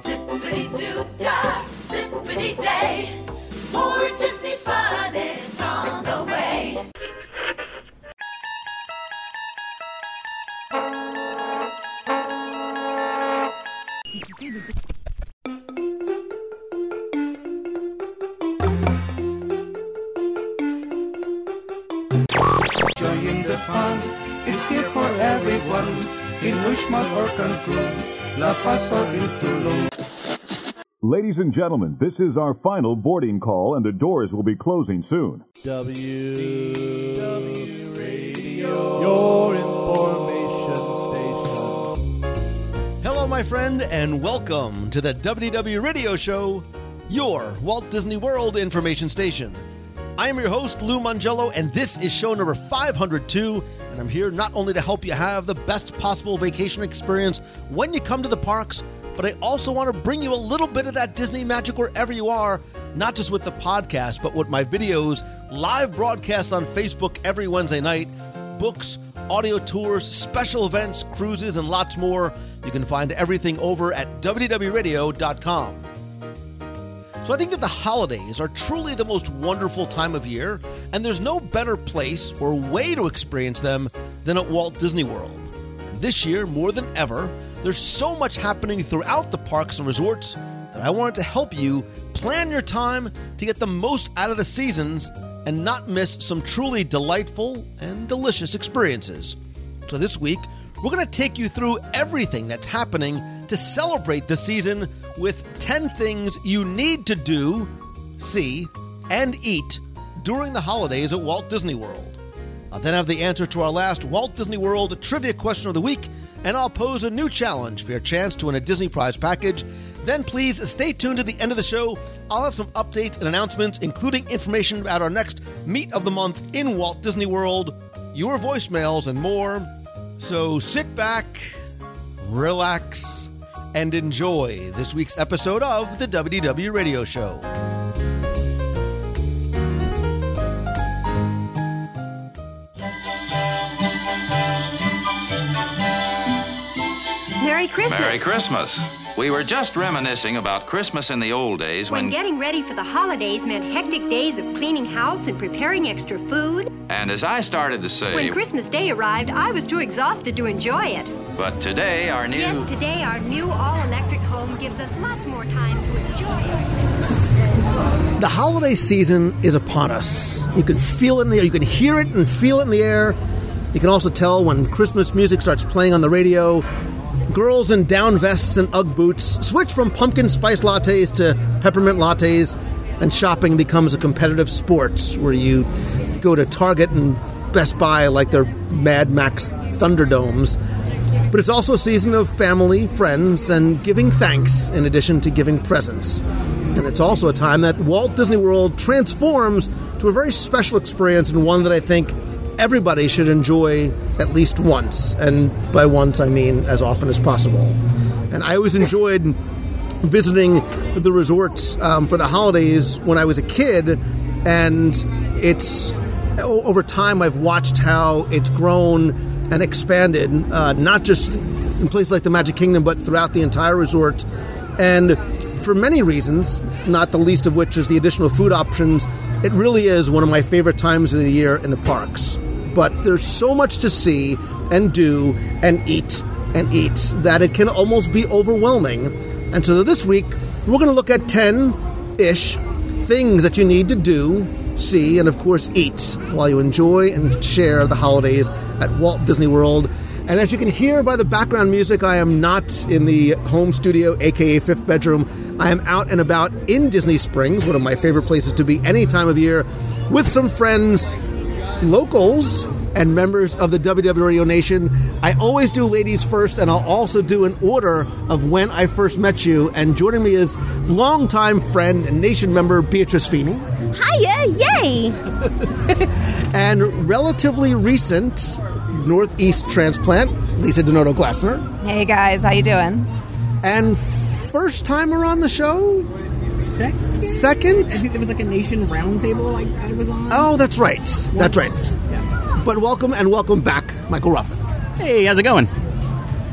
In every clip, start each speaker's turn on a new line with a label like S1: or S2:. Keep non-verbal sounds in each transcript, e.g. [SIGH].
S1: Zippity doo dah, zippity day.
S2: Gentlemen, this is our final boarding call, and the doors will be closing soon.
S3: W W Radio, your information station.
S4: Hello, my friend, and welcome to the WDW Radio Show, your Walt Disney World information station. I am your host, Lou Mongello, and this is show number 502. And I'm here not only to help you have the best possible vacation experience when you come to the parks, but I also want to bring you a little bit of that Disney magic wherever you are, not just with the podcast, but with my videos, live broadcasts on Facebook every Wednesday night, books, audio tours, special events, cruises, and lots more. You can find everything over at WDWRadio.com. So I think that the holidays are truly the most wonderful time of year, and there's no better place or way to experience them than at Walt Disney World. And this year, more than ever, there's so much happening throughout the parks and resorts that I wanted to help you plan your time to get the most out of the seasons and not miss some truly delightful and delicious experiences. So this week, we're going to take you through everything that's happening to celebrate the season with 10 things you need to do, see, and eat during the holidays at Walt Disney World. I'll then have the answer to our last Walt Disney World trivia question of the week, and I'll pose a new challenge for your chance to win a Disney Prize package. Then please stay tuned to the end of the show. I'll have some updates and announcements, including information about our next Meet of the Month in Walt Disney World, your voicemails, and more. So sit back, relax, and enjoy this week's episode of the WDW Radio Show.
S5: Merry Christmas.
S6: Merry Christmas. We were just reminiscing about Christmas in the old days
S5: When
S6: when,
S5: getting ready for the holidays meant hectic days of cleaning house and preparing extra food.
S6: and as I started to say,
S5: When Christmas Day arrived, I was too exhausted to enjoy it.
S6: but today our new
S5: Yes, today our new all-electric home gives us lots more time to enjoy it.
S4: The holiday season is upon us. You can feel it in the air. You can hear it and feel it in the air. You can also tell when Christmas music starts playing on the radio. Girls in down vests and Ugg boots switch from pumpkin spice lattes to peppermint lattes, and shopping becomes a competitive sport where you go to Target and Best Buy like they're Mad Max Thunderdomes. But it's also a season of family, friends, and giving thanks in addition to giving presents. And it's also a time that Walt Disney World transforms to a very special experience and one that I think everybody should enjoy at least once. And by once, I mean as often as possible. And I always enjoyed visiting the resorts um, for the holidays when I was a kid, and it's over time I've watched how it's grown and expanded, uh, not just in places like the Magic Kingdom, but throughout the entire resort. And for many reasons, not the least of which is the additional food options, it really is one of my favorite times of the year in the parks. But there's so much to see and do and eat and eat that it can almost be overwhelming. And so this week, we're going to look at 10 ish things that you need to do, see, and of course eat while you enjoy and share the holidays at Walt Disney World. And as you can hear by the background music, I am not in the home studio, aka fifth bedroom. I am out and about in Disney Springs, one of my favorite places to be any time of year, with some friends, locals, and members of the WW Radio Nation. I always do ladies first, and I'll also do an order of when I first met you. And joining me is longtime friend and nation member Beatrice Feeney,
S7: Hiya! Yay! [LAUGHS]
S4: and relatively recent Northeast transplant Lisa Donato Glassner,
S7: Hey guys, how you doing?
S4: and first timer on the show.
S8: Second?
S4: Second?
S8: I think there was like a nation roundtable I, I was on.
S4: Oh, that's right. That's right.
S8: Yeah.
S4: But welcome and welcome back, Michael Ruffin.
S8: Hey, how's it going?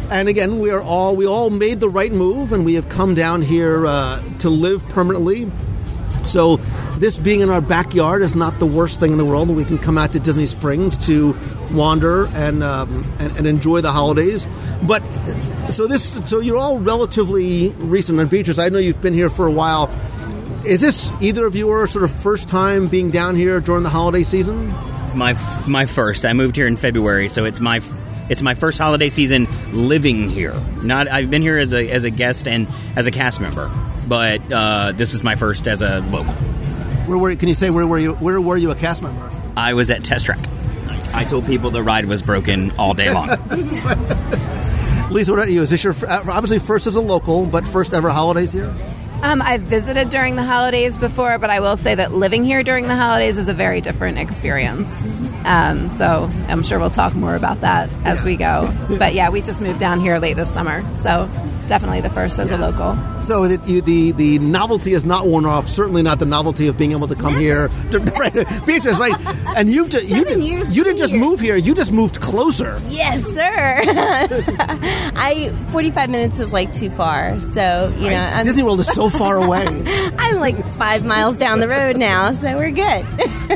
S4: And again, we are all we all made the right move, and we have come down here uh, to live permanently. So, this being in our backyard is not the worst thing in the world. We can come out to Disney Springs to wander and um, and, and enjoy the holidays. But so this, so you're all relatively recent. on Beatrice, I know you've been here for a while. Is this either of your sort of first time being down here during the holiday season?
S9: It's my my first. I moved here in February, so it's my it's my first holiday season living here. Not I've been here as a as a guest and as a cast member, but uh, this is my first as a local.
S4: Where were? Can you say where were you? Where were you a cast member?
S9: I was at Test Track. I told people the ride was broken all day long. [LAUGHS]
S4: Lisa, what about you? Is this your obviously first as a local, but first ever holidays here?
S7: Um, I've visited during the holidays before, but I will say that living here during the holidays is a very different experience. Um, so I'm sure we'll talk more about that as we go. But yeah, we just moved down here late this summer, so definitely the first as a local.
S4: So it, you, the the novelty is not worn off. Certainly not the novelty of being able to come here. To, [LAUGHS] right, Beatrice, right? [LAUGHS] And you've just, you did, you didn't just move here. You just moved closer.
S10: Yes, sir. [LAUGHS] I 45 minutes was like too far, so you know I'm,
S4: Disney World is so far away.
S10: I'm like five miles down the road now, so we're good.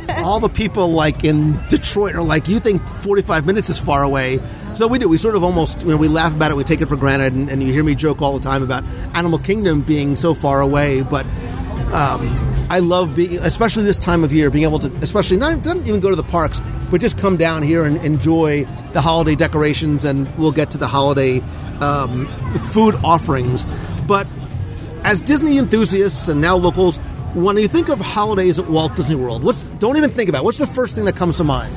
S4: All the people like in Detroit are like, you think 45 minutes is far away. So we do. We sort of almost, you know, we laugh about it. We take it for granted, and, and you hear me joke all the time about Animal Kingdom being so far away. But um, I love being, especially this time of year, being able to, especially not, not even go to the parks, but just come down here and enjoy the holiday decorations, and we'll get to the holiday um, food offerings. But as Disney enthusiasts and now locals, when you think of holidays at Walt Disney World, what's don't even think about it. what's the first thing that comes to mind?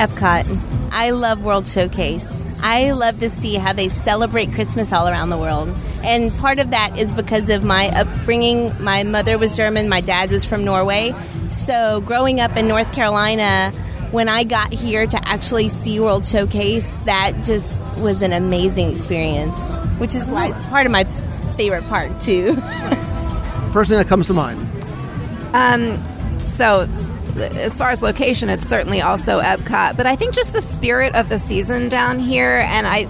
S10: Epcot. I love World Showcase. I love to see how they celebrate Christmas all around the world. And part of that is because of my upbringing. My mother was German, my dad was from Norway. So, growing up in North Carolina, when I got here to actually see World Showcase, that just was an amazing experience, which is why it's part of my favorite part, too.
S4: First thing that comes to mind.
S7: Um, so, as far as location, it's certainly also Epcot. But I think just the spirit of the season down here, and I,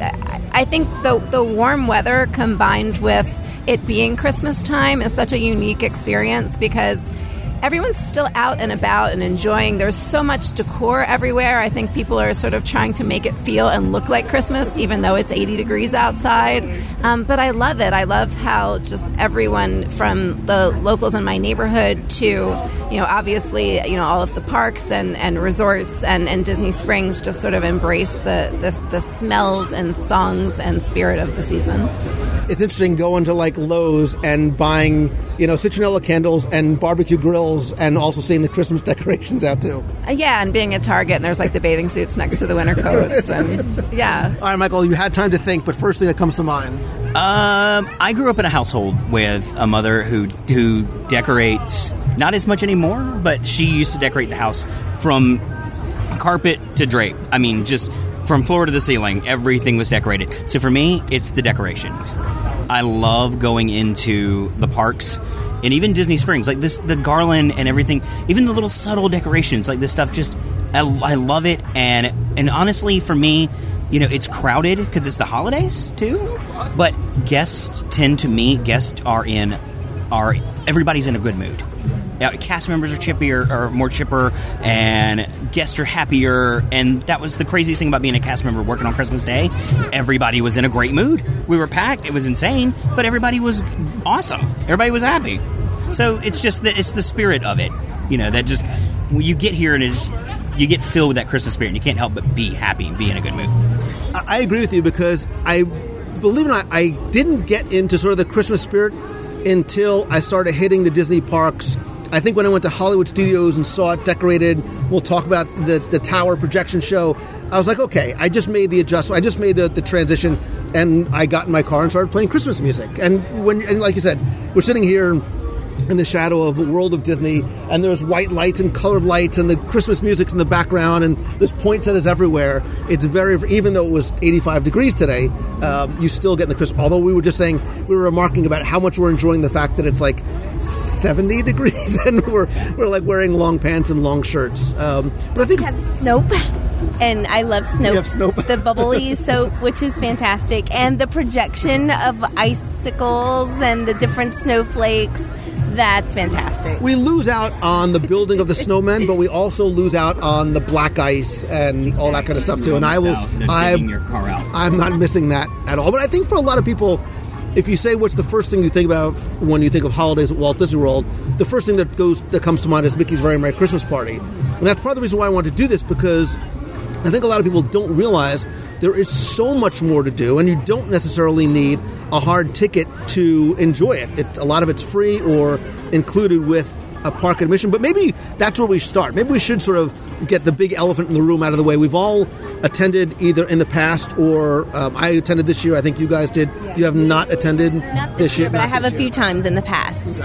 S7: I- think the the warm weather combined with it being Christmas time is such a unique experience because everyone's still out and about and enjoying. There's so much decor everywhere. I think people are sort of trying to make it feel and look like Christmas, even though it's 80 degrees outside. Um, but I love it. I love how just everyone from the locals in my neighborhood to, you know, obviously, you know, all of the parks and, and resorts and, and Disney Springs just sort of embrace the, the, the smells and songs and spirit of the season.
S4: It's interesting going to like Lowe's and buying, you know, citronella candles and barbecue grills, and also seeing the Christmas [LAUGHS] decorations out too.
S7: Uh, yeah, and being at Target and there's like the bathing suits next to the winter coats. And [LAUGHS] yeah.
S4: All right, Michael, you had time to think, but first thing that comes to mind.
S9: Um, I grew up in a household with a mother who who decorates not as much anymore, but she used to decorate the house from carpet to drape. I mean, just from floor to the ceiling, everything was decorated. So for me, it's the decorations. I love going into the parks and even Disney Springs, like this, the garland and everything, even the little subtle decorations, like this stuff. Just I, I love it, and and honestly, for me, you know, it's crowded because it's the holidays too. But guests tend to me, guests are in, are everybody's in a good mood. Yeah, cast members are chippier, or more chipper, and guests are happier. And that was the craziest thing about being a cast member working on Christmas Day. Everybody was in a great mood. We were packed; it was insane, but everybody was awesome. Everybody was happy. So it's just the, it's the spirit of it, you know. That just when you get here and it's you get filled with that Christmas spirit, and you can't help but be happy and be in a good mood.
S4: I agree with you because I believe it or not, I didn't get into sort of the Christmas spirit until I started hitting the Disney parks. I think when I went to Hollywood Studios and saw it decorated, we'll talk about the, the tower projection show. I was like, okay, I just made the adjustment. I just made the, the transition, and I got in my car and started playing Christmas music. And when, and like you said, we're sitting here in the shadow of the world of Disney, and there's white lights and colored lights, and the Christmas music's in the background, and there's poinsettias everywhere. It's very, even though it was 85 degrees today, um, you still get the Christmas. Although we were just saying, we were remarking about how much we're enjoying the fact that it's like 70 [LAUGHS] degrees, and we're we're like wearing long pants and long shirts. Um, but I think
S10: we have Snoap. and I love
S4: have Snoap.
S10: the bubbly [LAUGHS] soap, which is fantastic, and the projection of icicles and the different snowflakes. That's fantastic.
S4: We lose out on the building of the snowmen, but we also lose out on the black ice and all that kind of stuff too. And I will, I,
S9: digging your car out.
S4: I'm not missing that at all. But I think for a lot of people, if you say what's the first thing you think about when you think of holidays at Walt Disney World, the first thing that goes that comes to mind is Mickey's Very Merry Christmas Party, and that's part of the reason why I want to do this because I think a lot of people don't realize there is so much more to do, and you don't necessarily need a hard ticket to enjoy it. it a lot of it's free or included with a park admission, but maybe that's where we start. Maybe we should sort of get the big elephant in the room out of the way. We've all attended either in the past or um, I attended this year. I think you guys did. You have not attended
S10: Not this year, but I have
S4: this
S10: a few
S4: year.
S10: times in the past.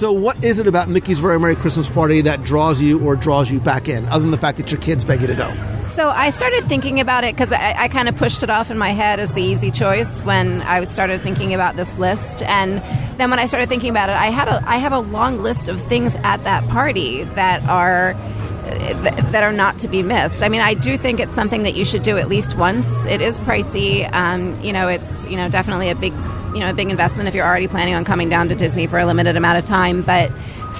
S4: So, what is it about Mickey's Very Merry Christmas Party that draws you or draws you back in, other than the fact that your kids beg you to go?
S7: So I started thinking about it because I, I kind of pushed it off in my head as the easy choice when I started thinking about this list, and then when I started thinking about it, I had a I have a long list of things at that party that are that are not to be missed. I mean, I do think it's something that you should do at least once. It is pricey. Um, you know, it's you know definitely a big you know a big investment if you're already planning on coming down to Disney for a limited amount of time, but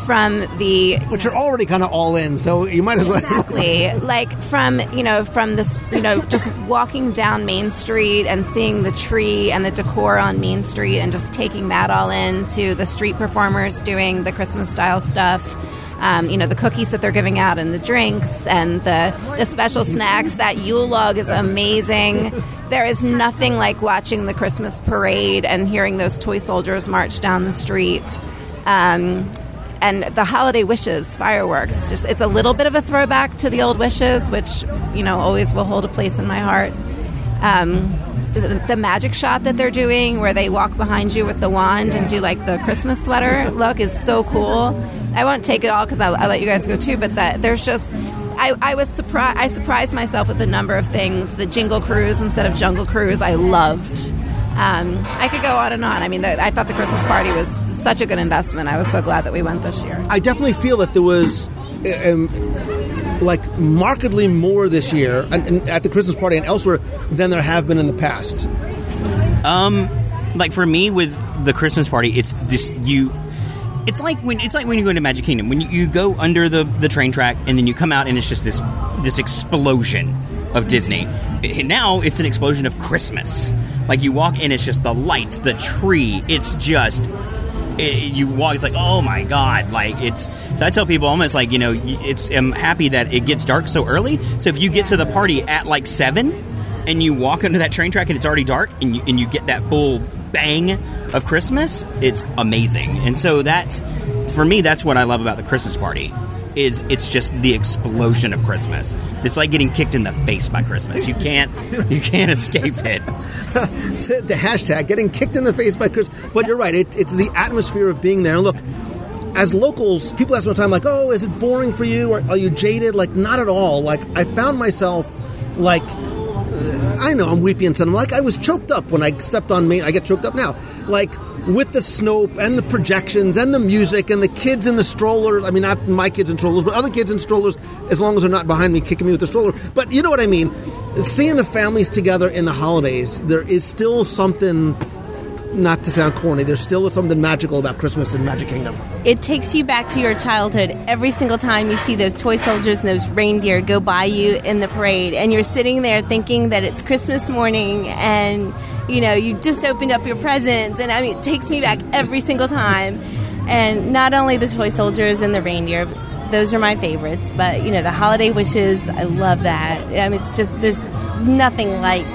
S7: from the
S4: which you're already kind of all in, so you might as well.
S7: exactly like from you know from this you know just walking down main street and seeing the tree and the decor on main street and just taking that all in to the street performers doing the christmas style stuff um, you know the cookies that they're giving out and the drinks and the the special snacks that yule log is amazing. There is nothing like watching the christmas parade and hearing those toy soldiers march down the street. Um, and the holiday wishes fireworks just it's a little bit of a throwback to the old wishes which you know always will hold a place in my heart. Um, the, the magic shot that they're doing where they walk behind you with the wand and do like the christmas sweater look is so cool i won't take it all because I'll, I'll let you guys go too but that there's just I, I was surprised. I surprised myself with the number of things. The Jingle Cruise instead of Jungle Cruise, I loved. Um, I could go on and on. I mean, the, I thought the Christmas party was such a good investment. I was so glad that we went this year.
S4: I definitely feel that there was. Um, like markedly more this year and, and at the Christmas party and elsewhere than there have been in the past.
S9: Um, like for me with the Christmas party, it's just you. It's like when it's like when you go into Magic Kingdom when you, you go under the the train track and then you come out and it's just this this explosion of Disney. Now it's an explosion of Christmas. Like you walk in, it's just the lights, the tree. It's just it, you walk. It's like oh my god! Like it's. So I tell people almost like you know it's. I'm happy that it gets dark so early. So if you get to the party at like seven, and you walk under that train track and it's already dark, and you and you get that full bang of Christmas, it's amazing. And so that, for me, that's what I love about the Christmas party. Is it's just the explosion of Christmas. It's like getting kicked in the face by Christmas. You can't you can't escape it. [LAUGHS]
S4: the hashtag getting kicked in the face by Christmas. But you're right. It, it's the atmosphere of being there. And look, as locals, people ask me all the time, like, "Oh, is it boring for you? Or are you jaded?" Like, not at all. Like, I found myself like. uh, I know I'm weepy and I'm like I was choked up when I stepped on me. I get choked up now, like with the Snoap and the projections and the music and the kids in the strollers. I mean, not my kids in strollers, but other kids in strollers. As long as they're not behind me kicking me with the stroller. But you know what I mean. Seeing the families together in the holidays, there is still something. Not to sound corny, there's still something magical about Christmas in Magic Kingdom.
S10: It takes you back to your childhood every single time you see those toy soldiers and those reindeer go by you in the parade, and you're sitting there thinking that it's Christmas morning and you know you just opened up your presents, and I mean it takes me back every single time. And not only the toy soldiers and the reindeer, those are my favorites, but you know the holiday wishes, I love that. I mean it's just there's nothing like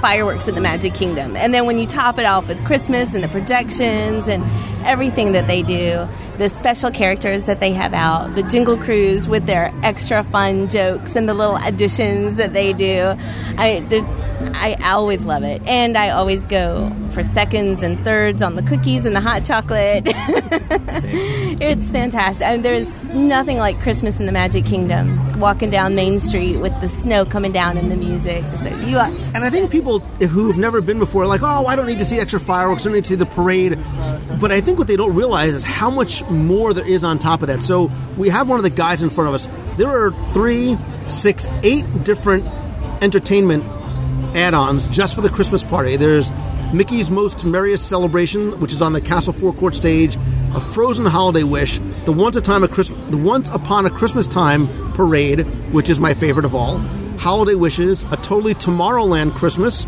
S10: fireworks at the Magic Kingdom. And then when you top it off with Christmas and the projections and everything that they do, the special characters that they have out, the Jingle Cruise with their extra fun jokes and the little additions that they do, I, the- I always love it. And I always go for seconds and thirds on the cookies and the hot chocolate. [LAUGHS] it's fantastic. I mean, there's nothing like Christmas in the Magic Kingdom. Walking down Main Street with the snow coming down and the music. So you are,
S4: And I think people who've never been before are like, oh, I don't need to see extra fireworks, I don't need to see the parade. But I think what they don't realize is how much more there is on top of that. So we have one of the guys in front of us. There are three, six, eight different entertainment add-ons just for the Christmas party. There's Mickey's Most Merriest Celebration, which is on the Castle Forecourt stage, a Frozen Holiday Wish, the Once a Christ- the Once Upon a Christmas Time parade, which is my favorite of all, Holiday Wishes, a Totally Tomorrowland Christmas,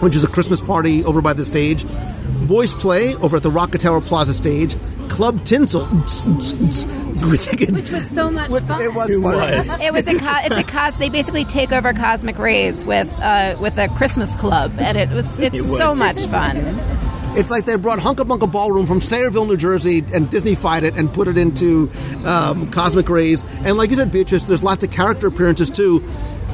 S4: which is a Christmas party over by the stage, Voice Play over at the Rocket Tower Plaza stage, Club Tinsel, which
S7: was so much fun.
S4: It was. fun. [LAUGHS]
S7: It was a co- it's a cos. They basically take over cosmic rays with uh, with a Christmas club, and it was it's
S4: It was.
S7: so much fun.
S4: It's like they brought Hunka Bunka Ballroom from Sayreville, New Jersey, and Disneyfied it and put it into um, Cosmic Ray's. And like you said, Beatrice, there's lots of character appearances too.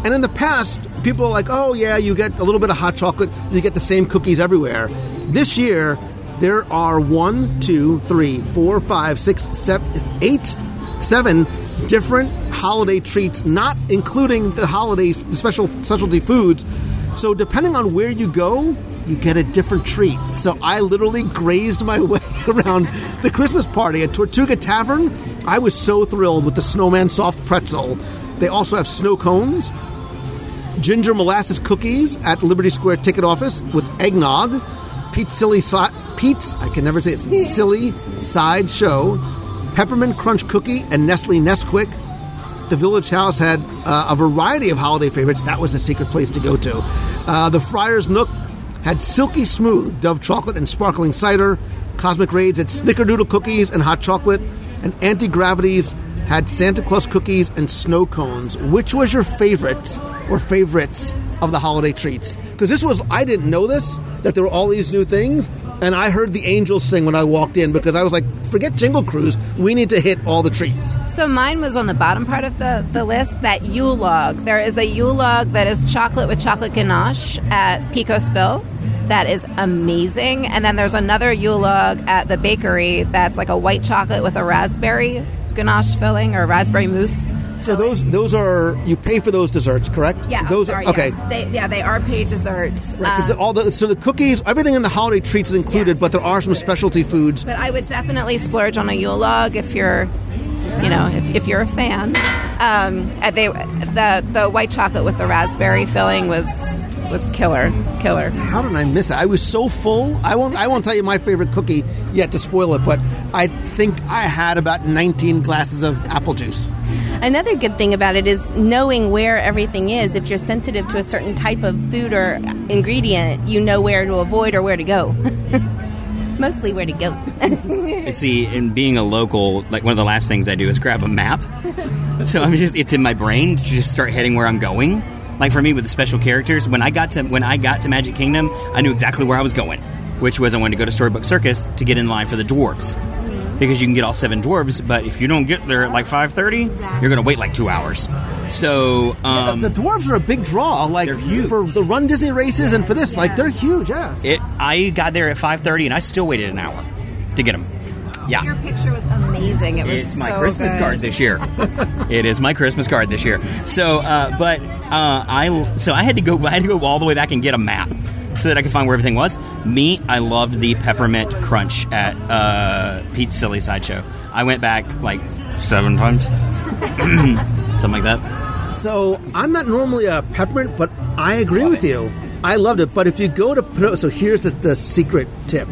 S4: And in the past, people are like, oh, yeah, you get a little bit of hot chocolate, you get the same cookies everywhere. This year, there are one, two, three, four, five, six, seven, eight, seven different holiday treats, not including the holidays, the special specialty foods. So depending on where you go, you get a different treat. So I literally grazed my [LAUGHS] way around the Christmas party at Tortuga Tavern. I was so thrilled with the snowman soft pretzel. They also have snow cones, ginger molasses cookies at Liberty Square ticket office with eggnog, Pete's silly si- Pete's I can never say it silly side show, peppermint crunch cookie and Nestle Nesquik. The Village House had uh, a variety of holiday favorites. That was the secret place to go to. Uh, the Friar's Nook had silky smooth Dove chocolate and sparkling cider. Cosmic Ray's had snickerdoodle cookies and hot chocolate. And Auntie Gravity's had Santa Claus cookies and snow cones. Which was your favorite or favorites of the holiday treats? Because this was, I didn't know this, that there were all these new things. And I heard the angels sing when I walked in because I was like, forget Jingle Cruise. We need to hit all the treats.
S7: So mine was on the bottom part of the, the list, that Yule log. There is a Yule log that is chocolate with chocolate ganache at Pecos Bill. That is amazing. And then there's another Yule log at the bakery that's like a white chocolate with a raspberry ganache filling or raspberry mousse.
S4: So those those are you pay for those desserts, correct?
S7: Yeah,
S4: those
S7: sorry,
S4: are okay.
S7: yes. They, yeah, they are paid desserts.
S4: Right,
S7: Um,
S4: all the so the cookies, everything in the holiday treats is included, but there are some specialty foods.
S7: But I would definitely splurge on a Yule log if you're, you know, if, if you're a fan. Um, they the the white chocolate with the raspberry filling was was killer, killer.
S4: How did I miss that? I was so full. I won't. I won't tell you my favorite cookie yet to spoil it, but I think I had about 19 glasses of apple juice.
S10: Another good thing about it is knowing where everything is. If you're sensitive to a certain type of food or ingredient, you know where to avoid or where to go. [LAUGHS] Mostly where to go.
S9: And [LAUGHS] See, in being a local, like one of the last things I do is grab a map. [LAUGHS] So I'm just it's in my brain to just start heading where I'm going. Like for me with the special characters, when I got to when I got to Magic Kingdom, I knew exactly where I was going, which was I wanted to go to Storybook Circus to get in line for the dwarves. Because you can get all seven dwarves, but if you don't get there at like five thirty, you're gonna wait like two hours. So um,
S4: the dwarves are a big draw. Like for the Run Disney races and for this, like they're huge. Yeah.
S9: it I got there at five thirty and I still waited an hour to get them. Yeah.
S7: Your picture was amazing. It was
S9: It's my
S7: so
S9: Christmas
S7: good.
S9: card this year. [LAUGHS] it is my Christmas card this year. So, uh, but uh, I so I had to go. I had to go all the way back and get a map so that I could find where everything was. Me, I loved the peppermint crunch at uh, Pete's Silly Sideshow. I went back like seven times, [LAUGHS] something like that.
S4: So I'm not normally a peppermint, but I agree with you. I loved it. But if you go to Pino- so here's the, the secret tip: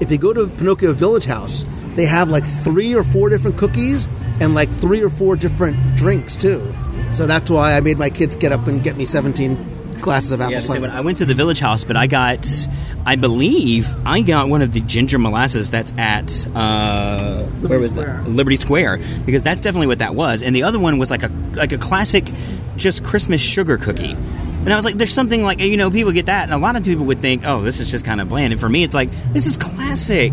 S4: if you go to Pinocchio Village House, they have like three or four different cookies and like three or four different drinks too. So that's why I made my kids get up and get me 17 glasses of apple
S9: Yeah,
S4: cider.
S9: I went to the Village House, but I got, I believe, I got one of the ginger molasses that's at uh, where was that? Liberty Square, because that's definitely what that was. And the other one was like a like a classic, just Christmas sugar cookie. And I was like, there's something like you know people get that, and a lot of people would think, oh, this is just kind of bland. And for me, it's like this is classic.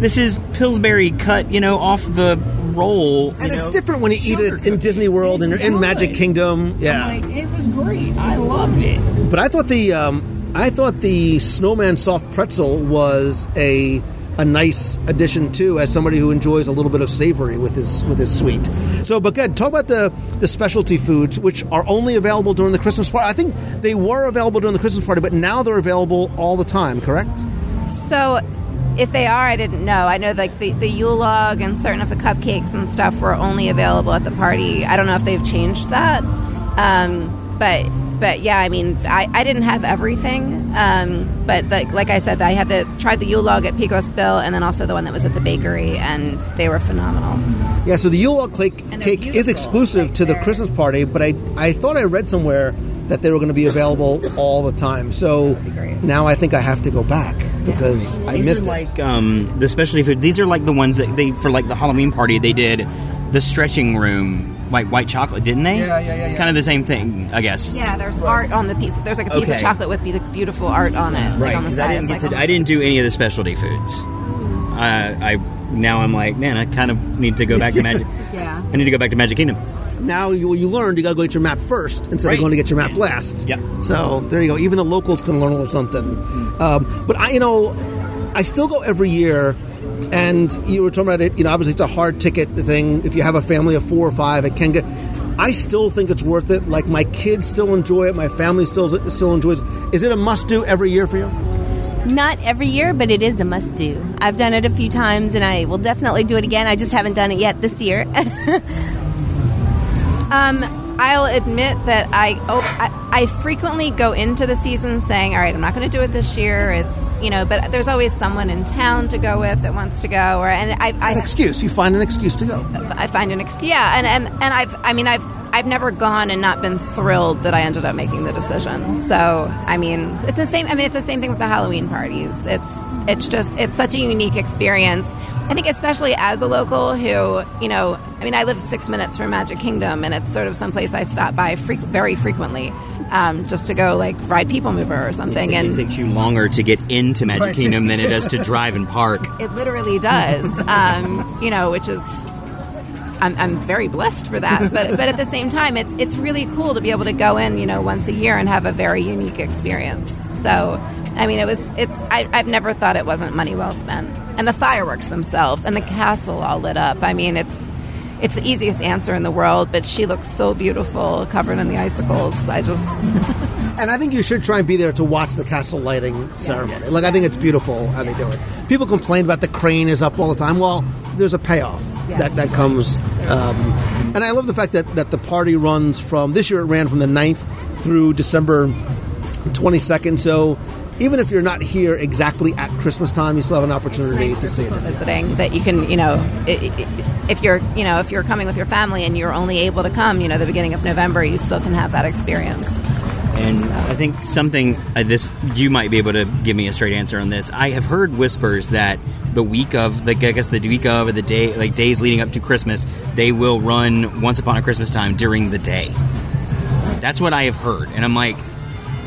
S9: This is Pillsbury cut, you know, off the roll.
S4: and it's different when you eat it in Disney World and you're in Magic Kingdom. Yeah.
S9: it was great. I loved it.
S4: But I thought the um, I thought the snowman soft pretzel was a a nice addition too, as somebody who enjoys a little bit of savory with his with his sweet. So, but good. Talk about the the specialty foods, which are only available during the Christmas party. I think they were available during the Christmas party, but now they're available all the time. Correct?
S7: So, if they are, I didn't know. I know like the, the Yule log and certain of the cupcakes and stuff were only available at the party. I don't know if they've changed that. Um, but but yeah, I mean, I, I didn't have everything. Um, but like like I said, I had the tried the Yule log at Pecos Bill, and then also the one that was at the bakery, and they were phenomenal.
S4: Yeah, so the Yule log cake, cake is exclusive to the Christmas party, but I, I thought I read somewhere that they were going to be available all the time. So now I think I have to go back because I
S9: These
S4: missed
S9: are
S4: it.
S9: like um, the specialty food. These are like the ones that they for like the Halloween party they did the stretching room like white chocolate, didn't they?
S4: Yeah, yeah, yeah, yeah.
S9: Kind of the same thing, I guess.
S7: Yeah, there's art on the piece. There's like a piece
S9: Okay.
S7: of chocolate with beautiful art on it, like
S9: Right.
S7: on the
S9: 'cause
S7: side.
S9: I didn't
S7: like
S9: get to. I didn't do any of the specialty foods. I, I now I'm like, man, I kind of need to go back to [LAUGHS] Magic.
S7: Yeah.
S9: I need to go back to Magic Kingdom.
S4: Now you, you learned you got to go get your map first instead
S9: Right.
S4: of going to get your map last.
S9: Yeah.
S4: So there you go. Even the locals can learn a little something. Um, but I, you know, I still go every year. And you were talking about it. You know, obviously it's a hard ticket thing. If you have a family of four or five, it can get. I still think it's worth it. Like my kids still enjoy it. My family still still enjoys it. Is it a must do every year for you?
S10: Not every year, but it is a must do. I've done it a few times and I will definitely do it again. I just haven't done it yet this year. [LAUGHS]
S7: Um, I'll admit that I, oh, I I frequently go into the season saying, "All right, I'm not going to do it this year." It's you know, but there's always someone in town to go with that wants to go, or and I, I
S4: An excuse. You find an excuse to go.
S7: I find an excuse. Yeah, and, and, and I've I mean I've I've never gone and not been thrilled that I ended up making the decision. So I mean it's the same. I mean it's the same thing with the Halloween parties. It's it's just it's such a unique experience. I think especially as a local who you know I mean I live six minutes from Magic Kingdom and it's sort of someplace I stop by freq very frequently. Um, just to go like ride People Mover or something,
S9: It
S7: and
S9: takes you longer to get into Magic Kingdom than it does to [LAUGHS] drive and park.
S7: it literally does. Um, you know, which is I'm, I'm very blessed for that. But but at the same time, it's it's really cool to be able to go in, you know, once a year and have a very unique experience. So. I mean, it was. It's. I, I've never thought it wasn't money well spent, and the fireworks themselves, and the castle all lit up. I mean, it's, it's the easiest answer in the world. But she looks so beautiful, covered in the icicles. I just, [LAUGHS]
S4: And I think you should try and be there to watch the castle lighting ceremony. Like I think it's beautiful how they do it. People complain about the crane is up all the time. Well, there's a payoff that that comes. Um, and I love the fact that that the party runs from this year. It ran from the 9th through December 22nd. So even if you're not here exactly at Christmas time, you still have an opportunity to see it.
S7: visiting that you can you know i- i- if you're you know if you're coming with your family and you're only able to come you know the beginning of november you still can have that experience
S9: And I think something uh, this you might be able to give me a straight answer on this. I have heard whispers that the week of, like I guess the week of, or the day, like days leading up to Christmas, they will run Once Upon a Christmas Time during the day. That's what I have heard, and I'm like,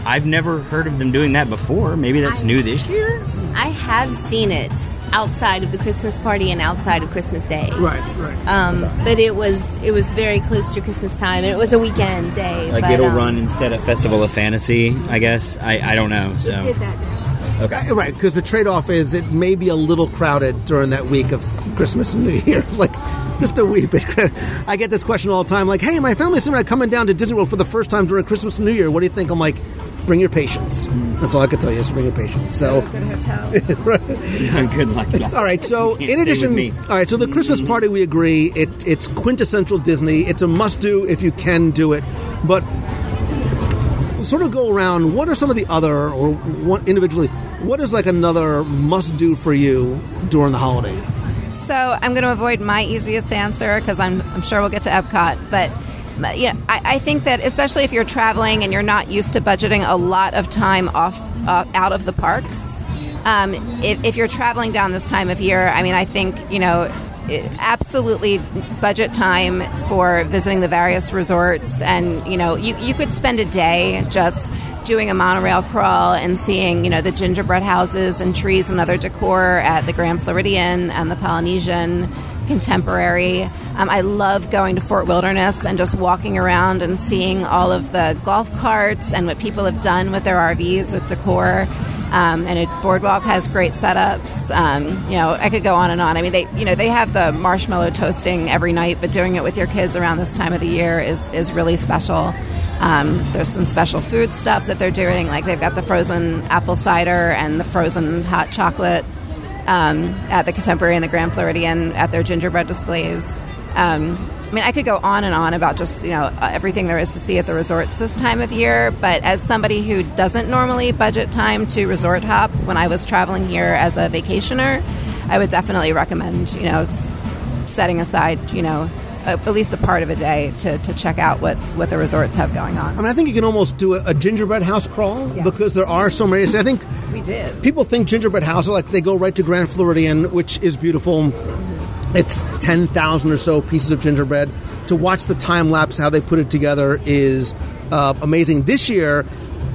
S9: I've never heard of them doing that before. Maybe that's new this year.
S10: I have seen it outside of the Christmas party and outside of Christmas Day.
S4: Right, right.
S10: Um, but it was it was very close to Christmas time, and it was a weekend day.
S9: Like
S10: but,
S9: it'll
S10: um,
S9: run instead of Festival of Fantasy, I guess. I, I don't know. So
S10: It did that. Day.
S9: Okay, uh,
S4: Right, because the trade-off is it may be a little crowded during that week of Christmas and New Year. [LAUGHS] Like, just a wee bit. [LAUGHS] I get this question all the time. Like, hey, my family's thinking about coming down to Disney World for the first time during Christmas and New Year. What do you think? I'm like, bring your patience. That's all I can tell you is bring your patience. So, [LAUGHS]
S9: good luck.
S4: all right. So, in addition,
S9: me.
S4: all right. So the Christmas party, we agree. It it's quintessential Disney. It's a must-do if you can do it. But sort of go around. What are some of the other, or what individually? What is like another must-do for you during the holidays?
S7: so i'm going to avoid my easiest answer because I'm, I'm sure we'll get to epcot but you know, I, I think that especially if you're traveling and you're not used to budgeting a lot of time off uh, out of the parks, um, if, if you're traveling down this time of year, I mean, I think you know, absolutely budget time for visiting the various resorts, and you know, you you could spend a day just doing a monorail crawl and seeing you know the gingerbread houses and trees and other decor at the Grand Floridian and the Polynesian contemporary. Um, I love going to Fort Wilderness and just walking around and seeing all of the golf carts and what people have done with their RVs with decor. Um, and it, Boardwalk has great setups. Um, you know, I could go on and on. I mean, they you know they have the marshmallow toasting every night, but doing it with your kids around this time of the year is is really special. Um, there's some special food stuff that they're doing, like they've got the frozen apple cider and the frozen hot chocolate um, at the Contemporary and the Grand Floridian at their gingerbread displays. Um, I mean, I could go on and on about just you know uh, everything there is to see at the resorts this time of year. But as somebody who doesn't normally budget time to resort hop, when I was traveling here as a vacationer, I would definitely recommend you know setting aside you know at least a part of a day to, to check out what what the resorts have going on.
S4: I mean, I think you can almost do a, a gingerbread house crawl because there are so many. I think
S7: We did.
S4: people think gingerbread house are like they go right to Grand Floridian, which is beautiful. It's ten thousand or so pieces of gingerbread. To watch the time lapse how they put it together is uh, amazing. This year,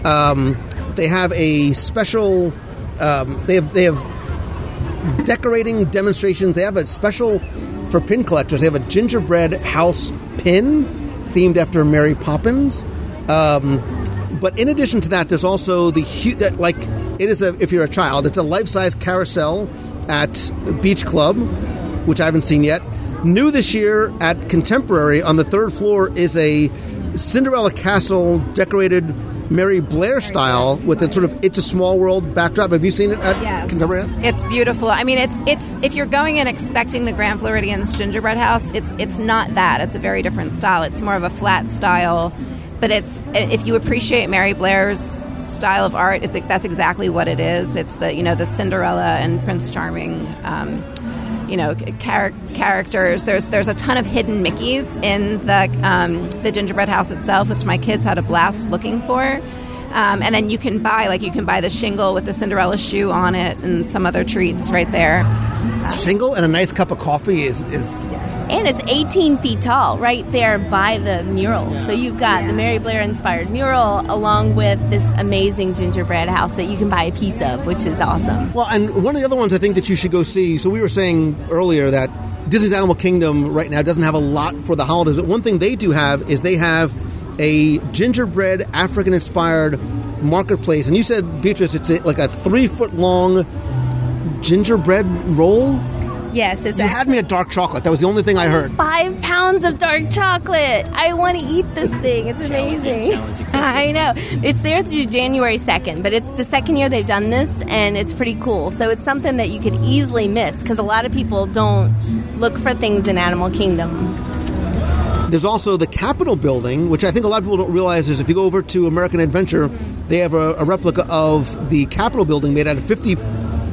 S4: um, they have a special. Um, they have they have decorating demonstrations. They have a special for pin collectors. They have a gingerbread house pin themed after Mary Poppins. Um, but in addition to that, there's also the hu- that like it is a if you're a child, it's a life size carousel at Beach Club, which I haven't seen yet. New this year at Contemporary on the third floor is a Cinderella Castle decorated Mary Blair style with a sort of "It's a Small World" backdrop. Have you seen it at Contemporary?
S7: It's beautiful. I mean, it's it's if you're going in expecting the Grand Floridian's gingerbread house, it's it's not that. It's a very different style. It's more of a flat style, but it's if you appreciate Mary Blair's style of art, it's that's exactly what it is. It's the you know the Cinderella and Prince Charming. Um, you know, char- characters. There's there's a ton of hidden Mickey's in the um, the gingerbread house itself, which my kids had a blast looking for. Um, and then you can buy like you can buy the shingle with the Cinderella shoe on it and some other treats right there.
S4: Shingle and a nice cup of coffee is is
S10: And it's 18 feet tall, right there by the mural. So you've got the Mary Blair inspired mural along with this amazing gingerbread house that you can buy a piece of, which is awesome.
S4: Well, and one of the other ones I think that you should go see. So we were saying earlier that Disney's Animal Kingdom right now doesn't have a lot for the holidays. But one thing they do have is they have a gingerbread African-inspired marketplace. And you said, Beatrice, it's like a three-foot long gingerbread roll.
S10: Yes, it's
S4: You had me at dark chocolate. That was the only thing I heard.
S10: five pounds of dark chocolate. I want to eat this thing. It's amazing. [LAUGHS] I know. It's there through January 2nd, but it's the second year they've done this, and it's pretty cool. So it's something that you could easily miss because a lot of people don't look for things in Animal Kingdom.
S4: There's also the Capitol building, which I think a lot of people don't realize is if you go over to American Adventure, they have a, a replica of the Capitol building made out of 50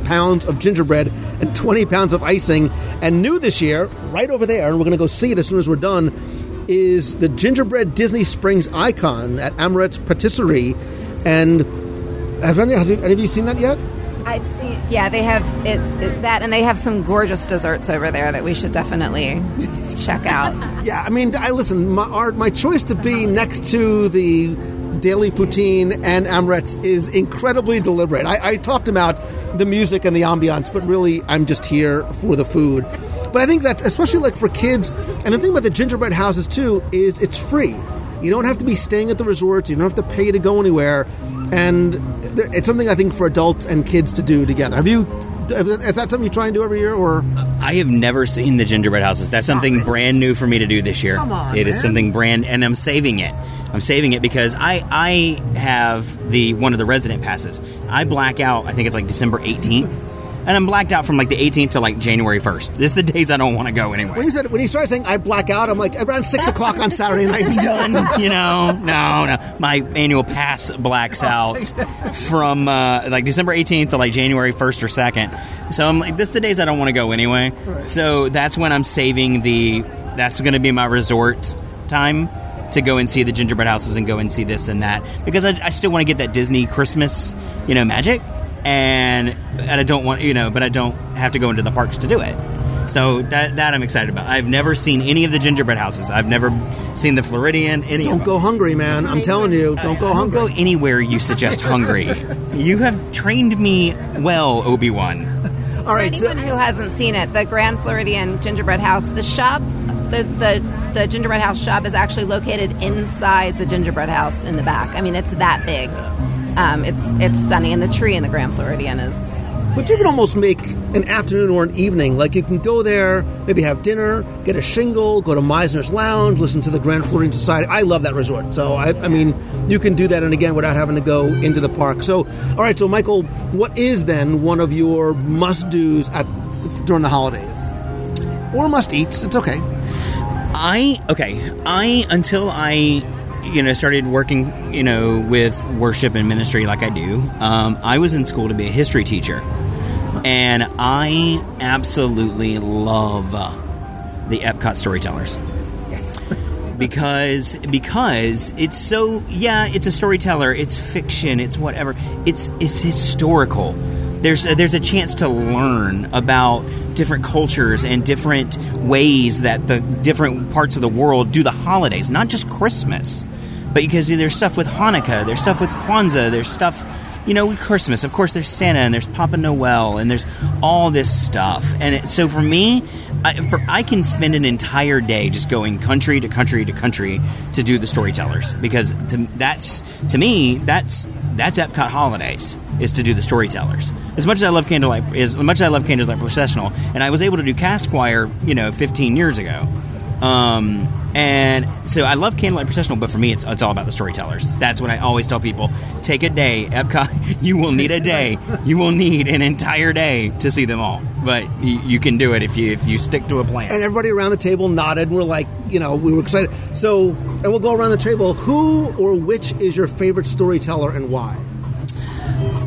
S4: pounds of gingerbread and 20 pounds of icing. And new this year, right over there, and we're going to go see it as soon as we're done, is the gingerbread Disney Springs icon at Amorette's Patisserie. And have any, has any of you seen that yet?
S7: I've seen, yeah, they have it, it- that, and they have some gorgeous desserts over there that we should definitely check out. [LAUGHS]
S4: Yeah, I mean, I listen. My art, my choice to be next to the Daily Poutine and Amorette's is incredibly deliberate. I, I talked about the music and the ambiance, but really, I'm just here for the food. But I think that, especially like for kids, and the thing about the gingerbread houses too is it's free. You don't have to be staying at the resorts. You don't have to pay to go anywhere, and it's something I think for adults and kids to do together. Have you? Is that something you try and do every year, or
S9: I have never seen the gingerbread houses. That's something brand new for me to do this year.
S4: Come on,
S9: It is something brand, and I'm saving it. I'm saving it because I I have the one of the resident passes. I black out. I think it's like December 18th, and I'm blacked out from like the 18th to like January 1st. This is the days I don't want to go anyway.
S4: when he said when he started saying I black out, I'm like around six o'clock on Saturday night.
S9: done. [LAUGHS] You know, no, no. My annual pass blacks [LAUGHS] out from uh, like December 18th to like January 1st or 2nd. So I'm like, this is the days I don't want to go anyway. So that's when I'm saving the. That's going to be my resort time to go and see the gingerbread houses and go and see this and that because I, I still want to get that Disney Christmas, you know, magic. And and I don't want you know, but I don't have to go into the parks to do it. So that that I'm excited about. I've never seen any of the gingerbread houses. I've never seen the Floridian. Any
S4: Don't
S9: them.
S4: go hungry, man. I'm telling you, don't go
S9: I don't
S4: hungry.
S9: go anywhere you suggest hungry. [LAUGHS] you have trained me well, Obi Wan.
S4: All
S7: For
S4: right, so-
S7: anyone who hasn't seen it, the Grand Floridian Gingerbread House, the shop, the, the the gingerbread house shop is actually located inside the gingerbread house in the back. I mean, it's that big. Um, it's it's stunning, and the tree in the Grand Floridian is.
S4: But you can almost make an afternoon or an evening. Like you can go there, maybe have dinner, get a shingle, go to Mizner's Lounge, listen to the Grand Floridian Society. I love that resort. So I, I mean, you can do that, and again, without having to go into the park. So, all right. So, Michael, what is then one of your must dos at during the holidays, or must eats? It's okay.
S9: I okay. I until I you know started working you know with worship and ministry like I do. Um, I was in school to be a history teacher, and I absolutely love uh, the Epcot storytellers. Yes. [LAUGHS] because because it's so yeah it's a storyteller it's fiction it's whatever it's it's historical there's a, there's a chance to learn about different cultures and different ways that the different parts of the world do the holidays, not just Christmas, but because there's stuff with Hanukkah, there's stuff with Kwanzaa, there's stuff, you know, with Christmas. Of course, there's Santa and there's Papa Noel and there's all this stuff. And it, so for me, I, for, I can spend an entire day just going country to country to country to do the storytellers because to, that's to me that's that's Epcot holidays is to do the storytellers. As much as I love Candlelight, as much as I love Candlelight Processional, and I was able to do cast choir, you know, 15 years ago. Um, and so I love Candlelight Processional, but for me, it's, it's all about the storytellers. That's what I always tell people. Take a day, Epcot. [LAUGHS] You will need a day. You will need an entire day to see them all. But you, you can do it if you if you stick to a plan.
S4: And everybody around the table nodded. And we're like, you know, we were excited. So, and we'll go around the table. Who or which is your favorite storyteller and why?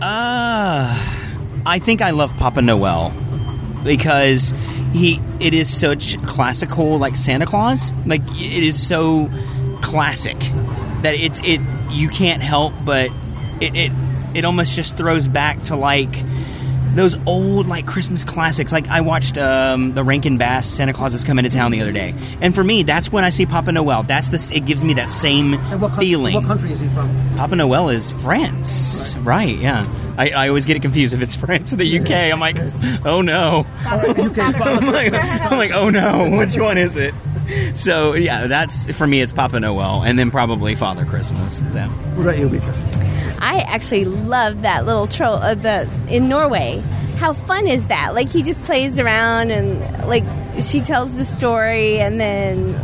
S9: Uh, I think I love Papa Noel because he it is such classical like Santa Claus. Like it is so classic that it's it you can't help but it it, it almost just throws back to like those old like Christmas classics. Like I watched um, the Rankin Bass Santa Claus is coming to town the other day, and for me, that's when I see Papa Noel. That's this. It gives me that same
S4: And what,
S9: feeling.
S4: what country is he from?
S9: Papa Noel is France, right? yeah. I, I always get it confused if it's [LAUGHS] France or the UK. I'm like, oh no. I'm, like, I'm like, oh no, which one is it? So yeah, that's for me. It's Papa Noel, and then probably Father Christmas. So.
S4: What about you, Beatrice?
S10: I actually love that little troll. Uh, the in Norway. How fun is that? Like he just plays around and like she tells the story, and then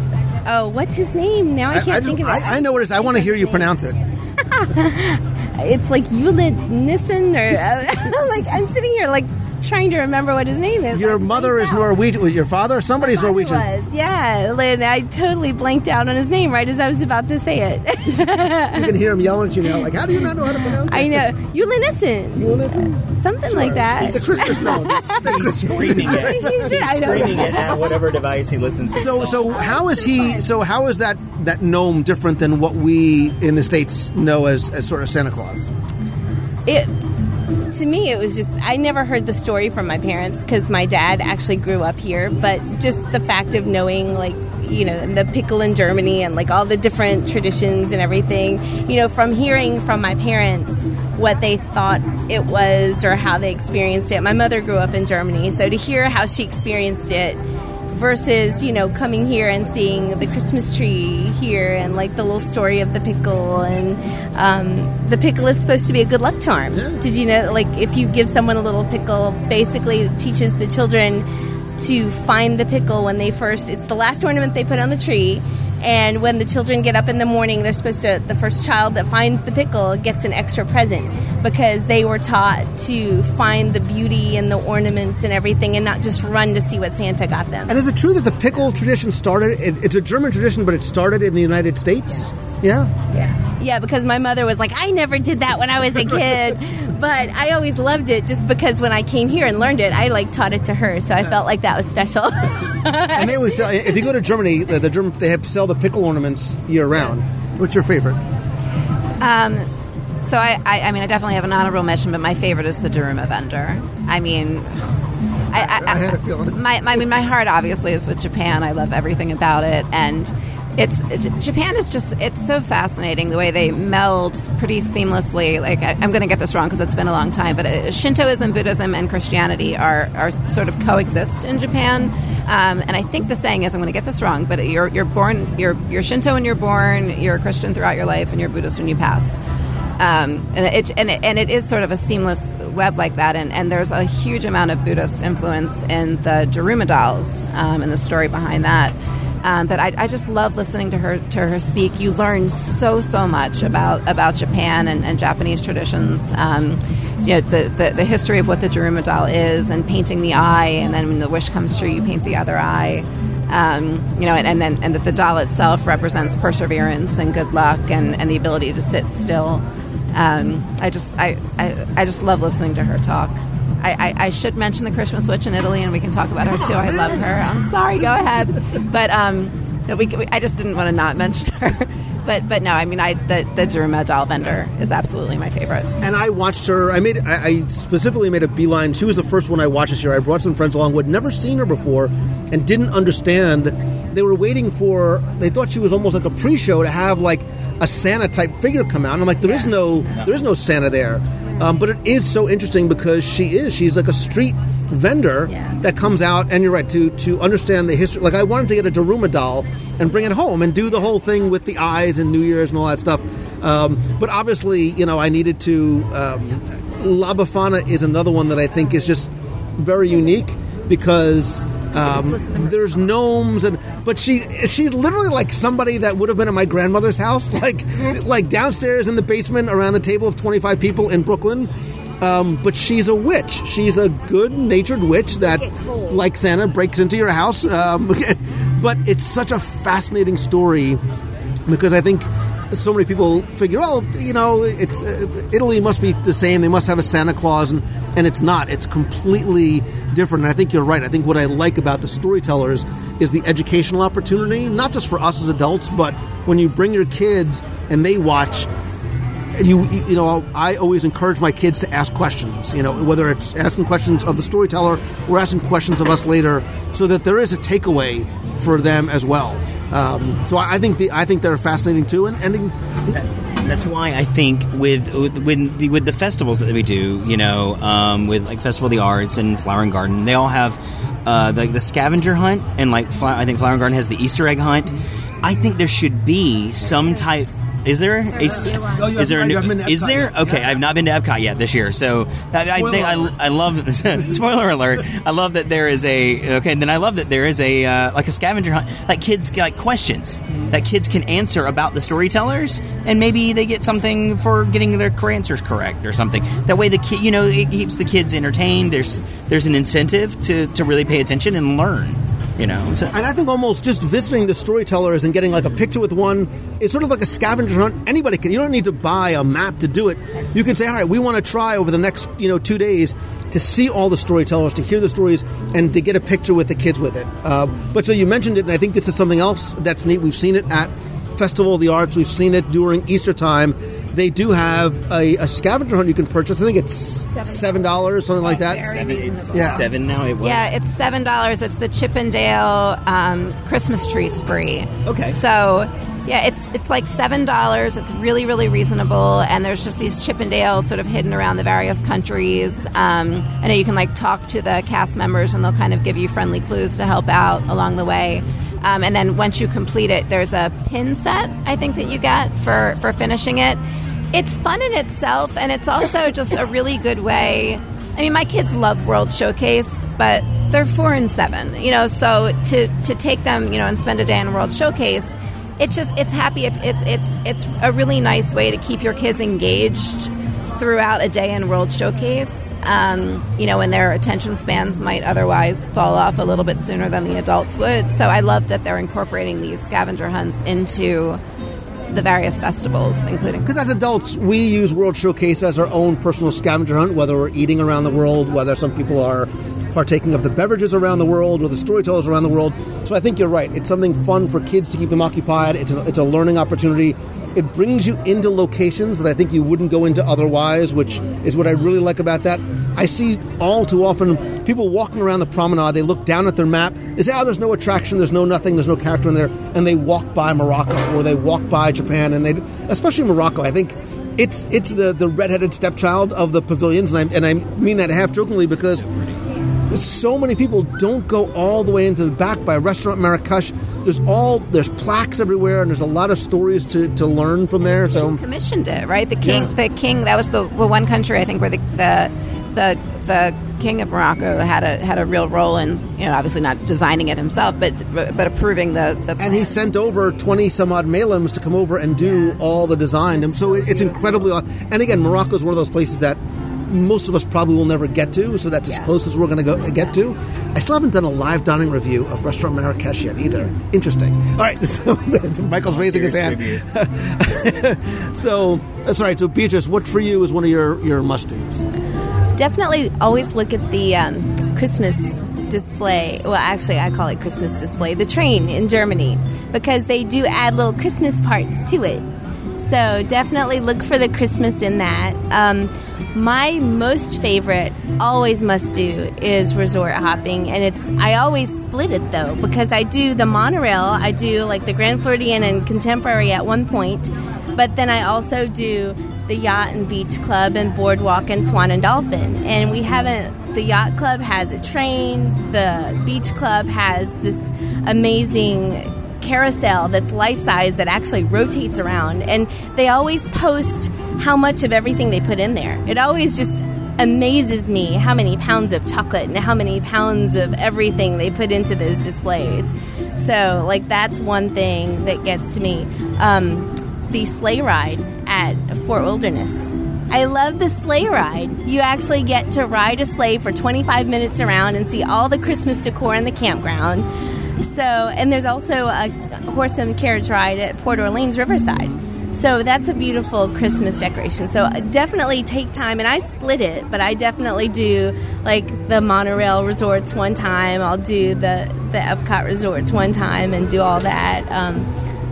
S10: oh, what's his name? Now I can't
S4: I,
S10: think of it.
S4: I, I know what it is. I want to hear you pronounce it. [LAUGHS]
S10: it's like Julenissen, or [LAUGHS] like I'm sitting here like trying to remember what his name is.
S4: Your mother is Norwegian. Was your father? Somebody's Norwegian.
S10: was yeah, and I totally blanked out on his name right as I was about to say it.
S4: You can hear him yelling at you now. Like, how do you not know how to pronounce it?
S10: I know Julenissen.
S4: Julenissen?
S10: Something like that.
S4: It's a Christmas melody. [LAUGHS]
S9: He's screaming it.
S10: He's just- I know.
S9: screaming it at whatever device he listens to.
S4: So, so how is he? So, how is that that gnome different than what we in the states know as as sort of Santa Claus?
S10: it to me it was just i never heard the story from my parents because my dad actually grew up here but just the fact of knowing like you know the pickle in germany and like all the different traditions and everything you know from hearing from my parents what they thought it was or how they experienced it. My mother grew up in germany so to hear how she experienced it versus you know coming here and seeing the Christmas tree here and like the little story of the pickle and um, the pickle is supposed to be a good luck charm. Did you know like if you give someone a little pickle, basically it teaches the children to find the pickle when they first. It's the last ornament they put on the tree. And when the children get up in the morning, they're supposed to, the first child that finds the pickle gets an extra present because they were taught to find the beauty and the ornaments and everything and not just run to see what Santa got them.
S4: And is it true that the pickle tradition started? It's a German tradition, but it started in the United States. Yeah.
S10: Yeah. Yeah, because my mother was like, I never did that when I was a [LAUGHS] kid. but I always loved it just because when I came here and learned it, I like taught it to her. So I felt like that was special.
S4: and they always sell, if you go to Germany, the, the German they have sell the pickle ornaments year round. What's your favorite?
S7: Um, so I, I, I mean, I definitely have an honorable mention, but my favorite is the Daruma vendor. I mean, I, I,
S4: I had a feeling.
S7: my, my, I mean, my heart obviously is with Japan. I love everything about it, and it's Japan is just it's so fascinating the way they meld pretty seamlessly. Like I, I'm going to get this wrong because it's been a long time, but uh, Shintoism, Buddhism, and Christianity are are sort of coexist in Japan. Um, and I think the saying is I'm going to get this wrong, but you're you're born you're you're Shinto when you're born, you're a Christian throughout your life, and you're Buddhist when you pass. Um, and it and it, and it is sort of a seamless web like that. And, and there's a huge amount of Buddhist influence in the Daruma dolls um, and the story behind that. Um, but I, I just love listening to her to her speak. You learn so so much about about Japan and, and Japanese traditions. Um, you know the, the the history of what the Daruma doll is, and painting the eye, and then when the wish comes true, you paint the other eye. Um, you know, and, and then and that the doll itself represents perseverance and good luck and, and the ability to sit still. Um, I just I, I, I just love listening to her talk. I, I, I should mention the Christmas witch in Italy, and we can talk about her too. I love her. I'm sorry. Go ahead. But um, we, we, I just didn't want to not mention [LAUGHS] her. But but no, I mean, I the the Daruma doll vendor is absolutely my favorite.
S4: And I watched her. I made. I, I specifically made a beeline. She was the first one I watched this year. I brought some friends along who had never seen her before and didn't understand. They were waiting for. They thought she was almost like a pre-show to have like a Santa type figure come out. And I'm like, there is no, there is no Santa there. Um, but it is so interesting because she is. She's like a street vendor that comes out, and you're right to to understand the history. Like I wanted to get a Daruma doll and bring it home and do the whole thing with the eyes and New Year's and all that stuff. Um, but obviously, you know, I needed to. Um, La Befana is another one that I think is just very unique because. Um, there's gnomes and but she she's literally like somebody that would have been at my grandmother's house [LAUGHS] like like downstairs in the basement around the table of 25 people in Brooklyn um, but she's a witch. She's a good natured witch that, like Santa, breaks into your house. Um, [LAUGHS] but it's such a fascinating story because I think so many people figure, oh, you know, it's uh, Italy must be the same. They must have a Santa Claus, and, and it's not. It's completely different. And I think you're right. I think what I like about the storytellers is the educational opportunity, not just for us as adults, but when you bring your kids and they watch and you you know I always encourage my kids to ask questions. You know whether it's asking questions of the storyteller or asking questions of us later, so that there is a takeaway for them as well. Um, so I think the, I think they're fascinating too, and, and
S9: That's why I think with with the, with the festivals that we do, you know, um, with like Festival of the Arts and Flower and Garden, they all have uh, like the scavenger hunt, and like I think Flower and Garden has the Easter egg hunt. I think there should be some type. Is there? A,
S4: Oh,
S9: is there? A new,
S4: haven't been to
S9: is there?
S4: yet.
S9: Okay, I've not been to Epcot yet this year, so I, I think I, I love. [LAUGHS] spoiler alert! I love that there is a okay. Then I love that there is a uh, like a scavenger hunt. Like kids like questions that kids can answer about the storytellers, and maybe they get something for getting their answers correct or something. That way, the kid, you know, it keeps the kids entertained. There's there's an incentive to to really pay attention and learn. You know, so,
S4: And I think almost just visiting the storytellers and getting like a picture with one is sort of like a scavenger hunt. Anybody can. You don't need to buy a map to do it. You can say, all right, we want to try over the next you know two days to see all the storytellers, to hear the stories, and to get a picture with the kids with it. Uh, but so you mentioned it, and I think this is something else that's neat. We've seen it at Festival of the Arts. We've seen it during Easter time. They do have a, a scavenger hunt you can purchase. I think it's seven dollars, something like that. Yeah.
S9: seven now. It was.
S7: Yeah, it's seven dollars. It's the Chip 'n' Dale um, Christmas tree spree.
S9: Okay.
S7: So, yeah, it's it's like seven dollars. It's really really reasonable, and there's just these Chip 'n' Dales sort of hidden around the various countries. Um, I know you can like talk to the cast members, and they'll kind of give you friendly clues to help out along the way. Um, and then once you complete it, there's a pin set I think that you get for for finishing it. It's fun in itself, and it's also [LAUGHS] just a really good way. I mean, my kids love World Showcase, but they're four and seven, you know. So to to take them, you know, and spend a day in World Showcase, it's just it's happy. If it's it's it's a really nice way to keep your kids engaged throughout a day in World Showcase. Um, you know, when their attention spans might otherwise fall off a little bit sooner than the adults would. So I love that they're incorporating these scavenger hunts into the various festivals, including
S4: Because as adults, we use World Showcase as our own personal scavenger hunt, whether we're eating around the world, whether some people are partaking of the beverages around the world or the storytellers around the world. So I think you're right. It's something fun for kids to keep them occupied. It's a, it's a learning opportunity. It brings you into locations that I think you wouldn't go into otherwise, which is what I really like about that. I see all too often people walking around the promenade, they look down at their map, they say, oh, there's no attraction, there's no nothing, there's no character in there, and they walk by Morocco or they walk by Japan, and they, especially Morocco, I think it's it's the, the redheaded stepchild of the pavilions, and I, and I mean that half jokingly because so many people don't go all the way into the back by restaurant Marrakesh. There's all there's plaques everywhere, and there's a lot of stories to, to learn from there. So
S7: commissioned it, right? The king,
S4: Yeah.
S7: the king. That was the, the one country I think where the the the, the king of Morocco had a had a real role in you know obviously not designing it himself, but but, but approving the the.
S4: and he sent over 20 some odd Malims to come over and do all the design. And so it- it's incredibly. And again, Morocco is one of those places that most of us probably will never get to, so that's as close as we're going to go get to. I still haven't done a live dining review of Restaurant Marrakesh yet either. Interesting. All right, [LAUGHS] so Michael's raising his hand. [LAUGHS] so that's all right. So Beatrice, what for you is one of your your must dos?
S10: Definitely always look at the um, Christmas display. Well, actually, I call it Christmas display. The train in Germany because they do add little Christmas parts to it. So definitely look for the Christmas in that. Um, my most favorite, always must do, is resort hopping, and it's I always split it though because I do the monorail, I do like the Grand Floridian and Contemporary at one point, but then I also do the yacht and beach club and boardwalk and swan and dolphin, and we haven't. The yacht club has a train. The beach club has this amazing carousel that's life size that actually rotates around and they always post how much of everything they put in there it always just amazes me how many pounds of chocolate and how many pounds of everything they put into those displays so like that's one thing that gets to me um, the sleigh ride at fort wilderness I love the sleigh ride. You actually get to ride a sleigh for 25 minutes around and see all the Christmas decor in the campground. So, and there's also a horse and carriage ride at Port Orleans Riverside. So that's a beautiful Christmas decoration. So definitely take time, and I split it, but I definitely do like the monorail resorts one time. I'll do the the Epcot resorts one time and do all that. Um,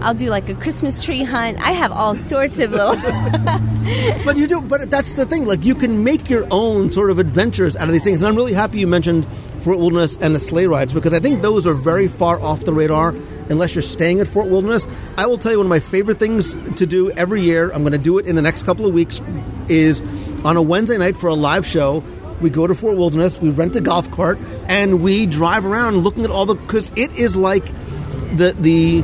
S10: I'll do like a Christmas tree hunt. I have all sorts of little. [LAUGHS]
S4: but you do. But that's the thing. Like you can make your own sort of adventures out of these things. And I'm really happy you mentioned Fort Wilderness and the sleigh rides because I think those are very far off the radar unless you're staying at Fort Wilderness. I will tell you one of my favorite things to do every year. I'm going to do it in the next couple of weeks. Is on a Wednesday night for a live show. We go to Fort Wilderness. We rent a golf cart and we drive around looking at all the because it is like the the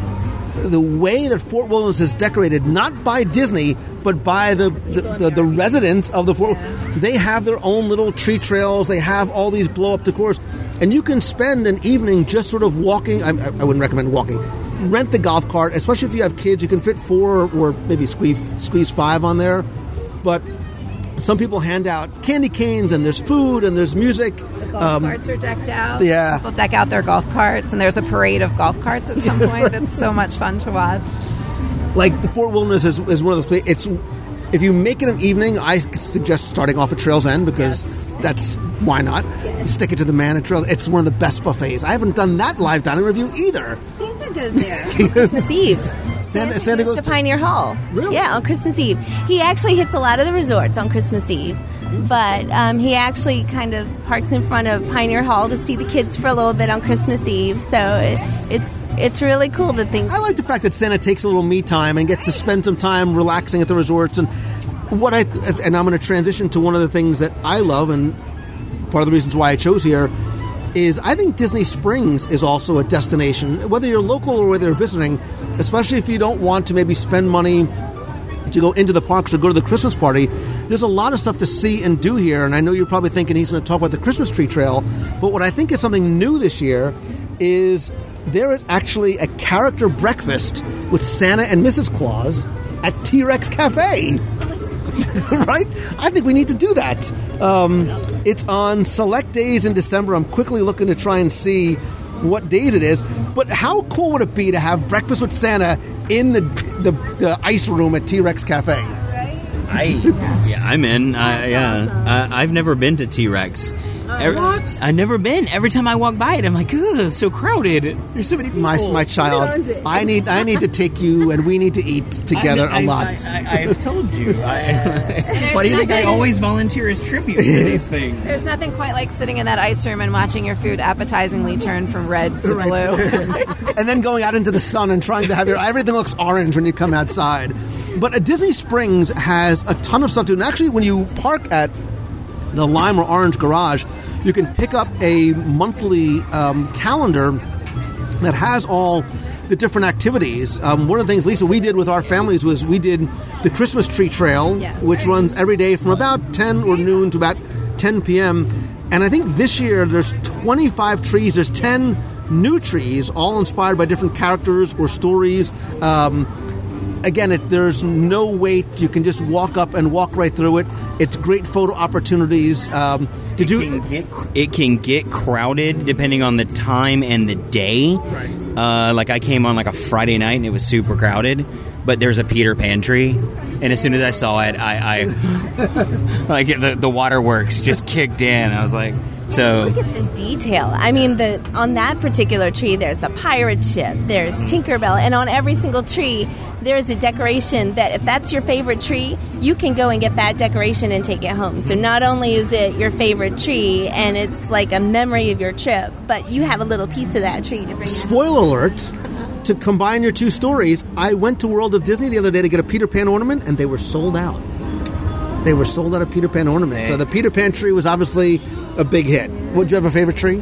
S4: the way that Fort Wilderness is decorated, not by Disney, but by the the, the, the residents of the Fort. They have their own little tree trails. They have all these blow up decors, and you can spend an evening just sort of walking. I, I wouldn't recommend walking. Rent the golf cart, especially if you have kids. You can fit four or maybe squeeze squeeze five on there, but. Some people hand out candy canes, and there's food, and there's music.
S7: Golf um, carts are decked out.
S4: yeah.
S7: People deck out their golf carts, and there's a parade of golf carts at some point [LAUGHS] that's so much fun to watch.
S4: like the Fort Wilderness is, is one of those places. It's if you make it an evening, I suggest starting off at Trails End because that's why not stick it to the man at Trails. It's one of the best buffets. I haven't done that live dining review either.
S10: Santa goes there [LAUGHS] Christmas Eve.
S4: Santa, Santa
S10: goes
S4: goes
S10: to Pioneer Hall.
S4: Really?
S10: Yeah, on Christmas Eve. He actually hits a lot of the resorts on Christmas Eve, but um, he actually kind of parks in front of Pioneer Hall to see the kids for a little bit on Christmas Eve. So it, it's it's really cool that things.
S4: I like the fact that Santa takes a little me time and gets to spend some time relaxing at the resorts. And what I and I'm going to transition to one of the things that I love and part of the reasons why I chose here is I think Disney Springs is also a destination, whether you're local or whether you're visiting, especially if you don't want to maybe spend money to go into the parks or go to the Christmas party. There's a lot of stuff to see and do here, and I know you're probably thinking he's going to talk about the Christmas tree trail, but what I think is something new this year is there is actually a character breakfast with Santa and Mrs. Claus at T Rex Cafe. [LAUGHS] right? I think we need to do that. Um, it's on select days in December. I'm quickly looking to try and see what days it is. But how cool would it be to have breakfast with Santa in the the, the ice room at T Rex Cafe?
S9: I yeah, I'm in. I, yeah, I, I've never been to T Rex.
S4: What?
S9: I've never been. Every time I walk by it, I'm like, ugh, it's so crowded. There's so many people.
S4: My my child, I need I need to take you, and we need to eat [LAUGHS] together
S9: I,
S4: a lot.
S9: I, I, have told you. [LAUGHS] I, why do you think I always volunteer as tribute for [LAUGHS] these things?
S7: There's nothing quite like sitting in that ice room and watching your food appetizingly turn from red to blue.
S4: and then going out into the sun and trying to have your everything looks orange when you come outside. But uh, Disney Springs has a ton of stuff to do. And actually, when you park at the lime or orange garage, you can pick up a monthly um, calendar that has all the different activities. Um, one of the things, Lisa, we did with our families was we did the Christmas tree trail, which runs every day from about 10 or noon to about 10 p.m. And I think this year there's 25 trees. There's 10 new trees, all inspired by different characters or stories. Um, again, it, there's no wait. You can just walk up and walk right through it. It's great photo opportunities. Um, did you?
S9: It can get crowded depending on the time and the day. Right. Uh, like I came on like a Friday night and it was super crowded. But there's a Peter Pan tree, and as soon as I saw it, I, I [LAUGHS] like the the waterworks just kicked in. I was like, so
S10: Look at the detail. I mean, the on that particular tree, there's a pirate ship, there's Tinkerbell, and on every single tree, there's a decoration that if that's your favorite tree, you can go and get that decoration and take it home. So not only is it your favorite tree and it's like a memory of your trip, but you have a little piece of that tree to bring. Home.
S4: Spoiler alert. To combine your two stories, I went to World of Disney the other day to get a Peter Pan ornament, and they were sold out. They were sold out of Peter Pan ornaments. So the Peter Pan tree was obviously a big hit. Would you have a favorite tree?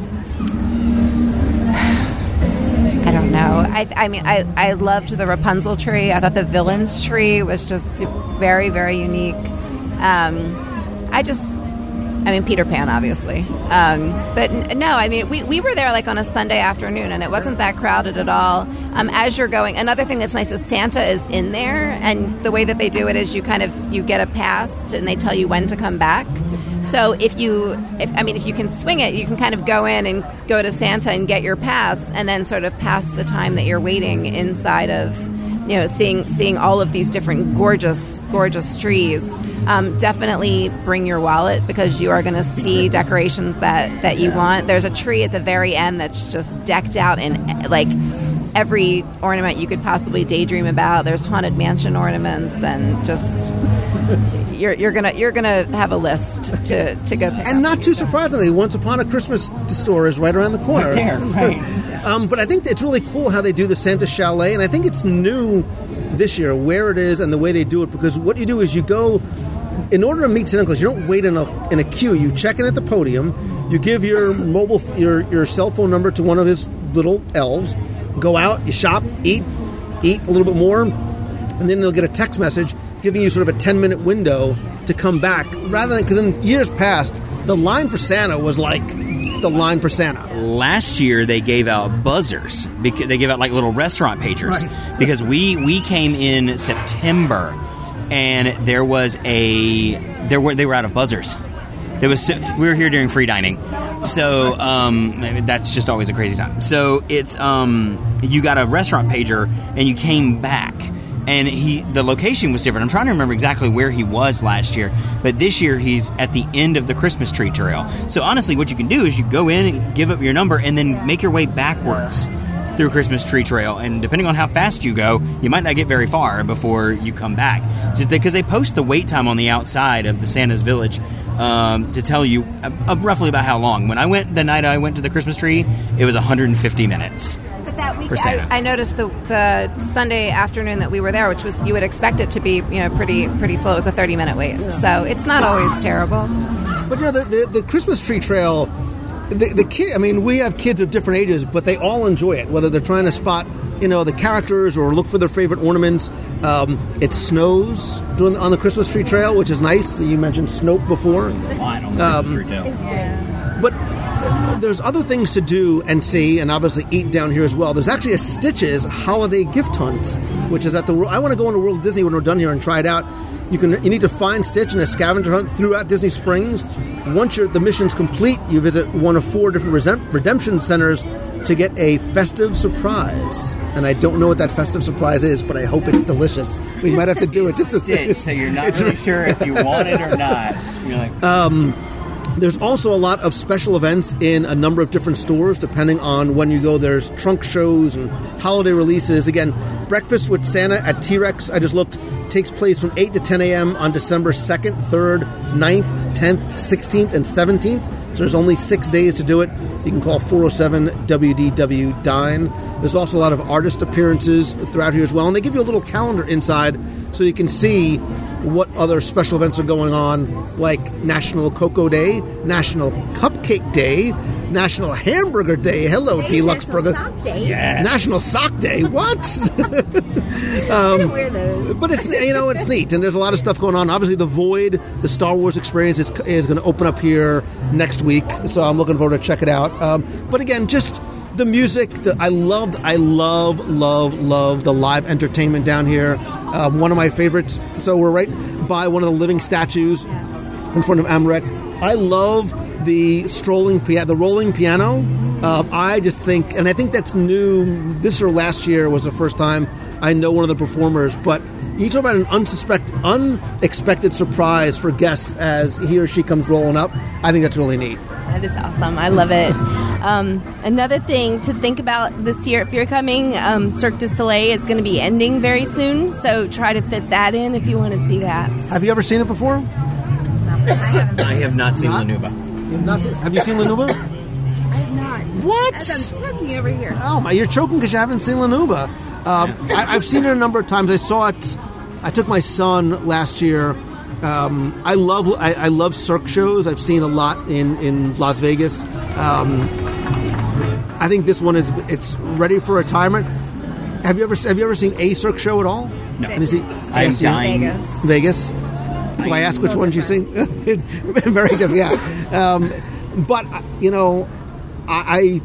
S7: I, I mean, I, I loved the Rapunzel tree. I thought the villains tree was just very, very unique. Um, I just, I mean, Peter Pan, obviously. Um, but no, I mean, we, we were there like on a Sunday afternoon, and it wasn't that crowded at all. Um, as you're going, another thing that's nice is Santa is in there, and the way that they do it is you kind of you get a pass, and they tell you when to come back. So if you, if, I mean, if you can swing it, you can kind of go in and go to Santa and get your pass, and then sort of pass the time that you're waiting inside of, you know, seeing seeing all of these different gorgeous, gorgeous trees. Um, definitely bring your wallet because you are going to see [LAUGHS] decorations that that you want. There's a tree at the very end that's just decked out in like every ornament you could possibly daydream about. There's haunted mansion ornaments and just you're, you're gonna you're gonna have a list to, to go pick
S4: And not too surprisingly, Once Upon a Christmas store is right around the corner.
S9: Right there, right. [LAUGHS]
S4: um, but I think it's really cool how they do the Santa Chalet, and I think it's new this year where it is and the way they do it. Because what you do is you go, in order to meet Santa Claus, you don't wait in a in a queue. You check in at the podium. You give your mobile your your cell phone number to one of his little elves. Go out, you shop, eat, eat a little bit more, and then they'll get a text message giving you sort of a 10 minute window to come back. Rather than because in years past the line for santa was like the line for santa.
S9: Last year they gave out buzzers because they gave out like little restaurant pagers. [LAUGHS] Because we we came in September and there was a there were they were out of buzzers. There was we were here during free dining, so um, that's just always a crazy time. So it's um, you got a restaurant pager and you came back. And he, the location was different. I'm trying to remember exactly where he was last year, but this year he's at the end of the Christmas tree trail. So honestly, what you can do is you go in and give up your number, and then make your way backwards through Christmas Tree Trail, and depending on how fast you go, you might not get very far before you come back. Because they post the wait time on the outside of the Santa's Village um, to tell you uh, uh, roughly about how long. When I went the night I went to the Christmas tree, it was 150 minutes.
S7: But that week, I, I noticed the the Sunday afternoon that we were there, which was you would expect it to be you know pretty pretty full. It was a thirty minute wait, so it's not always terrible.
S4: but you know the, the, the christmas tree trail the, the kid i mean we have kids of different ages but they all enjoy it whether they're trying to spot you know the characters or look for their favorite ornaments um, it snows during, on the christmas tree trail which is nice you mentioned Snoap before um, but uh, there's other things to do and see, and obviously eat down here as well. There's actually a Stitches holiday gift hunt, which is at the. I want to go into World Disney when we're done here and try it out. You can. You need to find Stitch in a scavenger hunt throughout Disney Springs. Once your the mission's complete, you visit one of four different redemption centers to get a festive surprise. And I don't know what that festive surprise is, but I hope it's delicious. We might have to do it just to see.
S9: Stitch, so you're not really sure if you want it or [LAUGHS] not. You're like,
S4: Um, there's also a lot of special events in a number of different stores, depending on when you go. There's trunk shows and holiday releases. Again, Breakfast with Santa at T Rex, I just looked, takes place from 8 to 10 a.m. on December 2nd, 3rd, 9th, 10th, 16th, and 17th. So there's only six days to do it. You can call 407 WDW Dine. There's also a lot of artist appearances throughout here as well. And they give you a little calendar inside so you can see what other special events are going on, like National Cocoa Day, National Cupcake Day, National Hamburger Day. Hello, Deluxe Burger. Sock Day. National Sock Day. [LAUGHS] What? um, but it's you know it's neat, and there's a lot of stuff going on. Obviously, the Void, the Star Wars experience is, is going to open up here next week, so I'm looking forward to check it out. Um, but again, just the music. The, I loved. I love, love, love the live entertainment down here. Um, one of my favorites. So we're right by one of the living statues in front of Amorette. I love the strolling piano, the rolling piano. Uh, I just think, and I think that's new. This or last year was the first time I know one of the performers. But you talk about an unsuspect, unexpected surprise for guests as he or she comes rolling up. I think that's really neat.
S10: That is awesome. I love it. Um, another thing to think about this year, if you're coming, um, Cirque du Soleil is going to be ending very soon, so try to fit that in if you want to see that.
S4: Have you ever seen it before?
S9: I have not seen La Nouba.
S4: You've not seen- have you seen La Nouba?
S11: I have not.
S4: What?
S11: As I'm checking over here.
S4: Oh my! You're choking because you haven't seen La Nouba. Um, I, I've seen it a number of times. I saw it. I took my son last year. Um, I love I, I love Cirque shows. I've seen a lot in in Las Vegas. Um, I think this one is it's ready for retirement. Have you ever have you ever seen a Cirque show at all?
S9: No.
S4: And is he,
S9: I'm
S4: yes, you-
S9: dying.
S11: Vegas.
S4: Vegas. Do I ask which ones you seen? [LAUGHS] Very different, yeah. Um, but uh, you know, I,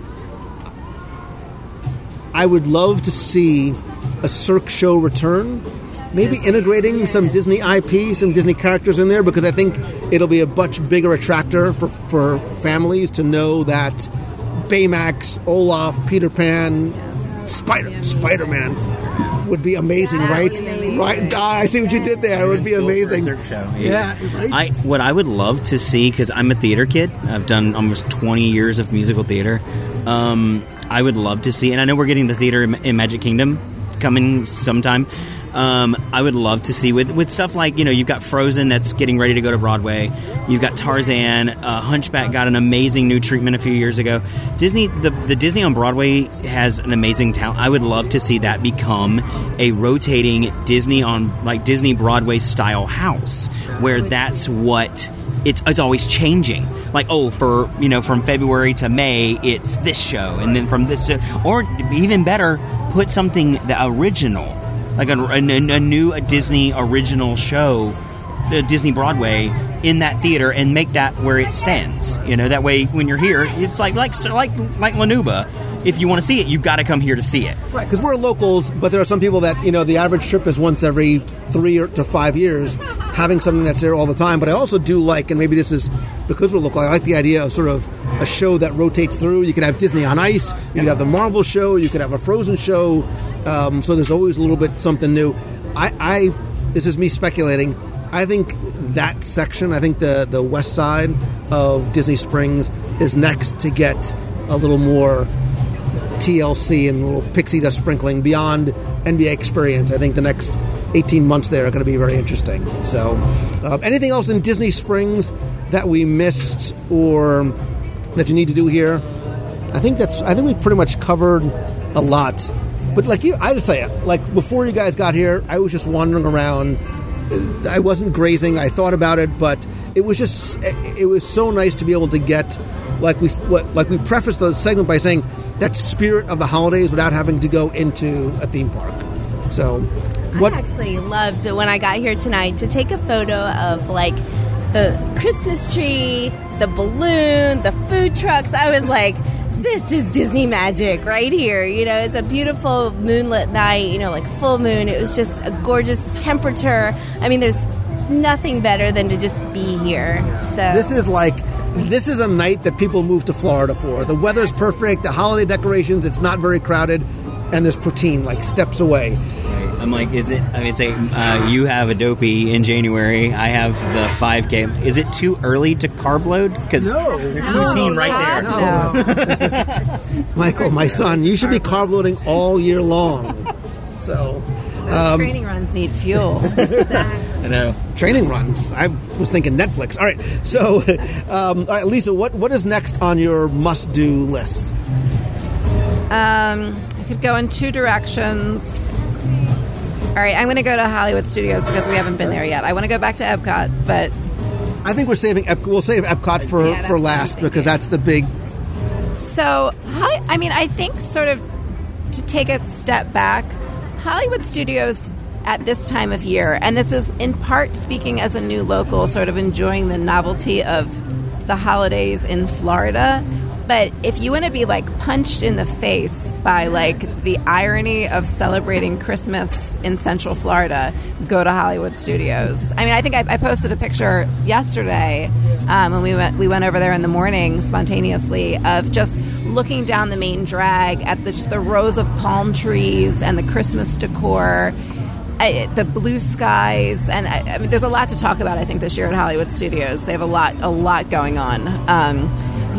S4: I I would love to see a Cirque show return. Maybe integrating some Disney IP, some Disney characters in there, because I think it'll be a much bigger attractor for, for families to know that Baymax, Olaf, Peter Pan, Spider Spider Man would be amazing, right? Right? Ah, I see what you did there. It would be amazing.
S9: Cirque show.
S4: Yeah, right?
S9: I what I would love to see because I'm a theater kid. I've done almost 20 years of musical theater. Um, I would love to see, and I know we're getting the theater in, in Magic Kingdom coming sometime. Um, I would love to see with with stuff like you know you've got Frozen that's getting ready to go to Broadway. You've got Tarzan. Uh, Hunchback got an amazing new treatment a few years ago. Disney the the Disney on Broadway has an amazing talent. I would love to see that become a rotating Disney on like Disney Broadway style house where that's what it's it's always changing. Like oh, for you know from February to May, it's this show, and then from this, or even better, put something the original, like a, a, a new Disney original show, uh, Disney Broadway in that theater, and make that where it stands. You know that way when you're here, it's like like like like La Nouba. If you want to see it, you've got to come here to see it.
S4: Right, because we're locals, but there are some people that you know the average trip is once every three to five years, having something that's there all the time. But I also do like, and maybe this is because we're local, I like the idea of sort of a show that rotates through. You could have Disney on Ice, you could have the Marvel show, you could have a Frozen show. Um, so there's always a little bit something new. I, I this is me speculating. I think that section, I think the the west side of Disney Springs is next to get a little more TLC and little pixie dust sprinkling beyond NBA experience. I think the next 18 months there are going to be very interesting. So, uh, anything else in Disney Springs that we missed or that you need to do here? I think that's. I think we pretty much covered a lot. But like you, I just say, it. like before you guys got here, I was just wandering around. I wasn't grazing. I thought about it, but it was just. It was so nice to be able to get, like we, what, like we prefaced the segment by saying that spirit of the holidays without having to go into a theme park. So, what?
S10: I actually loved when I got here tonight to take a photo of like the Christmas tree, the balloon, the food trucks. I was like, this is Disney magic right here. You know, it's a beautiful moonlit night, you know, like full moon. It was just a gorgeous temperature. I mean, there's nothing better than to just be here. So
S4: This is like this is a night that people move to Florida for. The weather's perfect, the holiday decorations, it's not very crowded, and there's poutine like steps away.
S9: I'm like, is it? I mean, it's a uh, you have a dopey in January. I have the 5K. Is it too early to carb load? Because
S4: No.
S9: there's routine right there. [LAUGHS]
S4: Michael, my son, you should be carb loading all year long. So, um,
S7: training runs need fuel. [LAUGHS]
S9: I know.
S4: training runs. I was thinking Netflix. All right, so, [LAUGHS] um, all right, Lisa, what what is next on your must-do list?
S7: Um, I could go in two directions. All right, I'm going to go to Hollywood Studios because we haven't been there yet. I want to go back to Epcot, but
S4: I think we're saving. Ep- we'll save Epcot for
S7: Yeah,
S4: for last because that's the big.
S7: so I mean, I think sort of to take a step back, Hollywood Studios at this time of year, and this is in part speaking as a new local, sort of enjoying the novelty of the holidays in Florida. But if you want to be like punched in the face by like the irony of celebrating Christmas in Central Florida, go to Hollywood Studios. I mean, I think I, I posted a picture yesterday um, when we went we went over there in the morning spontaneously of just looking down the main drag at the, the rows of palm trees and the Christmas decor. I, the blue skies, and I, I mean, there's a lot to talk about. I think this year at Hollywood Studios, they have a lot, a lot going on. Um,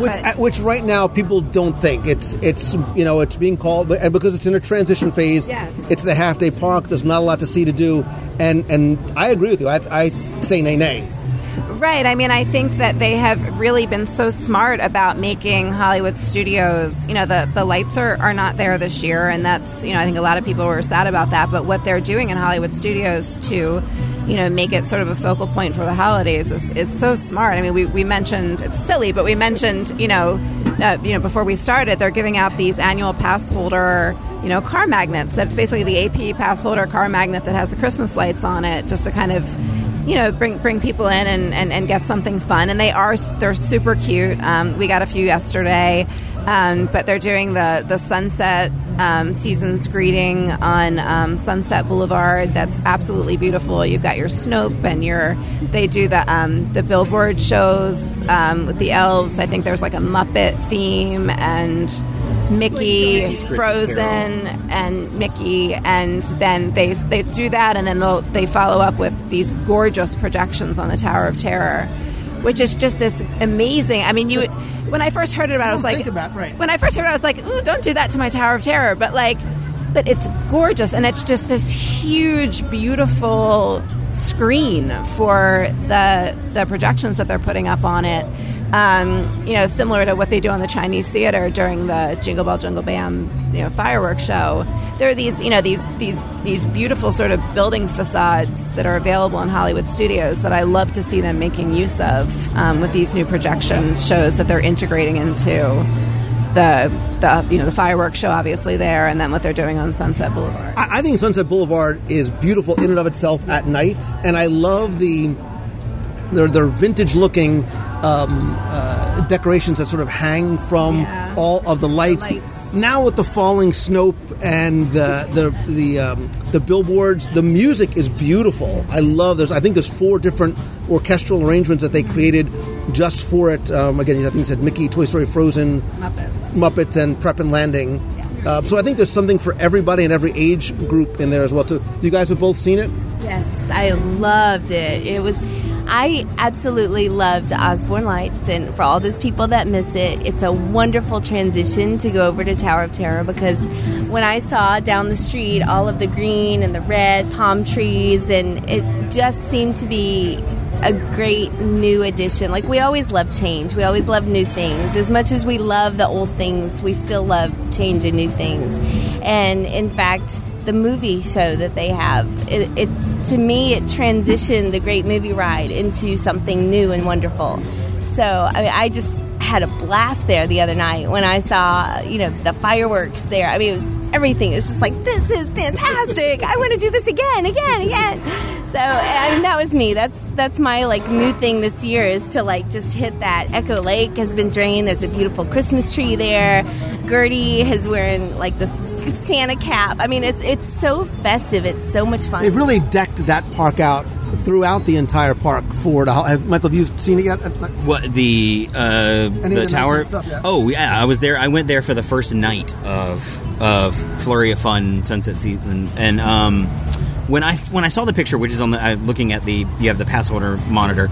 S4: Which,
S7: but-
S4: uh, which right now people don't think it's it's you know it's being called and because it's in a transition phase.
S7: Yes.
S4: It's the half day park. There's not a lot to see to do, and and I agree with you. I, I say nay nay.
S7: Right. I mean, I think that they have really been so smart about making Hollywood studios. You know, the, the lights are, are not there this year, and that's, you know, I think a lot of people were sad about that. But what they're doing in Hollywood studios to, you know, make it sort of a focal point for the holidays is, is so smart. I mean, we, we mentioned, it's silly, but we mentioned, you know, uh, you know, before we started, they're giving out these annual pass holder, you know, car magnets. That's basically the AP pass holder car magnet that has the Christmas lights on it, just to kind of you know bring bring people in and, and, and get something fun. And they are they're super cute. Um, we got a few yesterday. Um, but they're doing the the sunset um, seasons greeting on um, Sunset Boulevard. That's absolutely beautiful. You've got your Snoap and your they do the um, the billboard shows um, with the elves. I think there's like a Muppet theme and Mickey, Frozen, and Mickey, and then they they do that, and then they'll they follow up with these gorgeous projections on the Tower of Terror, which is just this amazing. I mean, you when I first heard about it, I was like,
S4: about right.
S7: when I first heard it, I was like, ooh, don't do that to my Tower of Terror, but like. But it's gorgeous, and it's just this huge, beautiful screen for the the projections that they're putting up on it. Um, you know, similar to what they do on the Chinese theater during the Jingle Bell Jingle Bam, you know, fireworks show. There are these, you know, these these these beautiful sort of building facades that are available in Hollywood studios that I love to see them making use of um, with these new projection shows that they're integrating into the the you know the fireworks show obviously there, and then what they're doing on Sunset Boulevard.
S4: I, I think Sunset Boulevard is beautiful in and of itself at night, and I love the their their vintage looking um, uh, decorations that sort of hang from
S7: Yeah.
S4: all of the lights.
S7: lights.
S4: Now with the falling Snoap and the the the, um, the billboards, the music is beautiful. I love this. I think there's four different orchestral arrangements that they created just for it. Um, again, I think it said Mickey, Toy Story, Frozen,
S7: Muppets.
S4: Muppets and Prep and Landing. Uh, so I think there's something for everybody and every age group in there as well. Too. You guys have both seen it.
S10: Yes, I loved it. It was. I absolutely loved Osborne Lights, and for all those people that miss it, it's a wonderful transition to go over to Tower of Terror because when I saw down the street all of the green and the red palm trees, and it just seemed to be a great new addition. Like we always love change, we always love new things. As much as we love the old things, we still love change and new things. And in fact, the movie show that they have, it, it to me it transitioned the Great Movie Ride into something new and wonderful. So I mean, I just had a blast there the other night when I saw you know the fireworks there. I mean, it was everything. It was just like this is fantastic. I want to do this again, again, again. So I mean, that was me. That's that's my like new thing this year is to like just hit that. Echo Lake has been drained. There's a beautiful Christmas tree there. Gertie is wearing like this Santa cap. I mean, it's it's so festive. It's so much fun.
S4: They've really decked that park out throughout the entire park for the. Have, Michael, have you seen it yet?
S9: What the uh, the tower?
S4: stuff, yeah.
S9: Oh yeah, I was there. I went there for the first night of of Flurry of Fun Sunset Season, and um, when I when I saw the picture, which is on the uh, looking at the you have the pass holder monitor,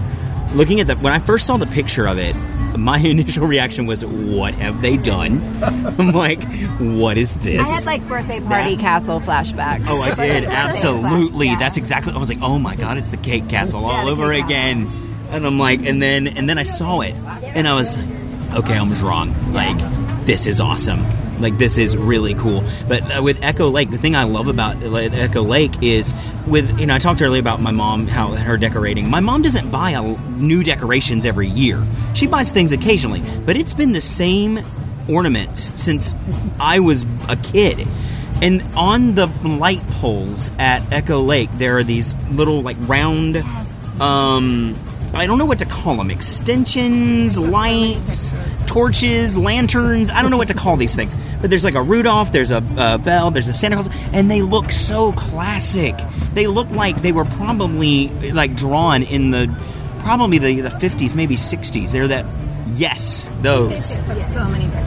S9: looking at the when I first saw the picture of it. My [LAUGHS] initial reaction was, "What have they done?" [LAUGHS] I'm like, "What is this?"
S7: I had like birthday party castle flashbacks.
S9: Oh, I [LAUGHS] did absolutely.
S7: flash- yeah.
S9: That's exactly. I was like, oh my god, it's the cake castle
S7: Yeah,
S9: all over again. And I'm like, and then and then I saw it, and I was, okay, I was wrong. Like, this is awesome. Like this is really cool. But uh, with Echo Lake, the thing I love about Echo Lake is with you know I talked earlier about my mom how her decorating. My mom doesn't buy a, new decorations every year. She buys things occasionally, but it's been the same ornaments since I was a kid. And on the light poles at Echo Lake, there are these little like round um I don't know what to call them. Extensions, lights. torches, lanterns. I don't know what to call these things, but there's like a Rudolph, there's a, uh bell, there's a Santa Claus, and they look so classic. They look like they were probably like drawn in the probably the the 50s, maybe 60s. They're that yes, those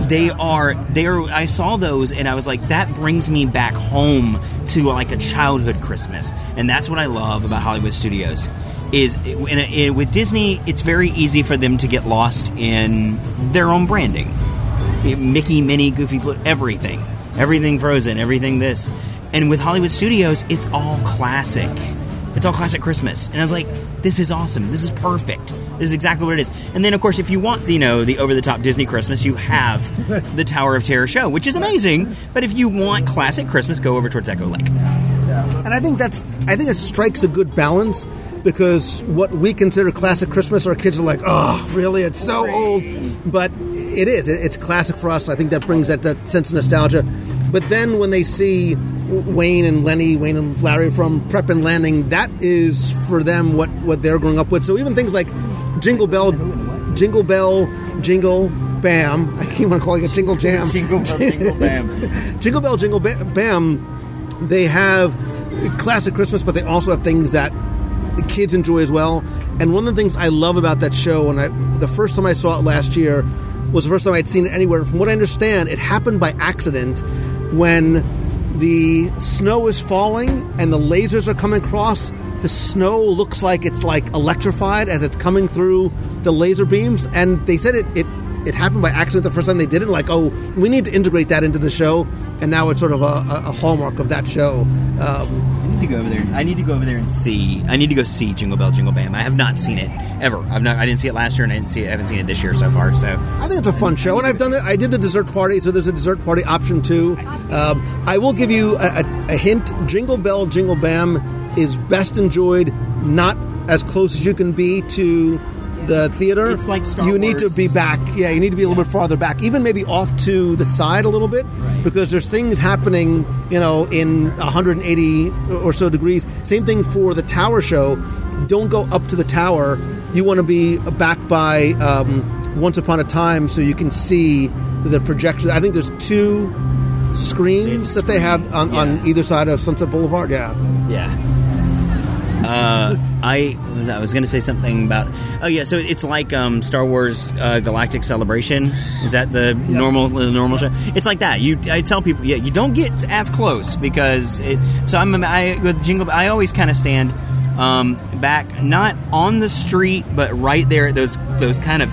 S9: they are they are i saw those and i was like that brings me back home to like a childhood christmas and that's what i love about hollywood studios is in in- with disney it's very easy for them to get lost in their own branding. Mickey minnie goofy Pl- everything. Everything frozen everything this. And with hollywood studios it's all classic. It's all classic christmas. And i was like this is awesome. This is perfect this is exactly what it is and then of course if you want you know the over the top disney christmas you have [LAUGHS] the tower of terror show which is amazing but if you want classic christmas go over towards echo lake
S4: And I think that's I think it strikes a good balance because what we consider classic Christmas, our kids are like, oh, really? It's so old, but it is. It's classic for us. I think that brings that, that sense of nostalgia. But then when they see Wayne and Lenny, Wayne and Larry from Prep and Landing, that is for them what what they're growing up with. So even things like Jingle Bell, Jingle Bell, Jingle. Bam! I keep on calling it Jingle Jam. [LAUGHS]
S9: Jingle Bell, Jingle Bam. [LAUGHS]
S4: Jingle Bell, Jingle Ba- Bam they have classic Christmas, but they also have things that the kids enjoy as well. And one of the things I love about that show, and I, the first time I saw it last year was the first time I'd seen it anywhere. From what I understand, it happened by accident when the snow is falling and the lasers are coming across. The snow looks like it's like electrified as it's coming through the laser beams, and they said it it it happened by accident the first time they did it. Like, oh, we need to integrate that into the show, and now it's sort of a, a, hallmark of that show. Um,
S9: I need to go over there. I need to go over there and see. I need to go see Jingle Bell Jingle Bam. I have not seen it ever. I've not. I didn't see it last year, and I didn't see it. I haven't seen it this year so far. So
S4: I think it's a fun show, and I've done it. I did the dessert party, so there's a dessert party option too. Um, I will give you a, a, a hint: Jingle Bell, Jingle Bam is best enjoyed not as close as you can be to the theater.
S9: It's like Star
S4: you need to be back. Yeah, you need to be a little bit farther back, even maybe off to the side a little bit, because there's things happening. You know, in 180 or so degrees. Same thing for the tower show. Don't go up to the tower. You want to be back by um, Once Upon a Time so you can see the projection. I think there's two screens that they have on, on either side of Sunset Boulevard. Yeah.
S9: yeah. Uh, I was I was going to say something about. Oh yeah, so it's like um, Star Wars uh, Galactic Celebration. Is that the normal the normal show? It's like that. You I tell people, yeah, you don't get as close because it. So I'm I with Jingle. I always kind of stand um, back, not on the street, but right there at those those kind of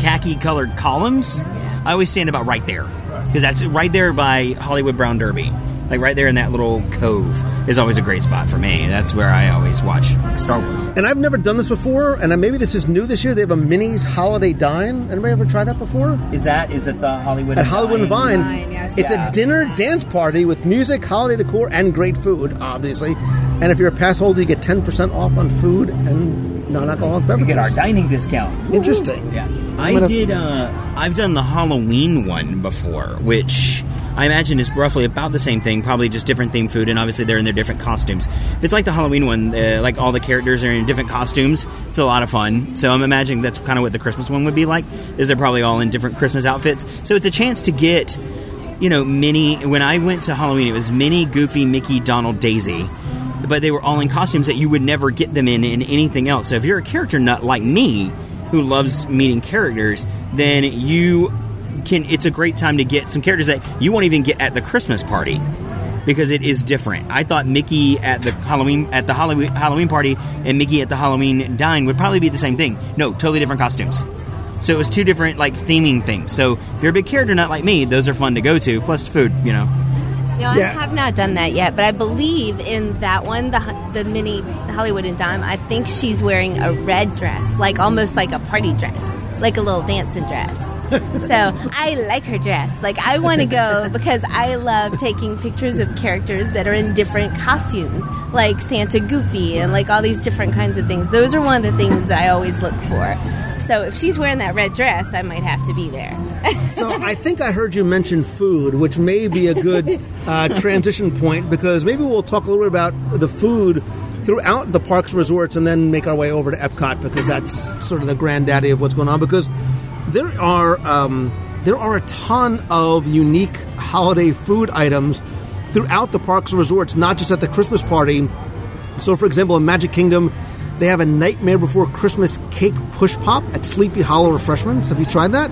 S9: khaki colored columns. I always stand about right there because that's right there by Hollywood Brown Derby. Like right there in that little cove is always a great spot for me. That's where I always watch Star Wars.
S4: And I've never done this before, and maybe this is new this year. They have a Minnie's Holiday Dine. Anybody ever tried that before?
S9: Is that is that the Hollywood
S4: At Hollywood and Vine,
S7: Vine, yes.
S4: it's
S9: Yeah.
S4: a dinner dance party with music, holiday decor, and great food, obviously. And if you're a pass holder, you get 10% off on food and non-alcoholic
S9: We
S4: beverages.
S9: get our dining discount.
S4: Interesting.
S9: Yeah,
S4: I'm
S9: I
S4: gonna-
S9: did. Uh, I've done the Halloween one before, which I imagine is roughly about the same thing, probably just different themed food, and obviously they're in their different costumes. It's like the Halloween one, uh, like all the characters are in different costumes, it's a lot of fun. So I'm imagining that's kind of what the Christmas one would be like. Is they're probably all in different Christmas outfits, so it's a chance to get. You know, Minnie. When I went to Halloween, it was Minnie, Goofy, Mickey, Donald, Daisy but they were all in costumes that you would never get them in in anything else. So if you're a character nut like me, who loves meeting characters, then you can. It's a great time to get some characters that you won't even get at the Christmas party because it is different. I thought Mickey at the Halloween at the Halloween Halloween party and Mickey at the Halloween dine would probably be the same thing. No, totally different costumes. So it was two different like theming things. So if you're a big character nut like me, those are fun to go to. Plus food, you know.
S10: No,
S4: Yeah.
S10: I have not done that yet, but I believe in that one, the the Minnie Hollywood and Dime. I think she's wearing a red dress, like almost like a party dress, like a little dancing dress. [LAUGHS] so I like her dress. Like I want to go [LAUGHS] because I love taking pictures of characters that are in different costumes, like Santa Goofy and like all these different kinds of things. Those are one of the things that I always look for. So if she's wearing that red dress, I might have to be there.
S4: So [LAUGHS] I think I heard you mention food, which may be a good uh, transition point because maybe we'll talk a little bit about the food throughout the parks and resorts and then make our way over to Epcot because that's sort of the granddaddy of what's going on. Because there are um, there are a ton of unique holiday food items throughout the parks and resorts, not just at the Christmas party. So, for example, in Magic Kingdom, they have a Nightmare Before Christmas cake push pop at Sleepy Hollow Refreshments. Have you tried that?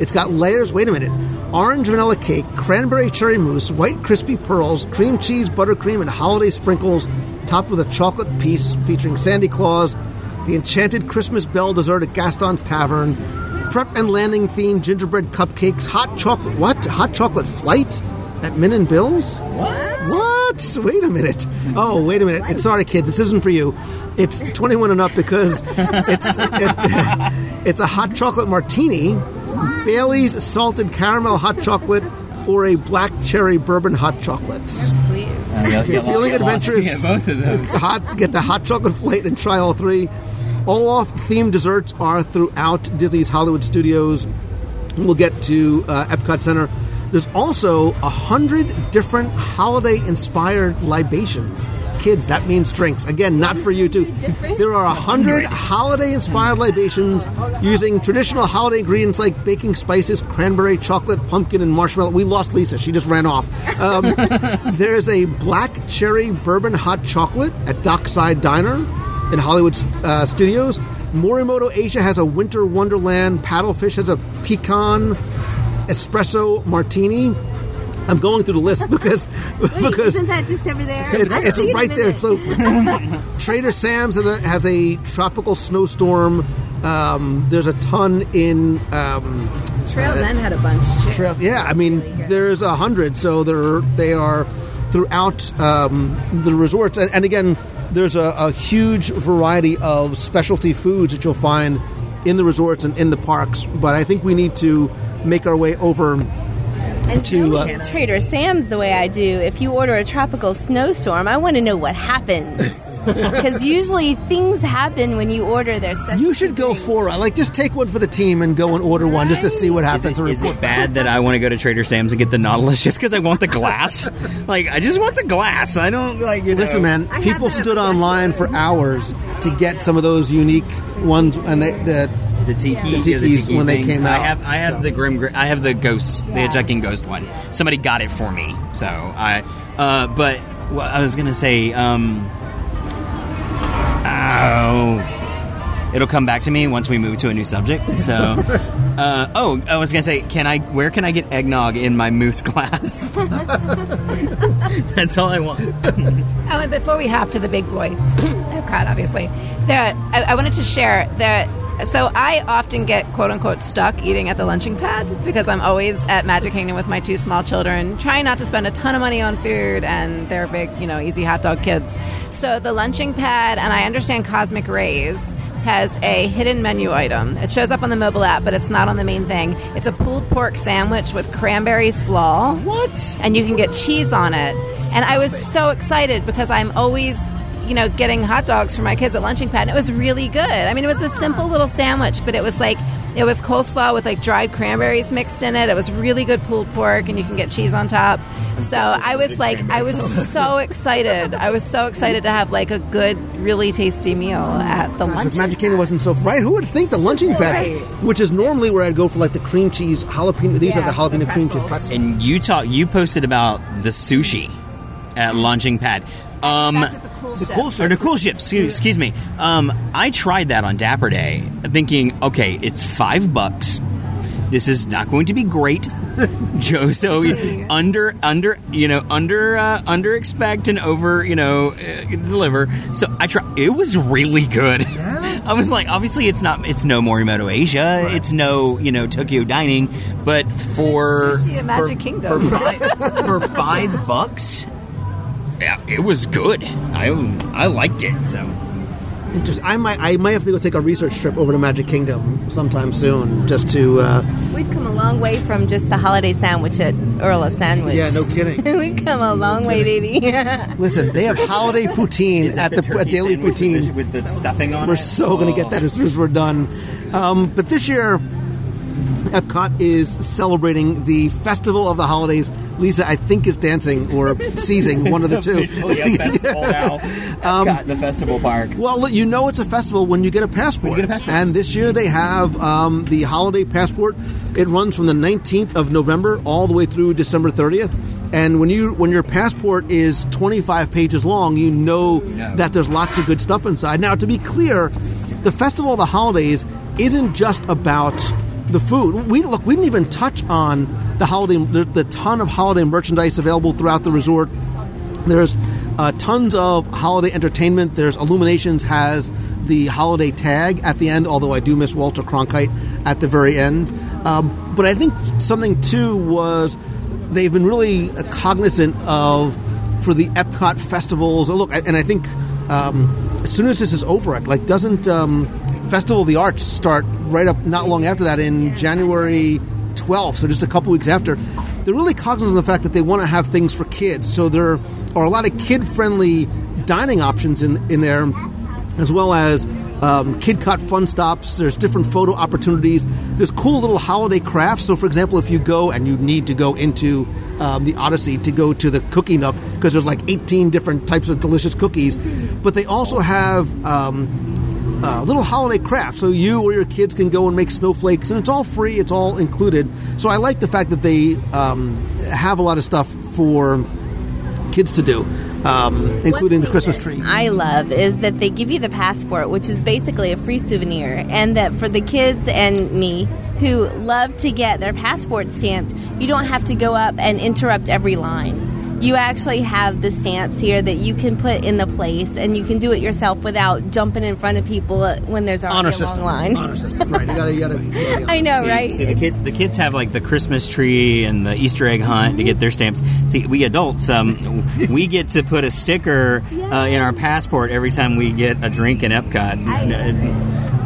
S4: It's got layers. Wait a minute. Orange vanilla cake, cranberry cherry mousse, white crispy pearls, cream cheese, buttercream, and holiday sprinkles, topped with a chocolate piece featuring Sandy Claus, the enchanted Christmas bell dessert at Gaston's Tavern, prep and landing themed gingerbread cupcakes, hot chocolate. What? Hot chocolate flight at Min and Bill's? What? What? Wait a minute. Oh, wait a minute. It's sorry, kids. This isn't for you. It's 21 and up because it's it, [LAUGHS] it's a hot chocolate martini, Bailey's salted caramel hot chocolate, or a black cherry bourbon hot chocolate. Please. Uh, if you're feeling adventurous,
S9: both of those.
S4: hot, get the hot chocolate flight and try all three. Off themed desserts are throughout Disney's Hollywood Studios. We'll get to uh, Epcot Center. There's also a hundred different holiday-inspired libations. Kids, that means drinks. Again, not for you too. There are a hundred holiday-inspired libations using traditional holiday ingredients like baking spices, cranberry, chocolate, pumpkin, and marshmallow. We lost Lisa; she just ran off. Um, [LAUGHS] there's a black cherry bourbon hot chocolate at Dockside Diner in Hollywood uh, Studios. Morimoto Asia has a winter wonderland. Paddlefish has a pecan espresso martini. I'm going through the list [LAUGHS] because
S11: Wait,
S4: because
S11: isn't that just over there?
S4: it's, it's
S11: see it in a
S4: right there. So [LAUGHS] Trader Sam's has a, has a tropical snowstorm. Um, there's a ton in um,
S11: Trail's
S4: uh,
S11: End had a bunch too.
S4: Trails, yeah, I mean, there's a hundred, so they're they are throughout um, the resorts, and, and again, there's a, a huge variety of specialty foods that you'll find in the resorts and in the parks. But I think we need to make our way over
S10: And
S4: to. Uh,
S10: Trader Sam's the way I do, if you order a tropical snowstorm, I want to know what happens. [LAUGHS] [LAUGHS] Because usually things happen when you order their special.
S4: you should go for it. Like, just take one for the team and go and order one just to see what happens. and
S9: Is
S4: report
S9: it bad that I want to go to Trader Sam's and get the Nautilus just because I want the glass? [LAUGHS] like, I just want the glass. I don't like you know.
S4: Listen, man, people stood online for hours to get some of those unique ones, and they the
S9: The tiki,
S4: the
S9: yeah,
S4: tikis
S9: tiki
S4: when they came out.
S9: I have, I have the grim, I have the ghost, the hitchhiking ghost one. Somebody got it for me, so I. Uh, but well, I was gonna say, um, oh, it'll come back to me once we move to a new subject. So, [LAUGHS] uh, oh, I was gonna say, can I? Where can I get eggnog in my moose glass? [LAUGHS] That's all I want. [LAUGHS]
S7: Oh, and before we hop to the big boy, [COUGHS] Epcot, obviously, there, I, I wanted to share that. So I often get quote unquote stuck eating at the lunching pad because I'm always at Magic Kingdom with my two small children, trying not to spend a ton of money on food, and they're big, you know, easy hot dog kids. So the lunching pad, and I understand Cosmic Ray's has a hidden menu item. It shows up on the mobile app, but it's not on the main thing. It's a pulled pork sandwich with cranberry slaw.
S4: What?
S7: And you can get cheese on it. And I was so excited because I'm always, you know, getting hot dogs for my kids at lunching pad. And it was really good. I mean, it was a simple little sandwich, but it was like it was coleslaw with like dried cranberries mixed in it. It was really good pulled pork, and you can get cheese on top. So I was like, I was so excited. I was so excited to have like a good, really tasty meal at the
S4: If
S7: lunch.
S4: Magic Kingdom wasn't so right, who would think the lunching pad,
S7: Right.
S4: which is normally where I'd go for like the cream cheese jalapeno. These
S7: Yeah,
S4: are the jalapeno
S7: the
S4: cream cheese
S7: pretzels.
S4: pretzels.
S9: And you talk, you posted about the sushi at lunching Pad. Um,
S7: That's at the cool
S4: The
S7: ship.
S4: cool
S9: or
S4: ship.
S9: the cool ship. Excuse, excuse me. Um, I tried that on Dapper Day, thinking, okay, it's five bucks. This is not going to be great, [LAUGHS] Joe. So under, under, you know, under, uh, under expect and over, you know, uh, deliver. So I tried. It was really good. [LAUGHS] I was like, obviously, it's not, it's no Morimoto Asia. It's no, you know, Tokyo Dining, but for
S7: Sushi at Magic
S9: for-
S7: Kingdom.
S9: for five, [LAUGHS] for five bucks. Yeah, it was good. I I liked it. So
S4: Just, I might, I might have to go take a research trip over to Magic Kingdom sometime soon, just to. Uh,
S10: We've come a long way from just the holiday sandwich at Earl of Sandwich.
S4: yeah, no [LAUGHS] kidding.
S10: We've come a long way, baby. [LAUGHS]
S4: Listen, they have holiday [LAUGHS] poutine at the at Daily Poutine.
S9: with the stuffing on
S4: We're
S9: it.
S4: so going to get that as soon as we're done. Um, but this year, Epcot is celebrating the festival of the holidays. Lisa, I think, is dancing or [LAUGHS] seizing, one of the two.
S9: officially a festival [LAUGHS] now. Epcot, the festival park.
S4: Well, you know it's a festival when you get a passport.
S9: Get a passport.
S4: And this year they have um, the holiday passport. It runs from the 19th of November all the way through December 30th. And when you when your passport is 25 pages long, you know that there's lots of good stuff inside. Now, to be clear, the festival of the holidays isn't just about the food. We look, we didn't even touch on the holiday, the, the ton of holiday merchandise available throughout the resort. There's uh, tons of holiday entertainment. There's Illuminations has the holiday tag at the end, although I do miss Walter Cronkite at the very end. Um, but I think something too was they've been really cognizant of for the Epcot festivals. Look, and I think um, as soon as this is over, like doesn't um, Festival of the Arts start right up not long after that in January 12th, so just a couple weeks after. They're really cognizant of the fact that they want to have things for kids, so there are a lot of kid-friendly dining options in in there, as well as um, kid caught fun stops. There's different photo opportunities. There's cool little holiday crafts. So, for example, if you go and you need to go into um, the Odyssey to go to the Cookie Nook because there's like 18 different types of delicious cookies, but they also have. Um, uh, little holiday craft so you or your kids can go and make snowflakes, and it's all free. It's all included. So I like the fact that they um, have a lot of stuff for kids to do, um, including the Christmas tree.
S10: I love is that they give you the passport, which is basically a free souvenir, and that for the kids and me who love to get their passport stamped, you don't have to go up and interrupt every line. You actually have the stamps here that you can put in the place, and you can do it yourself without jumping in front of people when there's already
S4: Honor
S10: a
S4: system.
S10: long line.
S4: Honor system. Right. You gotta, you gotta, you gotta [LAUGHS]
S10: I know,
S9: See-
S10: right?
S9: See, the kid, the kids have like the Christmas tree and the Easter egg hunt to get their stamps. See, we adults, um, we get to put a sticker uh, in our passport every time we get a drink in Epcot.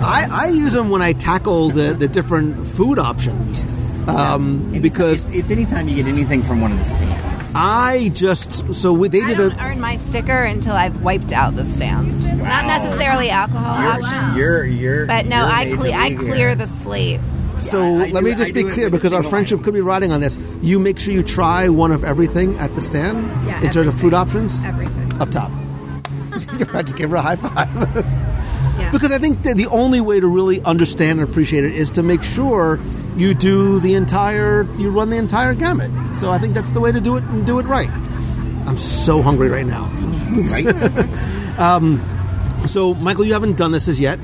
S4: I, I use them when I tackle the, the different food options. Um, because
S9: it's, it's anytime you get anything from one of the stands.
S4: I just so we, they
S7: I
S4: did a
S7: don't earn my sticker until I've wiped out the stamp. Not necessarily alcohol options,
S9: You're, you're,
S7: but no,
S9: you're
S7: I
S9: major
S7: cle- I
S9: league here.
S7: clear the slate.
S4: So
S9: I
S4: let
S9: do-
S4: me just be clear because our
S9: single
S4: friendship could be riding on this. You make sure you try one of everything at the stand
S7: Yeah,
S4: in terms of food options.
S7: Everything.
S4: Up top. [LAUGHS] I just gave her a high five. yeah. [LAUGHS] Because I think that the only way to really understand and appreciate it is to make sure you do the entire, you run the entire gamut. So I think that's the way to do it and do it right. I'm so hungry right now. [LAUGHS] [LAUGHS] um, so Michael, you haven't done this as yet,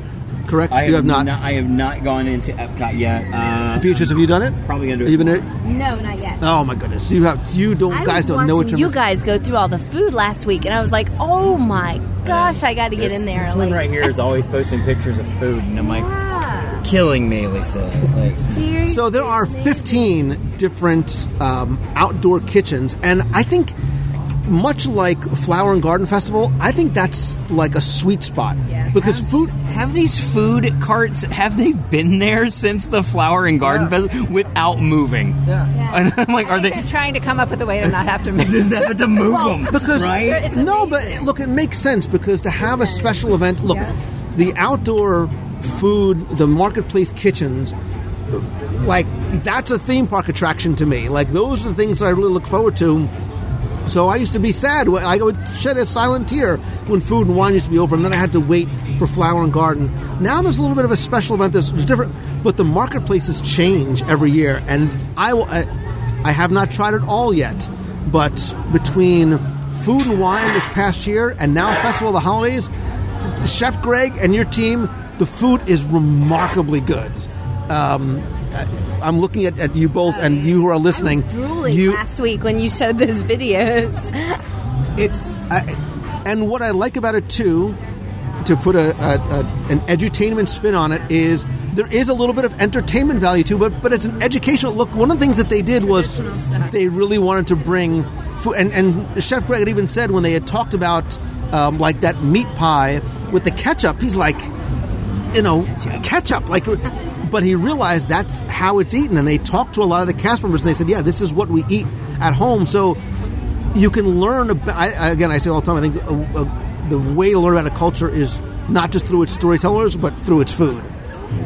S4: correct?
S9: I
S4: you have not.
S9: I have not gone into Epcot yet. Uh,
S4: Beatrice, have you done it?
S9: Probably gonna do
S4: Have you
S9: it
S4: been
S9: tomorrow.
S4: there?
S10: No, not yet.
S4: Oh my goodness! You have you don't
S10: I
S4: guys don't know what you're
S10: you guys go through all the food last week, and I was like, "Oh my gosh, I got to get in there!"
S9: This
S10: like,
S9: one right here is always posting pictures of food, and I'm like, [LAUGHS] killing me, Lisa. Like,
S4: So there are 15 different um, outdoor kitchens, and I think, much like Flower and Garden Festival, I think that's like a sweet spot because food.
S9: have these food carts have they been there since the flower and garden festival without moving?
S4: Yeah. yeah.
S9: And I'm like, are they?
S7: They're trying to come up with a way to not have to [LAUGHS] move.
S9: Just have to move them, [LAUGHS]
S4: because
S9: right?
S4: no, but look, it makes sense because to have a special event. Look, the outdoor food, the marketplace kitchens, like that's a theme park attraction to me. Like those are the things that I really look forward to. So I used to be sad. I would shed a silent tear when food and wine used to be over, and then I had to wait for flower and garden. Now there's a little bit of a special event. There's, there's different, but the marketplaces change every year, and I. I, I have not tried it all yet, but between food and wine this past year and now Festival of the Holidays, Chef Greg and your team, the food is remarkably good. Um, I'm looking at, at you both, and you who are listening.
S10: drooling
S4: you,
S10: last week when you showed those videos.
S4: it's I, and what I like about it too, to put a, a, a an edutainment spin on it is there is a little bit of entertainment value too, but but it's an educational look. One of the things that they did was they really wanted to bring food, and and Chef Greg had even said when they had talked about um, like that meat pie with the ketchup, he's like, you know, ketchup, like. But he realized that's how it's eaten, and they talked to a lot of the cast members, and they said, "Yeah, this is what we eat at home." So you can learn about. I, again, I say all the time. I think uh, uh, the way to learn about a culture is not just through its storytellers, but through its food.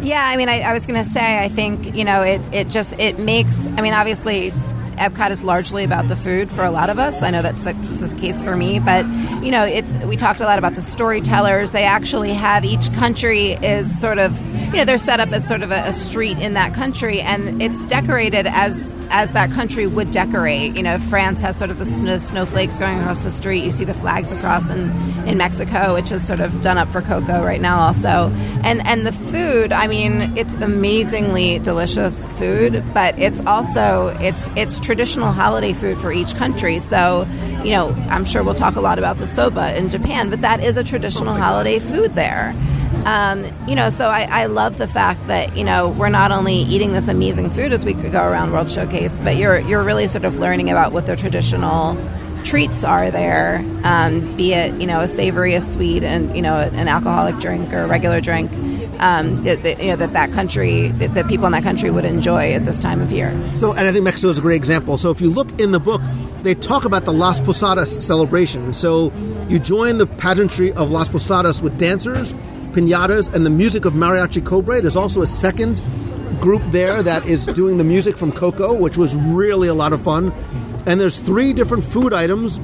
S7: Yeah, I mean, I, I was going to say, I think you know, it it just it makes. I mean, obviously, Epcot is largely about the food for a lot of us. I know that's the, the case for me, but you know, it's we talked a lot about the storytellers. They actually have each country is sort of you know they're set up as sort of a, a street in that country, and it's decorated as as that country would decorate. You know, France has sort of the snow, snowflakes going across the street. You see the flags across in, in Mexico, which is sort of done up for Coco right now, also. And and the food, I mean, it's amazingly delicious food, but it's also it's it's traditional holiday food for each country. So, you know, I'm sure we'll talk a lot about the soba in Japan, but that is a traditional holiday food there. Um, you know, so I, I love the fact that you know we're not only eating this amazing food as we could go around World Showcase, but you're you're really sort of learning about what the traditional treats are there, um, be it you know a savory, a sweet, and you know an alcoholic drink or a regular drink. Um, that, that, you know that that country that, that people in that country would enjoy at this time of year.
S4: So, and I think Mexico is a great example. So, if you look in the book, they talk about the Las Posadas celebration. So, you join the pageantry of Las Posadas with dancers, pinatas, and the music of Mariachi Cobre. There's also a second group there that is doing the music from Coco, which was really a lot of fun. And there's three different food items.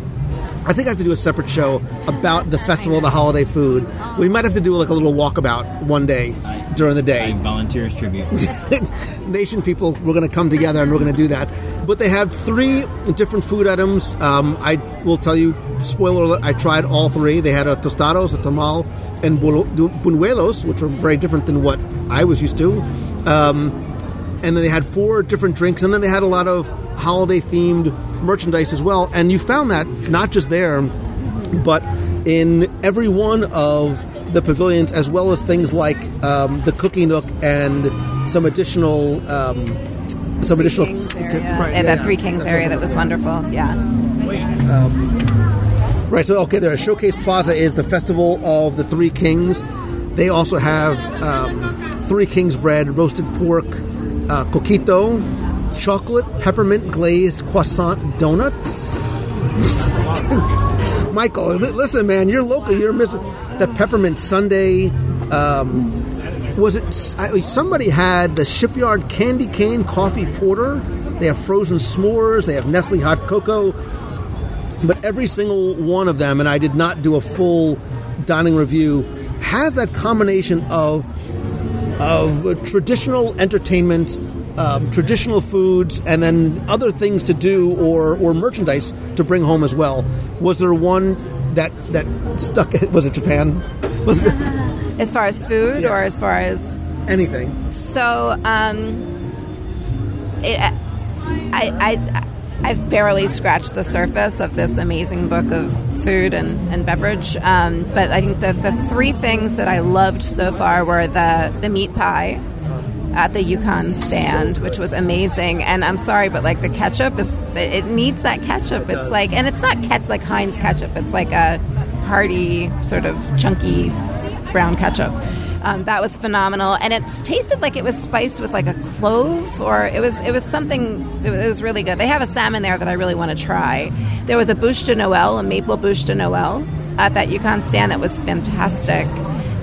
S4: I think I have to do a separate show about the festival of the holiday food. We might have to do like a little walkabout one day during the day.
S9: volunteer as tribute. [LAUGHS]
S4: nation people we're going to come together and we're going to do that but they have three different food items um, i will tell you spoiler alert i tried all three they had a tostados a tamal and buñuelos which were very different than what i was used to um, and then they had four different drinks and then they had a lot of holiday themed merchandise as well and you found that not just there but in every one of the pavilions, as well as things like um, the cookie nook and some additional, um, some additional,
S7: Area,
S4: right,
S7: and
S4: yeah.
S7: that Three Kings area that was wonderful. Yeah.
S4: Right. So okay, there. Showcase Plaza is the festival of the Three Kings. They also have um, Three Kings bread, roasted pork, uh, coquito, chocolate peppermint glazed croissant donuts. [LAUGHS] Michael, li- listen, man, you're local. You're missing the peppermint sundae. Um, was it somebody had the shipyard candy cane coffee porter? They have frozen s'mores. They have Nestle hot cocoa. But every single one of them, and I did not do a full dining review, has that combination of of traditional entertainment, um, traditional foods, and then other things to do or, or merchandise to bring home as well. Was there one that that stuck? Was it Japan? Was it [LAUGHS]
S7: As far as food, or as far as
S4: anything?
S7: So, um, it, I, I, I've barely scratched the surface of this amazing book of food and, and beverage. Um, but I think the, the three things that I loved so far were the, the meat pie at the Yukon stand, which was amazing. And I'm sorry, but like the ketchup is, it needs that ketchup. It's like, and it's not ket, like Heinz ketchup. It's like a hearty, sort of chunky brown ketchup. Um, that was phenomenal, and it tasted like it was spiced with like a clove, or it was it was something. It was, really good. They have a salmon there that I really want to try. There was a bouche de Noël, a maple bouche de Noël, at that Yukon stand that was fantastic.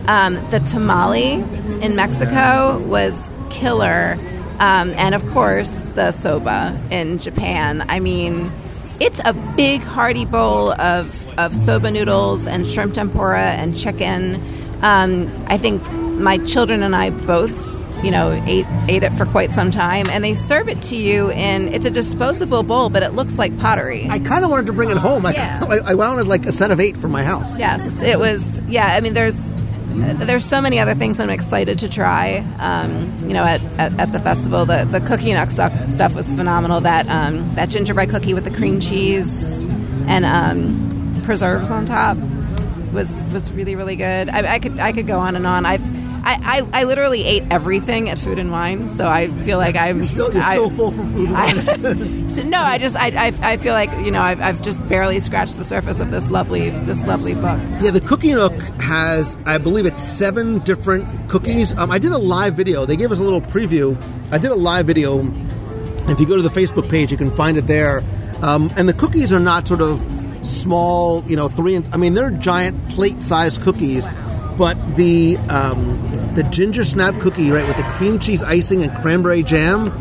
S7: Um, the tamale in Mexico was killer, um, and of course the soba in Japan. I mean, it's a big hearty bowl of, of soba noodles and shrimp tempura and chicken. Um, I think my children and I both, you know, ate ate it for quite some time, and they serve it to you in it's a disposable bowl, but it looks like pottery.
S4: I kind of wanted to bring it home. I,
S7: Yeah. [LAUGHS]
S4: I, I wanted like a set of eight for my house.
S7: Yes, it was. Yeah, I mean, there's there's so many other things I'm excited to try. Um, you know, at, at, at the festival, the the cookie nook stuff, stuff was phenomenal. That um, that gingerbread cookie with the cream cheese and um, preserves on top was was really really good. I, I could I could go on and on. I've I, I, I literally ate everything at Food and Wine, so I feel like I'm
S4: Still, you're
S7: I-
S4: still full from food.
S7: and I, [LAUGHS] [LAUGHS] so, no, I just I, I, I feel like you know I've, I've just barely scratched the surface of this lovely this lovely book.
S4: Yeah, the Cookie Nook has, I believe it's seven different cookies. Um, I did a live video. They gave us a little preview. I did a live video. If you go to the Facebook page, you can find it there. Um, and the cookies are not sort of small, you know, three. And, I mean, they're giant plate-sized cookies, but the um, the ginger snap cookie, right, with the cream cheese icing and cranberry jam.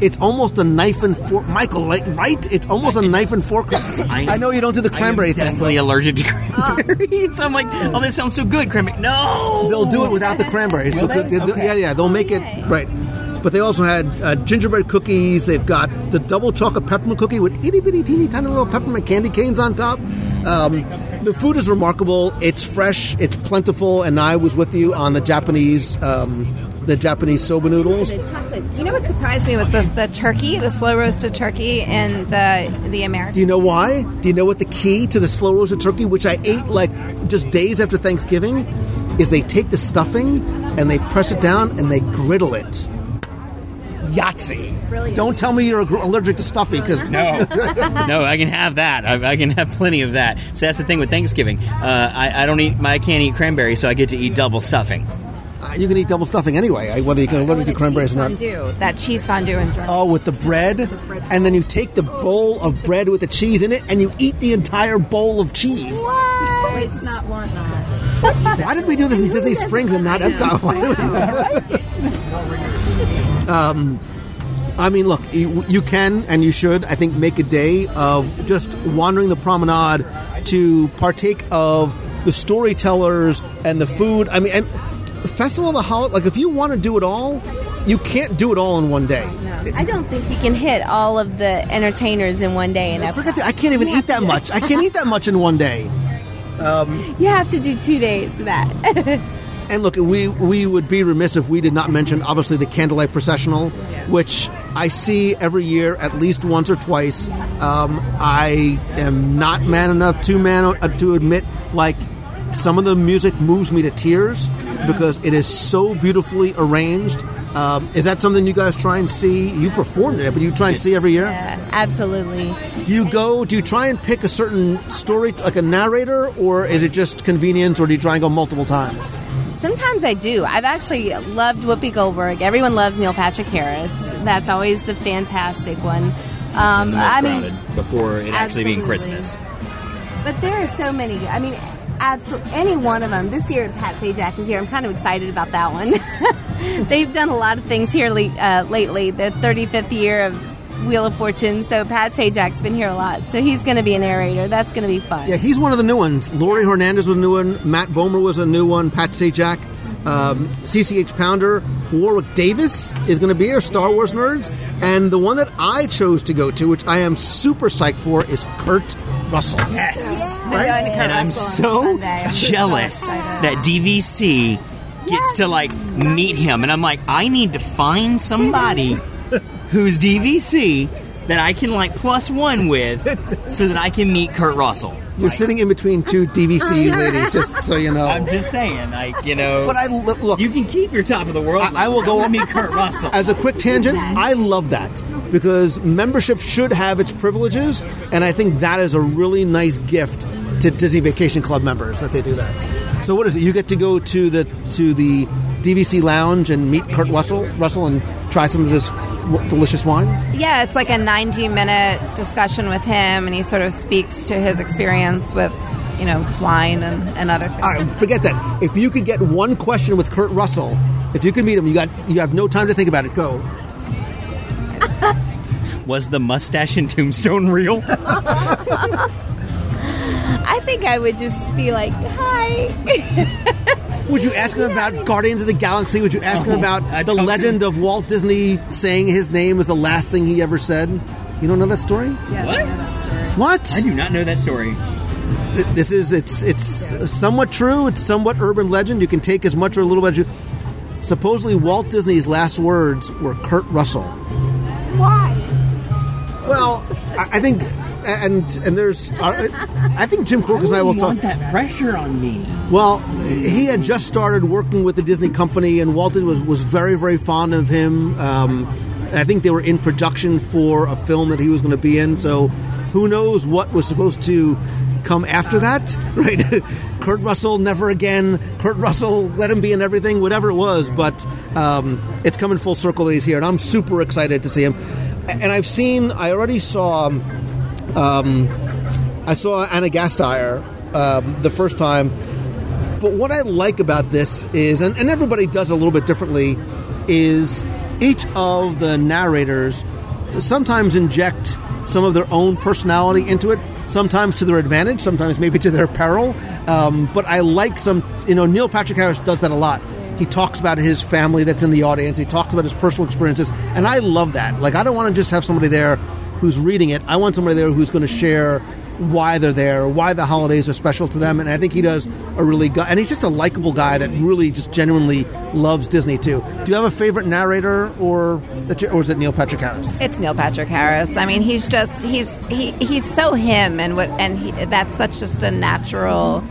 S4: It's almost a knife and fork, Michael. Like, right? It's almost a knife and fork. [LAUGHS] I, know you don't do the cranberry
S9: I'm
S4: thing.
S9: definitely allergic to cranberry. so [LAUGHS] I'm like, oh, this sounds so good. Cranberry. No!
S4: They'll do it without the cranberries.
S9: Will they?
S4: Because-
S9: Okay.
S4: Yeah, yeah, they'll make it right. But they also had uh, gingerbread cookies. They've got the double chocolate peppermint cookie with itty bitty teeny tiny little peppermint candy canes on top. Um, the food is remarkable. It's fresh. It's plentiful. And I was with you on the Japanese, um, the Japanese soba noodles.
S7: Do you know what surprised me was the, the turkey, the slow roasted turkey, and the the American.
S4: Do you know why? Do you know what the key to the slow roasted turkey, which I ate like just days after Thanksgiving, is they take the stuffing and they press it down and they griddle it. Yahtzee. Don't tell me you're allergic to stuffing because
S9: No, [LAUGHS] no, I can have that. I, I can have plenty of that. So that's the thing with Thanksgiving. Uh, I, I don't eat. I can't eat cranberry, so I get to eat double stuffing.
S4: Uh, you can eat double stuffing anyway, whether you can allergic to cranberries or not.
S7: fondue, that cheese fondue and dressing.
S4: Oh, with the bread, and then you take the bowl of bread with the cheese in it, and you eat the entire bowl of cheese. Why?
S11: It's not one not.
S4: Why did we do this in Disney Springs and not Epcot? [LAUGHS] um, I mean, look, you, you can and you should, I think, make a day of just wandering the promenade to partake of the storytellers and the food. I mean, and Festival of the Holiday, like if you want to do it all, you can't do it all in one day.
S10: I don't think you can hit all of the entertainers in one day. And
S4: Forget that. I can't even eat that much. I can't eat that much in one day. [LAUGHS] Um,
S10: You have to do two days of that. [LAUGHS]
S4: And look, we we would be remiss if we did not mention obviously the candlelight processional, which I see every year at least once or twice. Um, I am not man enough to man uh, to admit like some of the music moves me to tears because it is so beautifully arranged. Um, is that something you guys try and see? You performed it, but you try and see every year.
S10: Yeah, absolutely.
S4: Do you go? Do you try and pick a certain story, like a narrator, or is it just convenience, or do you try and go multiple times?
S10: Sometimes I do. I've actually loved Whoopi Goldberg. Everyone loves Neil Patrick Harris. That's always the fantastic one. Um, I mean,
S9: before it actually being. Christmas.
S10: But there are so many. I mean, absolutely any one of them. This year, Pat Sajak is here. I'm kind of excited about that one. [LAUGHS] They've done a lot of things here le- uh, lately. The 35th year of Wheel of Fortune. So Pat Sajak's been here a lot. So he's going to be a narrator. That's going to be fun.
S4: Yeah, he's one of the new ones. Laurie Hernandez was a new one. Matt Bomer was a new one. Pat Sajak. Um, CCH Pounder. Warwick Davis is going to be here. Star Wars nerds. And the one that I chose to go to, which I am super psyched for, is Kurt Russell.
S9: Yes.
S4: Right?
S9: And I'm so [LAUGHS] jealous [LAUGHS] that DVC gets to like meet him, and I'm like, I need to find somebody who's DVC that I can like plus one with, so that I can meet Kurt Russell.
S4: You're sitting in between two DVC [LAUGHS] ladies, just so you know.
S9: I'm just saying, like you know.
S4: But I look.
S9: You can keep your top of the world.
S4: I, I will go
S9: I meet Kurt Russell.
S4: As a quick tangent, I love that because membership should have its privileges, and I think that is a really nice gift to Disney Vacation Club members that they do that. So what is it? You get to go to the to the DVC lounge and meet Kurt Russell, Russell, and try some of his delicious wine.
S7: Yeah, it's like a 90 minute discussion with him, and he sort of speaks to his experience with, you know, wine and, and other things.
S4: All right, forget that. If you could get one question with Kurt Russell, if you could meet him, you got you have no time to think about it. Go. [LAUGHS]
S9: Was the mustache in Tombstone real? [LAUGHS]
S10: I think I would just be like, hi. [LAUGHS]
S4: Would you ask him about Guardians of the Galaxy? Would you ask him
S9: Oh,
S4: about the legend of Walt Disney saying his name was the last thing he ever said? You don't know that story?
S9: what?
S4: What?
S9: I do not know that story.
S4: Th- This is it's it's somewhat true. It's somewhat urban legend. You can take as much or a little bit. as you- Supposedly, Walt Disney's last words were Kurt Russell.
S11: Why?
S4: Well, I, I think, and and there's, uh, I think Jim Korkis and I will talk.
S9: want that pressure on me.
S4: Well, he had just started working with the Disney company, and Walt was, was very, very fond of him. Um, I think they were in production for a film that he was going to be in, so who knows what was supposed to come after that, [LAUGHS] right? Kurt Russell, never again. Kurt Russell, let him be in everything, whatever it was, but um, it's coming full circle that he's here, and I'm super excited to see him. And I've seen, I already saw. Um, I saw Anna Gasteyer um, the first time. But what I like about this is, and, and everybody does a little bit differently, is each of the narrators sometimes inject some of their own personality into it. Sometimes to their advantage, sometimes maybe to their peril. Um, but I like some, you know, Neil Patrick Harris does that a lot. He talks about his family that's in the audience. He talks about his personal experiences, and I love that. Like, I don't want to just have somebody there who's reading it. I want somebody there who's going to share why they're there, why the holidays are special to them, and I think he does a really good. And he's just a likable guy that really just genuinely loves Disney too. Do you have a favorite narrator, or or is it Neil Patrick Harris?
S7: It's Neil Patrick Harris. I mean, he's just he's he he's so him, and what and he, that's such just a natural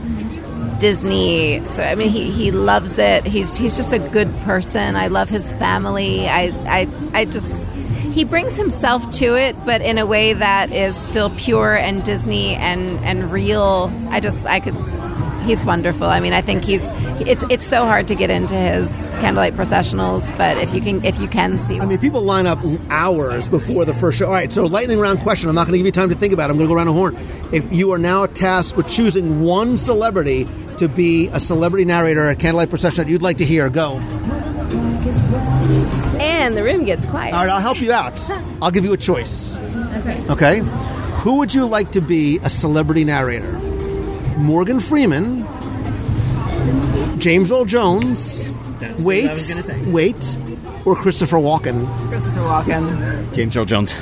S7: Disney. So I mean, he, he loves it. He's he's just a good person. I love his family. I I I just he brings himself to it, but in a way that is still pure and Disney and and real. I just I could. He's wonderful. I mean, I think he's. It's it's so hard to get into his candlelight processionals, but if you can if you can see,
S4: I mean, people line up hours before the first show. All right, so lightning round question. I'm not going to give you time to think about it. I'm going to go around the horn. If you are now tasked with choosing one celebrity to be a celebrity narrator at Candlelight Procession that you'd like to hear, go.
S10: And the room gets quiet.
S4: All right, I'll help you out. [LAUGHS] I'll give you a choice.
S10: Okay.
S4: Okay? Who would you like to be a celebrity narrator? Morgan Freeman, James Earl Jones, wait,
S9: what I was gonna say.
S4: wait, or Christopher Walken,
S7: Christopher Walken.
S9: James Earl Jones.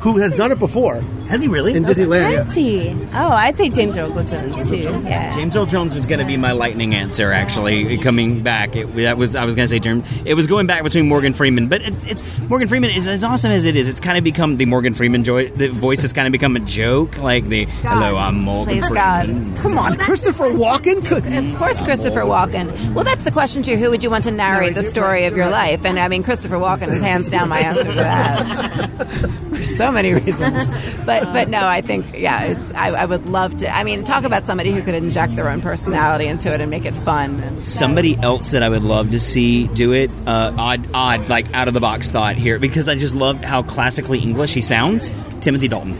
S4: who has done it before
S9: Has he really?
S4: in Disneyland.
S10: I see. Oh, I'd say James Earl Jones too. Yeah.
S9: James Earl Jones was going to be my lightning answer. Actually, coming back, it, that was I was going to say James. It was going back between Morgan Freeman, but it, it's Morgan Freeman is as awesome as it is. It's kind of become the Morgan Freeman joy. The voice has kind of become a joke, like the "Hello, I'm Morgan
S7: Please
S9: Freeman."
S7: God.
S4: Come on, Christopher Walken could.
S7: Of course, Christopher Walken. Well, that's the question too. Who would you want to narrate the story of your life? And I mean, Christopher Walken is hands down my answer to that. [LAUGHS] For so many reasons, but [LAUGHS] but no, I think yeah, it's I, I would love to. I mean, talk about somebody who could inject their own personality into it and make it fun. And
S9: Somebody else that I would love to see do it, uh, odd, odd, like out of the box thought here, because I just love how classically English he sounds. Timothy Dalton.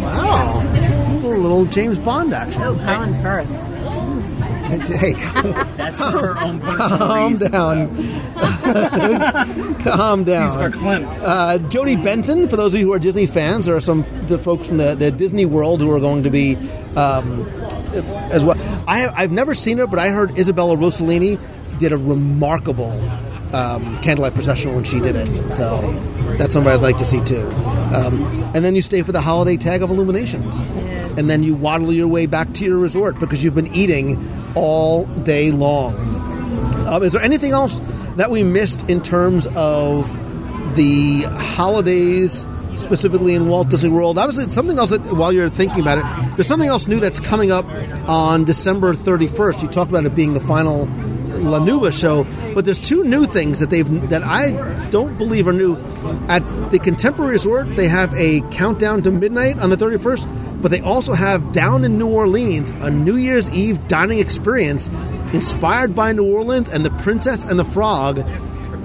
S4: Wow, a little James Bond action.
S11: Oh, Colin Firth.
S4: Hey,
S9: That's for her own
S4: calm down. calm down.
S9: verklempt.
S4: Uh, Jodi Benson, for those of you who are Disney fans, there are some the folks from the, the Disney world who are going to be um, as well. I have, I've never seen her, but I heard Isabella Rossellini did a remarkable um, candlelight procession when she did it. So that's somebody I'd like to see too. Um, and then you stay for the holiday tag of illuminations, and then you waddle your way back to your resort because you've been eating all day long. Um, is there anything else that we missed in terms of the holidays, specifically in Walt Disney World? Obviously, something else that, while you're thinking about it, there's something else new that's coming up on December 31st. You talked about it being the final La Nouba show, but there's two new things that they've that I don't believe are new. At the Contemporary Resort, they have a countdown to midnight on the 31st, but they also have down in New Orleans a New Year's Eve dining experience inspired by New Orleans and the Princess and the Frog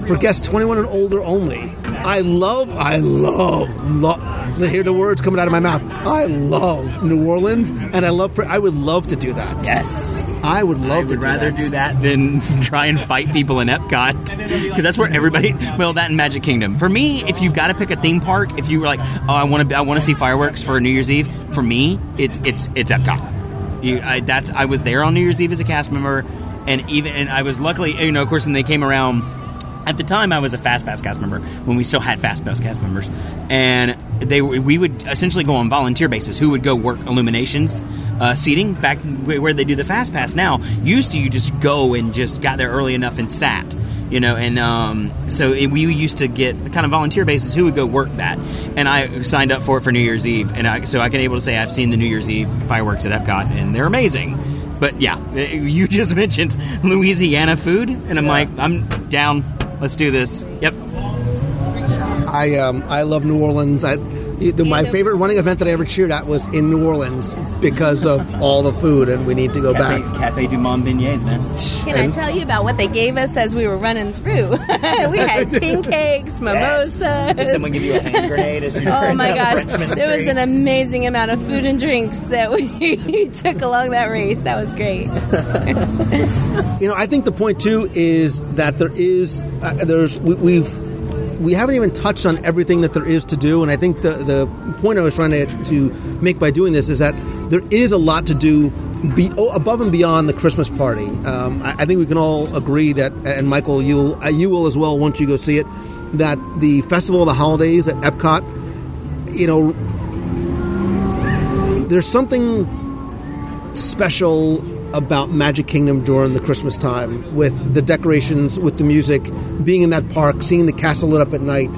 S4: for guests 21 and older only. I love, I love, love. Hear the words coming out of my mouth. I love New Orleans, and I love. I would love to do that.
S9: Yes.
S4: I would love
S9: I
S4: to
S9: would
S4: do
S9: rather
S4: that.
S9: do that than [LAUGHS] try and fight people in Epcot because that's where everybody. [LAUGHS] Well, that and Magic Kingdom. For me, if you've got to pick a theme park, if you were like, oh, I want to, I want to see fireworks for New Year's Eve. For me, it's it's it's Epcot. You, I, that's I was there on New Year's Eve as a cast member, and even and I was luckily, you know, of course, when they came around. At the time, I was a Fast Pass cast member when we still had Fast Pass cast members, and they we would essentially go on volunteer basis. Who would go work illuminations, uh, seating back where they do the Fast Pass now. Used to you just go and just got there early enough and sat, you know, and um, so it, we used to get kind of volunteer basis who would go work that, and I signed up for it for New Year's Eve, and I, so I can able to say I've seen the New Year's Eve fireworks at Epcot, and they're amazing. But yeah, [LAUGHS] you just mentioned Louisiana food, and I'm like, I'm down. Let's do this. Yep.
S4: I um, I love New Orleans. I, The- my favorite running event that I ever cheered at was in New Orleans because of [LAUGHS] all the food, and we need to go
S9: Cafe,
S4: back.
S9: Cafe du Monde beignets, man.
S10: Can I tell you about what they gave us as we were running through? [LAUGHS] we had [LAUGHS] pancakes, mimosas.
S9: Did someone give you a hand grenade as you
S10: Oh my gosh,
S9: Frenchman
S10: there was an amazing amount of food and drinks that we took along that race. That was great.
S4: You know, I think the point too is that there is uh, there's we, we've we haven't even touched on everything that there is to do, and I think the the point I was trying to to make by doing this is that there is a lot to do. Be, oh, above and beyond the Christmas party, um, I, I think we can all agree that, and Michael, you'll uh, you will as well once you go see it, that the Festival of the Holidays at Epcot, you know, there's something special about Magic Kingdom during the Christmas time with the decorations, with the music, being in that park, seeing the castle lit up at night.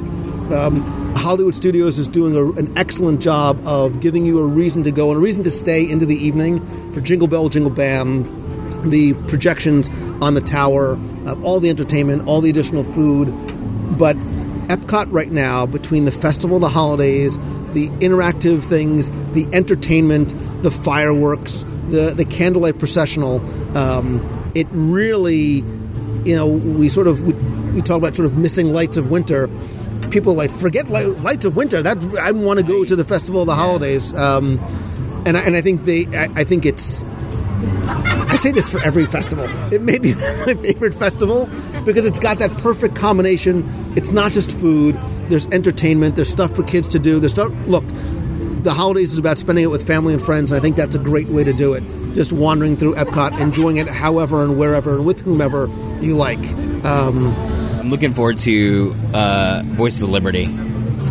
S4: Um, Hollywood Studios is doing a, an excellent job of giving you a reason to go and a reason to stay into the evening for Jingle Bell, Jingle Bam, the projections on the tower, uh, all the entertainment, all the additional food. But Epcot right now, between the festival, the holidays, the interactive things, the entertainment, the fireworks, the the candlelight processional, um, it really, you know, we sort of we, we talk about sort of missing lights of winter. People are like forget li- lights of winter. That I want to go to the festival of the holidays, um, and I, and I think they I, I think it's I say this for every festival. It may be [LAUGHS] my favorite festival because it's got that perfect combination. It's not just food. There's entertainment. There's stuff for kids to do. There's stuff. Look, the holidays is about spending it with family and friends, and I think that's a great way to do it. Just wandering through Epcot, enjoying it however and wherever and with whomever you like. Um,
S9: I'm looking forward to uh, Voices of Liberty.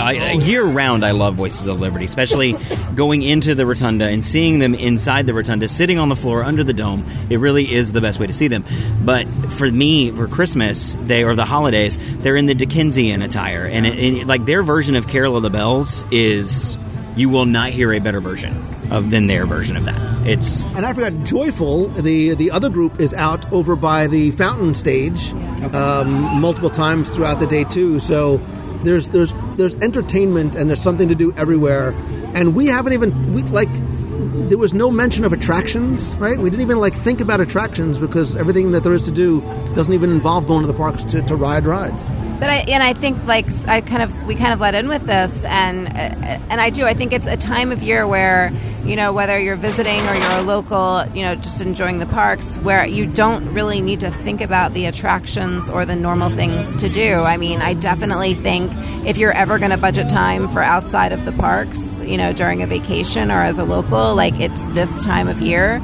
S9: I, year round, I love Voices of Liberty, especially going into the rotunda and seeing them inside the rotunda, sitting on the floor under the dome. It really is the best way to see them. But for me, for Christmas, they or the holidays, they're in the Dickensian attire, and it, it, like their version of Carol of the Bells is you will not hear a better version of than their version of that. It's
S4: And I forgot, Joyful, the the other group is out over by the fountain stage um, multiple times throughout the day too. So there's there's there's entertainment and there's something to do everywhere. And we haven't even we like there was no mention of attractions, right? We didn't even like think about attractions because everything that there is to do doesn't even involve going to the parks to, to ride rides.
S7: But I and I think like I kind of we kind of let in with this, and and I do. I think it's a time of year where you know whether you're visiting or you're a local, you know, just enjoying the parks, where you don't really need to think about the attractions or the normal things to do. I mean, I definitely think if you're ever going to budget time for outside of the parks, you know, during a vacation or as a local, like it's this time of year.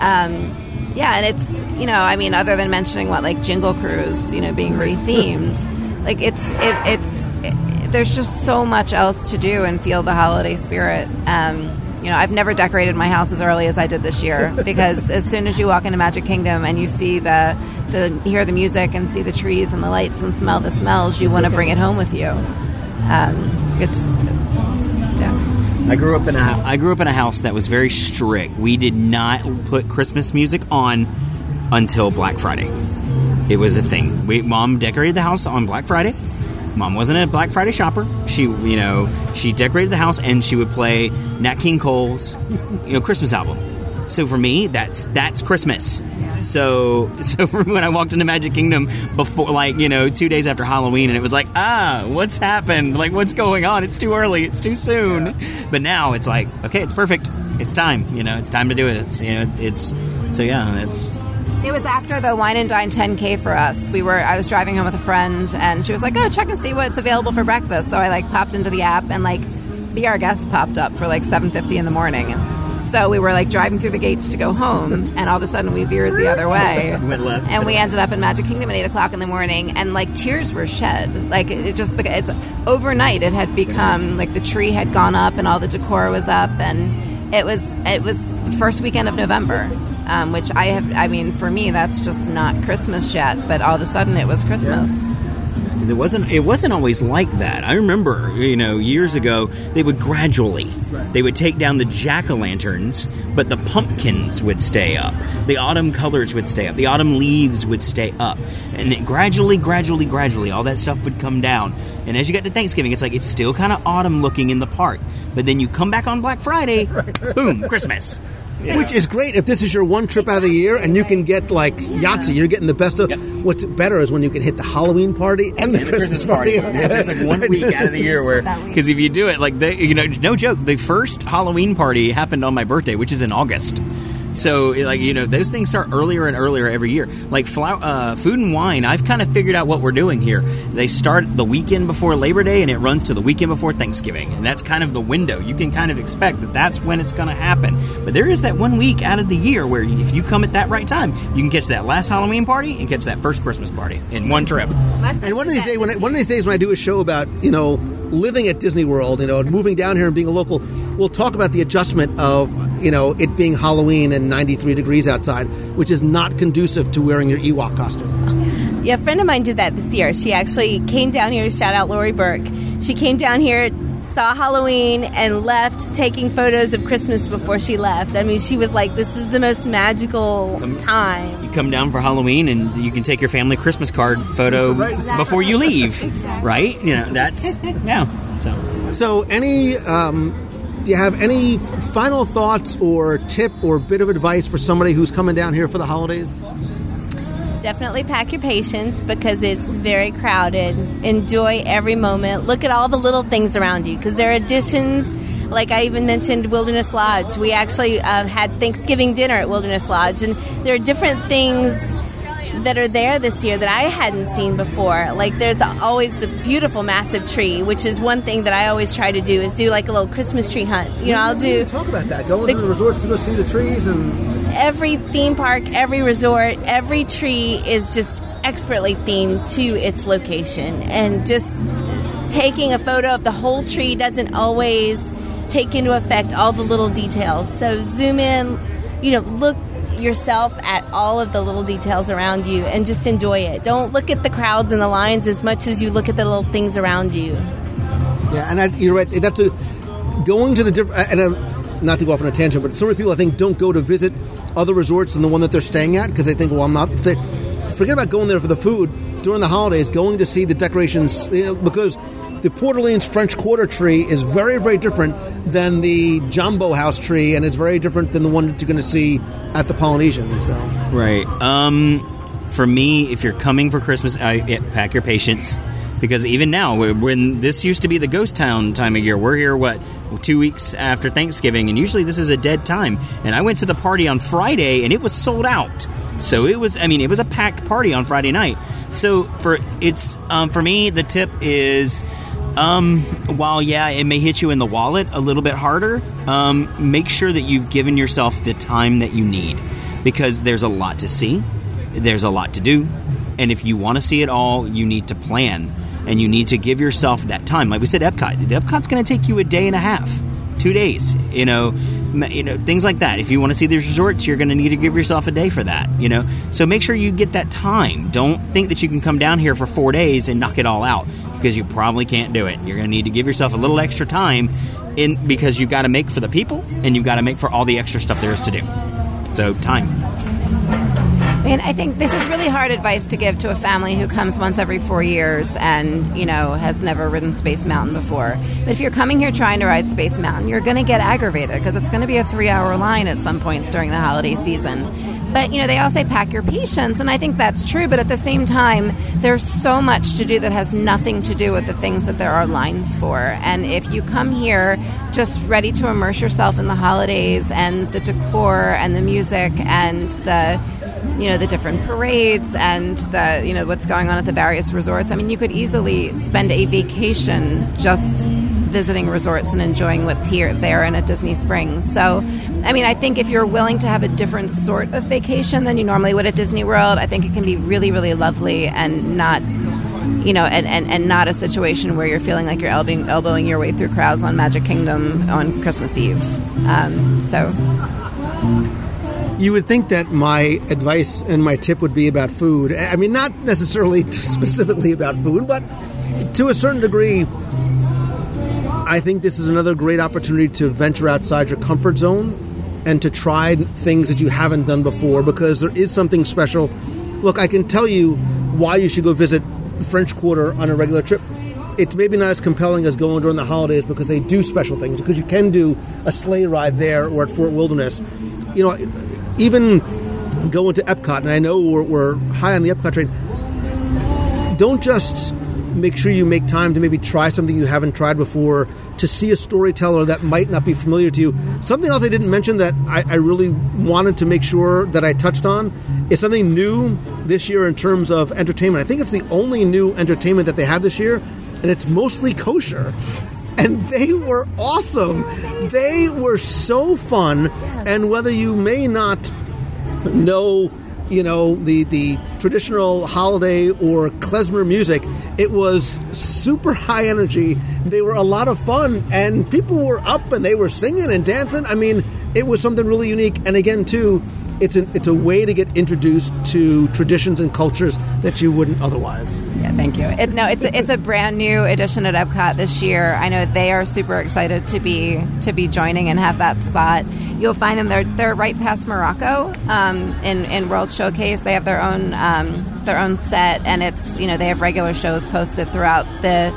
S7: Um, yeah, and it's you know, I mean, other than mentioning what like Jingle Cruise, you know, being rethemed, like it's it, it's it, there's just so much else to do and feel the holiday spirit. Um, you know, I've never decorated my house as early as I did this year [LAUGHS] because as soon as you walk into Magic Kingdom and you see the the hear the music and see the trees and the lights and smell the smells, you want to bring it home with you. Um, it's yeah.
S9: I grew up in a I grew up in a house that was very strict. We did not put Christmas music on until Black Friday. It was a thing. We mom decorated the house on Black Friday. Mom wasn't a Black Friday shopper. She, you know, she decorated the house and she would play Nat King Cole's, you know, Christmas album. So for me, that's that's Christmas. So [LAUGHS] so when I walked into Magic Kingdom before, like you know, two days after Halloween, and it was like, ah, what's happened? Like, what's going on? It's too early. It's too soon. But now it's like, okay, it's perfect. It's time. You know, it's time to do it. you know, it's so yeah, it's
S7: It was after the Wine and Dine 10K for us. We were I was driving home with a friend and she was like, "Oh, check and see what's available for breakfast." So I like popped into the app and like Be Our Guest popped up for like 7:50 in the morning. So we were like driving through the gates to go home, [LAUGHS] and all of a sudden we veered the other way, [LAUGHS]
S9: Went left.
S7: and we ended up in Magic Kingdom at eight o'clock in the morning, and like tears were shed. Like it just it's overnight. It had become like the tree had gone up, and all the decor was up, and it was it was the first weekend of November, um, which I have. I mean, for me, that's just not Christmas yet, but all of a sudden it was Christmas.
S9: Because it wasn't it wasn't always like that. I remember, you know, years ago they would gradually they would take down the jack o' lanterns, but the pumpkins would stay up. The autumn colors would stay up. The autumn leaves would stay up, and it gradually, gradually, gradually, all that stuff would come down. And as you get to Thanksgiving, it's like it's still kind of autumn looking in the park, but then you come back on Black Friday, [LAUGHS] boom, Christmas.
S4: Which is great if this is your one trip out of the year and you can get like Yahtzee. You're getting the best of. What's better is when you can hit the Halloween party and the,
S9: And the
S4: Christmas, party.
S9: Yeah, there's like one week out of the year where, [LAUGHS] because if you do it, like, they, you know, no joke, the first Halloween party happened on my birthday, which is in August. So, like, you know, those things start earlier and earlier every year. Like, uh, food and wine, I've kind of figured out what we're doing here. They start the weekend before Labor Day and it runs to the weekend before Thanksgiving. And that's kind of the window. You can kind of expect that that's when it's going to happen. But there is that one week out of the year where if you come at that right time, you can catch that last Halloween party and catch that first Christmas party in one trip.
S4: And one of these days, when I, one of these days when I do a show about you know living at Disney World, you know, and moving down here and being a local, we'll talk about the adjustment of you know it being Halloween and 93 degrees outside, which is not conducive to wearing your Ewok costume.
S10: Yeah, a friend of mine did that this year. She actually came down here. To shout out Lori Burke. She came down here, saw Halloween, and left taking photos of Christmas before she left. I mean, she was like, "This is the most magical time."
S9: You come down for Halloween and you can take your family Christmas card photo before you leave, right? You know, that's yeah. So
S4: So, any um, do you have any final thoughts or tip or bit of advice for somebody who's coming down here for the holidays?
S10: Definitely pack your patience because it's very crowded. Enjoy every moment. Look at all the little things around you because there are additions. Like I even mentioned Wilderness Lodge. We actually uh, had Thanksgiving dinner at Wilderness Lodge, and there are different things that are there this year that I hadn't seen before. Like there's always the beautiful massive tree, which is one thing that I always try to do is do like a little Christmas tree hunt. You know, I'll do
S4: talk about that. Go into the resorts to go see the trees and
S10: every theme park, every resort, every tree is just expertly themed to its location. And just taking a photo of the whole tree doesn't always take into effect all the little details. So zoom in, you know, look yourself at all of the little details around you and just enjoy it. Don't look at the crowds and the lines as much as you look at the little things around you.
S4: Yeah, and I, you're right. That's a going to the different. And uh, not to go off on a tangent, but so many people I think don't go to visit other resorts than the one that they're staying at because they think, well, I'm not. Say, forget about going there for the food during the holidays. Going to see the decorations because the Port Orleans French Quarter tree is very, very different than the Jambo House tree, and it's very different than the one that you're going to see at the Polynesian. So.
S9: right. Um, for me, if you're coming for Christmas, I yeah, pack your patience because even now, when- this used to be the ghost town time of year, we're here what two weeks after Thanksgiving, and usually this is a dead time. And I went to the party on Friday, and it was sold out. So it was, I mean, it was a packed party on Friday night. So for it's um, for me, the tip is. Um, while yeah, it may hit you in the wallet a little bit harder, um, make sure that you've given yourself the time that you need because there's a lot to see, there's a lot to do, and if you want to see it all, you need to plan and you need to give yourself that time. Like we said, Epcot, Epcot's going to take you a day and a half, two days. You know, you know things like that. If you want to see these resorts, you're going to need to give yourself a day for that. You know, so make sure you get that time. Don't think that you can come down here for four days and knock it all out because you probably can't do it. You're going to need to give yourself a little extra time in because you've got to make for the people and you've got to make for all the extra stuff there is to do. So time.
S7: I mean, I think this is really hard advice to give to a family who comes once every four years and, you know, has never ridden Space Mountain before. But if you're coming here trying to ride Space Mountain, you're going to get aggravated because it's going to be a three hour line at some points during the holiday season. But, you know, they all say pack your patience, and I think that's true. But at the same time, there's so much to do that has nothing to do with the things that there are lines for. And if you come here just ready to immerse yourself in the holidays and the decor and the music and the you know the different parades and the you know what's going on at the various resorts. I mean, you could easily spend a vacation just visiting resorts and enjoying what's here, there, and at Disney Springs. So, I mean, I think if you're willing to have a different sort of vacation than you normally would at Disney World, I think it can be really, really lovely and not. You know, and, and, and not a situation where you're feeling like you're elbowing, elbowing your way through crowds on Magic Kingdom on Christmas Eve. Um, so,
S4: You would think that my advice and my tip would be about food. I mean, not necessarily [LAUGHS] specifically about food, but to a certain degree, I think this is another great opportunity to venture outside your comfort zone and to try things that you haven't done before because there is something special. Look, I can tell you why you should go visit the French Quarter on a regular trip. It's maybe not as compelling as going during the holidays because they do special things. Because you can do a sleigh ride there or at Fort Wilderness. You know, even going to Epcot, and I know we're, we're high on the Epcot train. Don't just make sure you make time to maybe try something you haven't tried before, to see a storyteller that might not be familiar to you. Something else I didn't mention that I, I really wanted to make sure that I touched on is something new this year in terms of entertainment. I think it's the only new entertainment that they have this year, and it's mostly kosher. And they were awesome. They were so fun. And whether you may not know you know the the traditional holiday or klezmer music it was super high energy. They were a lot of fun. And people were up and they were singing and dancing. I mean it was something really unique. And again too it's a, it's a way to get introduced to traditions and cultures that you wouldn't otherwise
S7: thank you. It, no, it's a, it's a brand new edition at Epcot this year. I know they are super excited to be to be joining and have that spot. You'll find them they're they're right past Morocco um, in in World Showcase. They have their own um, their own set, and it's you know they have regular shows posted throughout the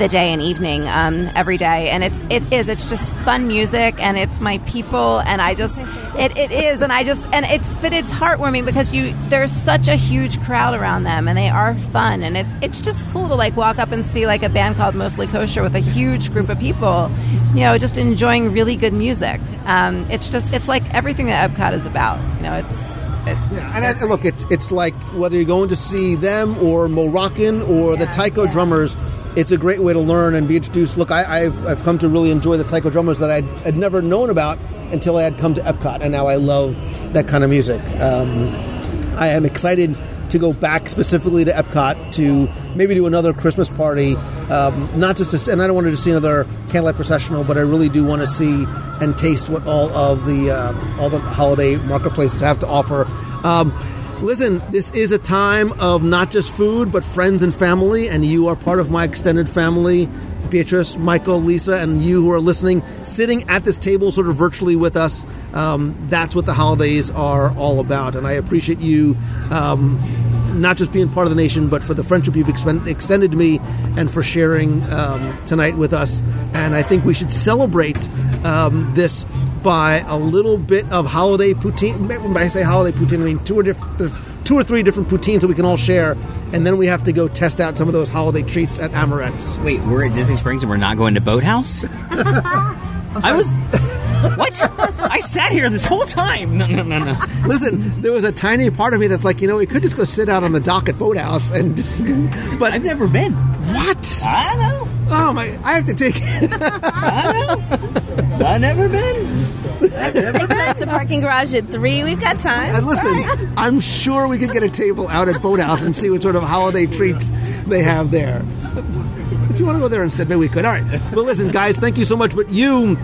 S7: the day and evening um, every day. And it's it is it's just fun music and it's my people and i just it, it is. And i just and it's but it's heartwarming because you there's such a huge crowd around them and they are fun. And it's it's just cool to like walk up and see like a band called mostly kosher with a huge group of people you know just enjoying really good music. Um, it's just it's like everything that epcot is about you know it's it,
S4: yeah, and I, look, it's it's like whether you're going to see them or Mo'Rockin or the taiko drummers, it's a great way to learn and be introduced. Look, I, I've, I've come to really enjoy the taiko drummers that I'd, had never known about until I had come to Epcot, and now I love that kind of music. Um, I am excited to go back specifically to Epcot to maybe do another Christmas party, um, not just to, and I don't want to just see another candlelight processional, but I really do want to see and taste what all of the uh, all the holiday marketplaces have to offer. Um, listen, this is a time of not just food, but friends and family, and you are part of my extended family. Beatrice, Michael, Lisa, and you who are listening, sitting at this table sort of virtually with us. Um, that's what the holidays are all about. And I appreciate you um, not just being part of the nation, but for the friendship you've expen- extended to me and for sharing um, tonight with us. And I think we should celebrate um, this by a little bit of holiday poutine. When I say holiday poutine, I mean two or, diff- two or three different poutines that we can all share. And then we have to go test out some of those holiday treats at Amorette's.
S9: Wait, we're at Disney Springs and we're not going to Boathouse? [LAUGHS] I was. What? I sat here this whole time. No, no, no, no.
S4: Listen, there was a tiny part of me that's like, you know, we could just go sit out on the dock at Boathouse and just. But
S9: I've never been.
S4: What?
S9: I know.
S4: Oh my! I have to take.
S9: I know. I've never been.
S10: The parking garage at three. We've got time.
S4: And listen, I'm sure we could get a table out at Boathouse and see what sort of holiday treats they have there. If you want to go there instead, maybe we could. All right. Well, listen, guys, thank you so much. But you,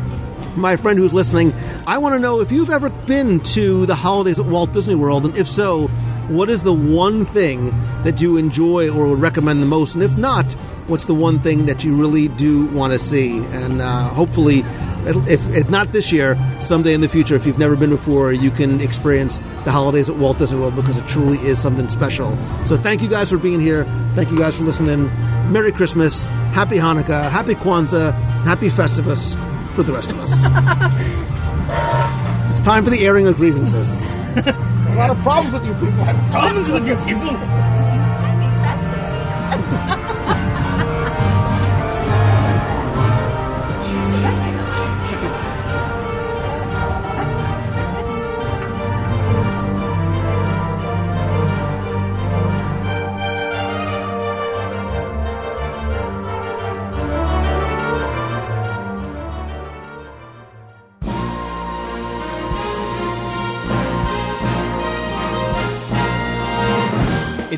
S4: my friend who's listening, I want to know if you've ever been to the holidays at Walt Disney World, and if so, what is the one thing that you enjoy or would recommend the most? And if not, what's the one thing that you really do want to see? And uh, hopefully, if, if not this year, someday in the future, if you've never been before, you can experience the holidays at Walt Disney World because it truly is something special. So thank you guys for being here. Thank you guys for listening. Merry Christmas, Happy Hanukkah, Happy Kwanzaa, Happy Festivus for the rest of us. [LAUGHS] it's time for the airing of grievances. [LAUGHS] a lot of problems with you people.
S9: Problems with you people. [LAUGHS]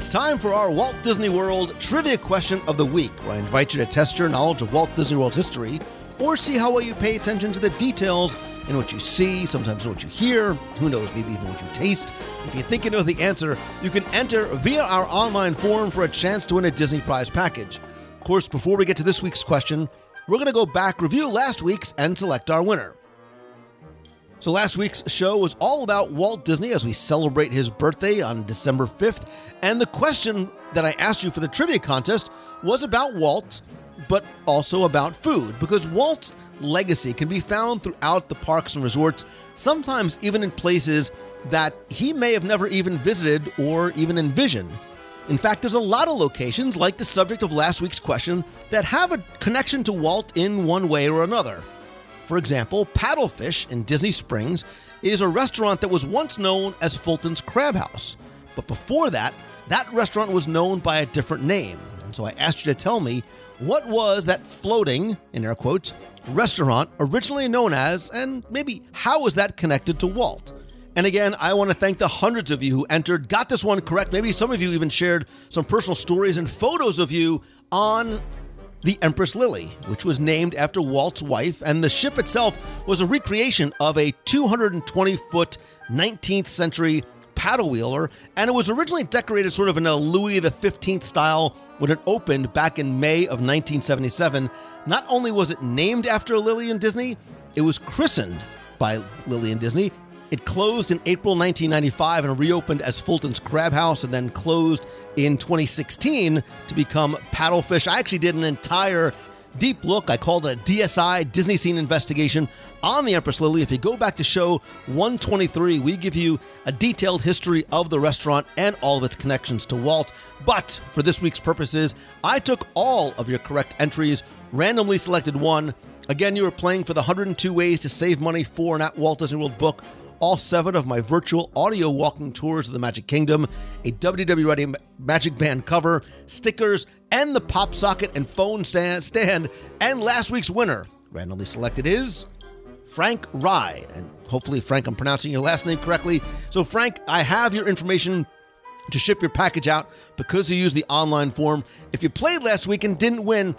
S4: It's time for our Walt Disney World Trivia Question of the Week, where I invite you to test your knowledge of Walt Disney World's history or see how well you pay attention to the details in what you see, sometimes what you hear, who knows, maybe even what you taste. If you think you know the answer, you can enter via our online forum for a chance to win a Disney Prize package. Of course, before we get to this week's question, we're going to go back, review last week's, and select our winner. So, last week's show was all about Walt Disney as we celebrate his birthday on December 5th. And the question that I asked you for the trivia contest was about Walt, but also about food, because Walt's legacy can be found throughout the parks and resorts, sometimes even in places that he may have never even visited or even envisioned. In fact, there's a lot of locations, like the subject of last week's question, that have a connection to Walt in one way or another. For example, Paddlefish in Disney Springs is a restaurant that was once known as Fulton's Crab House. But before that, that restaurant was known by a different name. And so I asked you to tell me what was that floating, in air quotes, restaurant originally known as, and maybe how was that connected to Walt? And again, I want to thank the hundreds of you who entered, got this one correct. Maybe some of you even shared some personal stories and photos of you on the Empress Lily, which was named after Walt's wife, and the ship itself was a recreation of a 220 foot 19th century paddle wheeler, and it was originally decorated sort of in a Louis XV style when it opened back in May of 1977. Not only was it named after Lillian Disney, it was christened by Lillian Disney. It closed in April 1995 and reopened as Fulton's Crab House and then closed in 2016 to become Paddlefish. I actually did an entire deep look. I called it a DSI Disney Scene Investigation on the Empress Lily. If you go back to show 123, we give you a detailed history of the restaurant and all of its connections to Walt. But for this week's purposes, I took all of your correct entries, randomly selected one. Again, you were playing for the 102 Ways to Save Money for an at Walt Disney World book all seven of my virtual audio walking tours of the Magic Kingdom, a WW Ready Magic Band cover, stickers, and the pop socket and phone stand. And last week's winner, randomly selected, is Frank Rye. And hopefully, Frank, I'm pronouncing your last name correctly. So, Frank, I have your information to ship your package out because you used the online form. If you played last week and didn't win,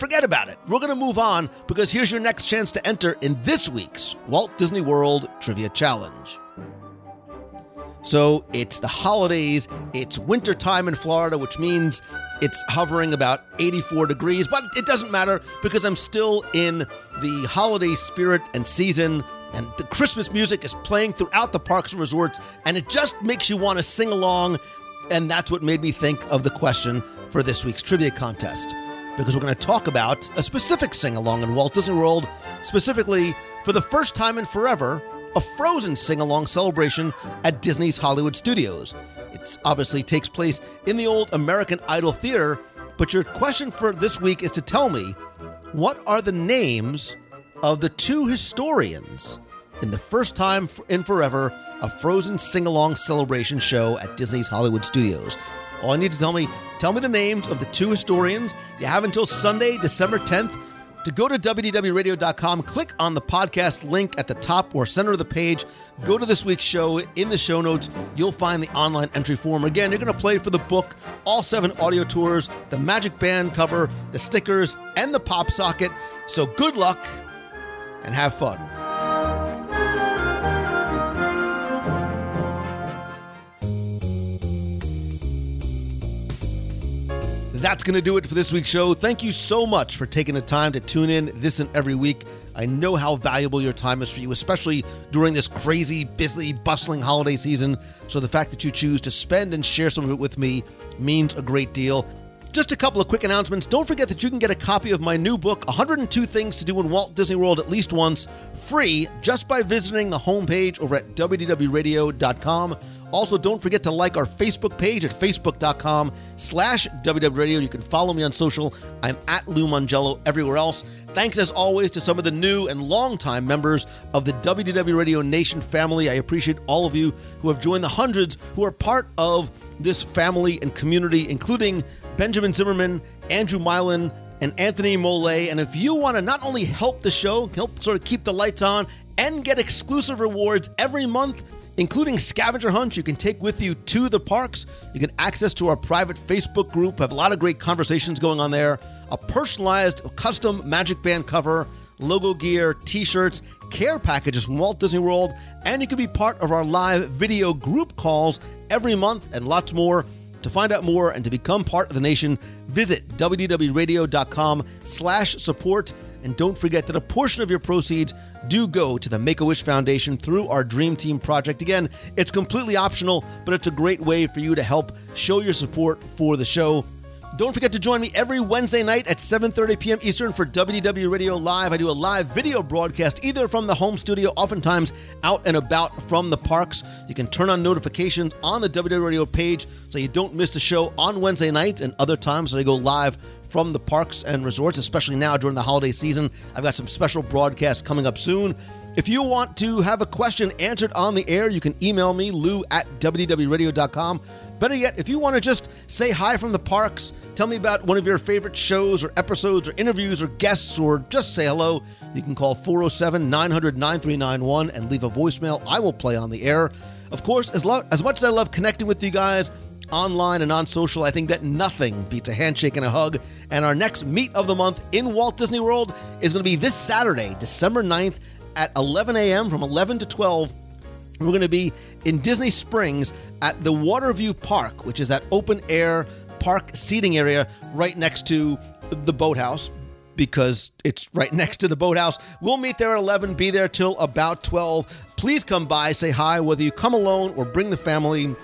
S4: forget about it. We're going to move on because here's your next chance to enter in this week's Walt Disney World Trivia Challenge. So it's the holidays, it's wintertime in Florida, which means it's hovering about 84 degrees, but it doesn't matter because I'm still in the holiday spirit and season. And the Christmas music is playing throughout the parks and resorts, and it just makes you want to sing along. And that's what made me think of the question for this week's trivia contest because we're going to talk about a specific sing along in Walt Disney World, specifically for the first time in forever, a Frozen sing along celebration at Disney's Hollywood Studios. It obviously takes place in the old American Idol Theater, but your question for this week is to tell me what are the names of the two historians in the first time in forever a Frozen sing along celebration show at Disney's Hollywood Studios? All you need to tell me, tell me the names of the two historians. You have until Sunday, December 10th, to go to WDWRadio.com, click on the podcast link at the top or center of the page. Go to this week's show. In the show notes, you'll find the online entry form. Again, you're going to play for the book, all seven audio tours, the Magic Band cover, the stickers, and the pop socket. So good luck and have fun. That's going to do it for this week's show. Thank you so much for taking the time to tune in this and every week. I know how valuable your time is for you, especially during this crazy, busy, bustling holiday season. So the fact that you choose to spend and share some of it with me means a great deal. Just a couple of quick announcements. Don't forget that you can get a copy of my new book, 102 Things to Do in Walt Disney World at least once, free just by visiting the homepage over at WDWRadio.com. Also, don't forget to like our Facebook page at facebook.com slash WDWRadio. You can follow me on social. I'm at Lou Mongello everywhere else. Thanks as always to some of the new and longtime members of the WDW Radio Nation family. I appreciate all of you who have joined the hundreds who are part of this family and community, including Benjamin Zimmerman, Andrew Milan, and Anthony Mole. And if you want to not only help the show, help sort of keep the lights on, and get exclusive rewards every month, including scavenger hunts you can take with you to the parks. You can access to our private Facebook group, have a lot of great conversations going on there, a personalized custom Magic Band cover, logo gear, t shirts, care packages from Walt Disney World, and you can be part of our live video group calls every month and lots more. To find out more and to become part of the nation, visit wdwradio.com slash support. And don't forget that a portion of your proceeds do go to the Make-A-Wish Foundation through our Dream Team project. Again, it's completely optional, but it's a great way for you to help show your support for the show. Don't forget to join me every Wednesday night at 7:30 p.m. Eastern for WDW Radio Live. I do a live video broadcast either from the home studio, oftentimes out and about from the parks. You can turn on notifications on the WDW Radio page so you don't miss the show on Wednesday night and other times when I go live from the parks and resorts, especially now during the holiday season. I've got some special broadcasts coming up soon. If you want to have a question answered on the air, you can email me, lou at wdwradio.com. Better yet, if you want to just say hi from the parks, tell me about one of your favorite shows or episodes or interviews or guests, or just say hello, you can call 407 900 9391 and leave a voicemail. I will play on the air. Of course, as, lo- as much as I love connecting with you guys, online and on social, I think that nothing beats a handshake and a hug. And our next meet of the month in Walt Disney World is going to be this Saturday, December 9th at 11 a.m. from 11 to 12. We're going to be in Disney Springs at the Waterview Park, which is that open air park seating area right next to the boathouse because it's right [LAUGHS] next to the boathouse. We'll meet there at 11, be there till about 12. Please come by, say hi, whether you come alone or bring the family.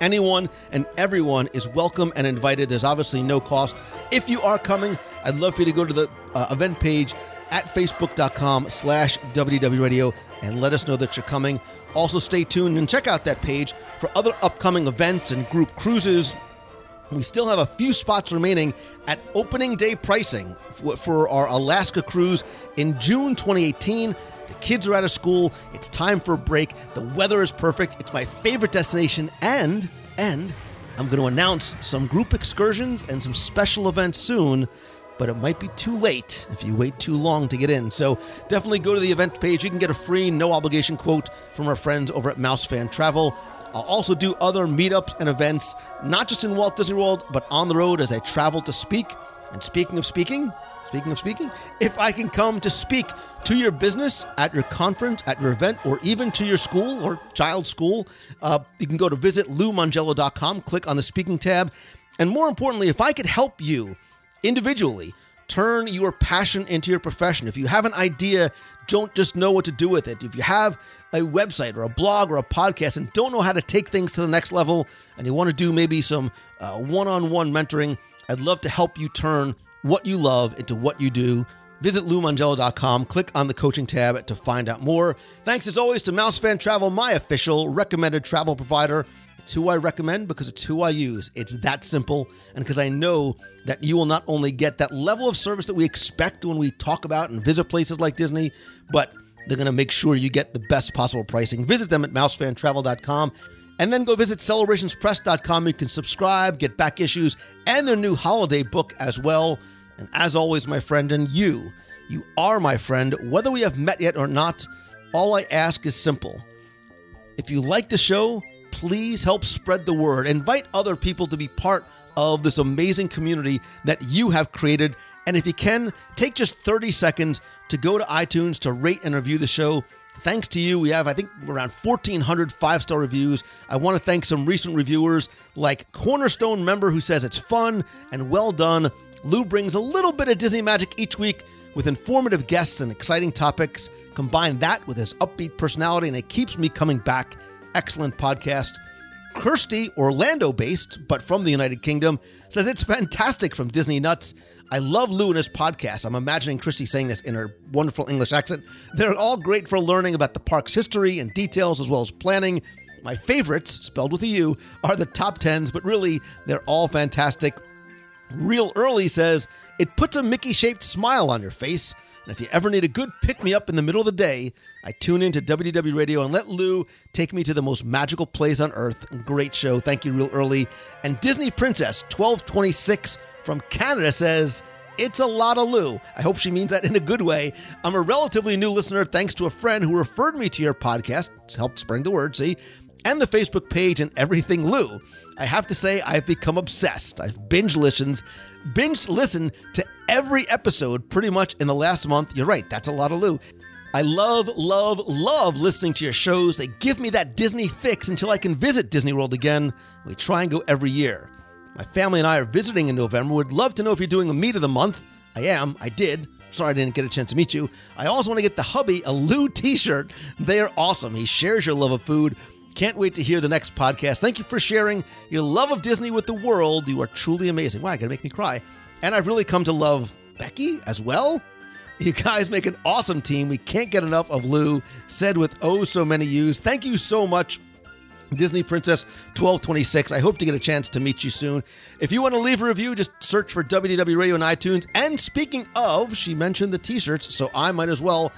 S4: Anyone and everyone is welcome and invited. There's obviously no cost. If you are coming, I'd love for you to go to the uh, event page at facebook.com slash wwradio and let us know that you're coming. Also, stay tuned and check out that page for other upcoming events and group cruises. We still have a few spots remaining at opening day pricing for our Alaska cruise in June 2018. The kids are out of school. It's time for a break. The weather is perfect. It's my favorite destination. And, and I'm going to announce some group excursions and some special events soon, but it might be too late if you wait too long to get in. So definitely go to the event page. You can get a free, no obligation quote from our friends over at Mouse Fan Travel. I'll also do other meetups and events, not just in Walt Disney World, but on the road as I travel to speak. And speaking of speaking, speaking of speaking, if I can come to speak to your business at your conference, at your event, or even to your school or child school, uh, you can go to visit loumongello.com, click on the speaking tab. And more importantly, if I could help you individually turn your passion into your profession, if you have an idea, don't just know what to do with it. If you have a website or a blog or a podcast and don't know how to take things to the next level and you want to do maybe some one on one mentoring, I'd love to help you turn what you love into what you do. Visit LouMongello.com, click on the coaching tab to find out more. Thanks as always to MouseFan Travel, my official recommended travel provider. It's who I recommend because it's who I use. It's that simple. And because I know that you will not only get that level of service that we expect when we talk about and visit places like Disney, but they're going to make sure you get the best possible pricing. Visit them at mousefantravel.com and then go visit celebrationspress.com. You can subscribe, get back issues, and their new holiday book as well. And as always, my friend, and you, you are my friend, whether we have met yet or not, all I ask is simple. If you like the show, please help spread the word. Invite other people to be part of this amazing community that you have created. And if you can, take just 30 seconds to go to iTunes to rate and review the show. Thanks to you, we have, I think, around 1,400 five star reviews. I want to thank some recent reviewers like Cornerstone member who says it's fun and well done. Lou brings a little bit of Disney magic each week with informative guests and exciting topics. Combine that with his upbeat personality, and it keeps me coming back. Excellent podcast. Kirsty, Orlando based, but from the United Kingdom, says it's fantastic from Disney Nuts. I love Lou and his podcast. I'm imagining Christy saying this in her wonderful English accent. They're all great for learning about the park's history and details as well as planning. My favorites, spelled with a U, are the top tens, but really, they're all fantastic. Real Early says, it puts a Mickey shaped smile on your face. And if you ever need a good pick me up in the middle of the day, I tune in to WDW Radio and let Lou take me to the most magical place on earth. Great show. Thank you, Real Early. And Disney Princess 1226 from Canada says, it's a lot of Lou. I hope she means that in a good way. I'm a relatively new listener thanks to a friend who referred me to your podcast. It's helped spread the word, see? and the Facebook page and everything Lou. I have to say, I've become obsessed. I've binge listened, binge listened to every episode pretty much in the last month. You're right, that's a lot of Lou. I love, love, love listening to your shows. They give me that Disney fix until I can visit Disney World again. We try and go every year. My family and I are visiting in November. Would love to know if you're doing a meet of the month. I am. I did. Sorry I didn't get a chance to meet you. I also want to get the hubby a Lou t shirt. They are awesome. He shares your love of food. Can't wait to hear the next podcast. Thank you for sharing your love of Disney with the world. You are truly amazing. Wow, going to make me cry. And I've really come to love Becky as well. You guys make an awesome team. We can't get enough of Lou, said with oh so many U's. Thank you so much. Disney Princess 1226. I hope to get a chance to meet you soon. If you want to leave a review, just search for WDW Radio on iTunes. And speaking of, she mentioned the t-shirts, so I might as well.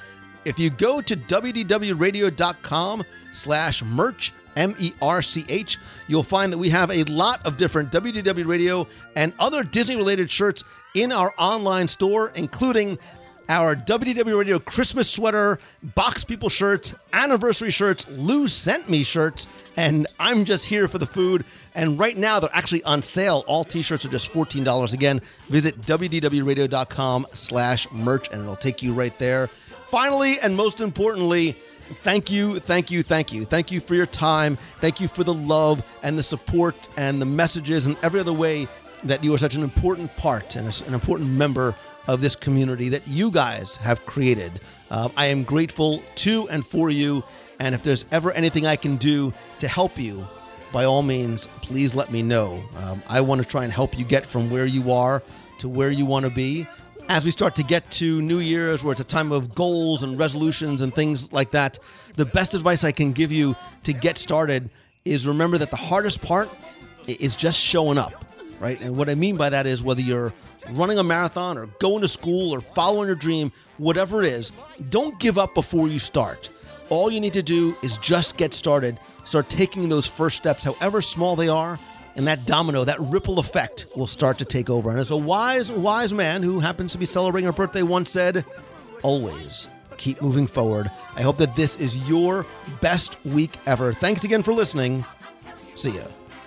S4: If you go to wdwradio.com slash merch, M-E-R-C-H, you'll find that we have a lot of different WDW Radio and other Disney-related shirts in our online store, including our WDW Radio Christmas sweater, Box People shirts, anniversary shirts, Lou sent me shirts, and I'm just here for the food. And right now they're actually on sale. All t-shirts are just $14. Again, visit wdwradio.com slash merch and it'll take you right there. Finally, and most importantly, thank you, thank you, thank you. Thank you for your time. Thank you for the love and the support and the messages and every other way that you are such an important part and an important member of this community that you guys have created. Uh, I am grateful to and for you. And if there's ever anything I can do to help you, by all means, please let me know. Um, I want to try and help you get from where you are to where you want to be. As we start to get to New Year's, where it's a time of goals and resolutions and things like that, the best advice I can give you to get started is remember that the hardest part is just showing up, right? And what I mean by that is whether you're running a marathon or going to school or following your dream, whatever it is, don't give up before you start. All you need to do is just get started, start taking those first steps, however small they are, and that domino, that ripple effect will start to take over. And as a wise, wise man who happens to be celebrating her birthday once said, always keep moving forward. I hope that this is your best week ever. Thanks again for listening. See ya.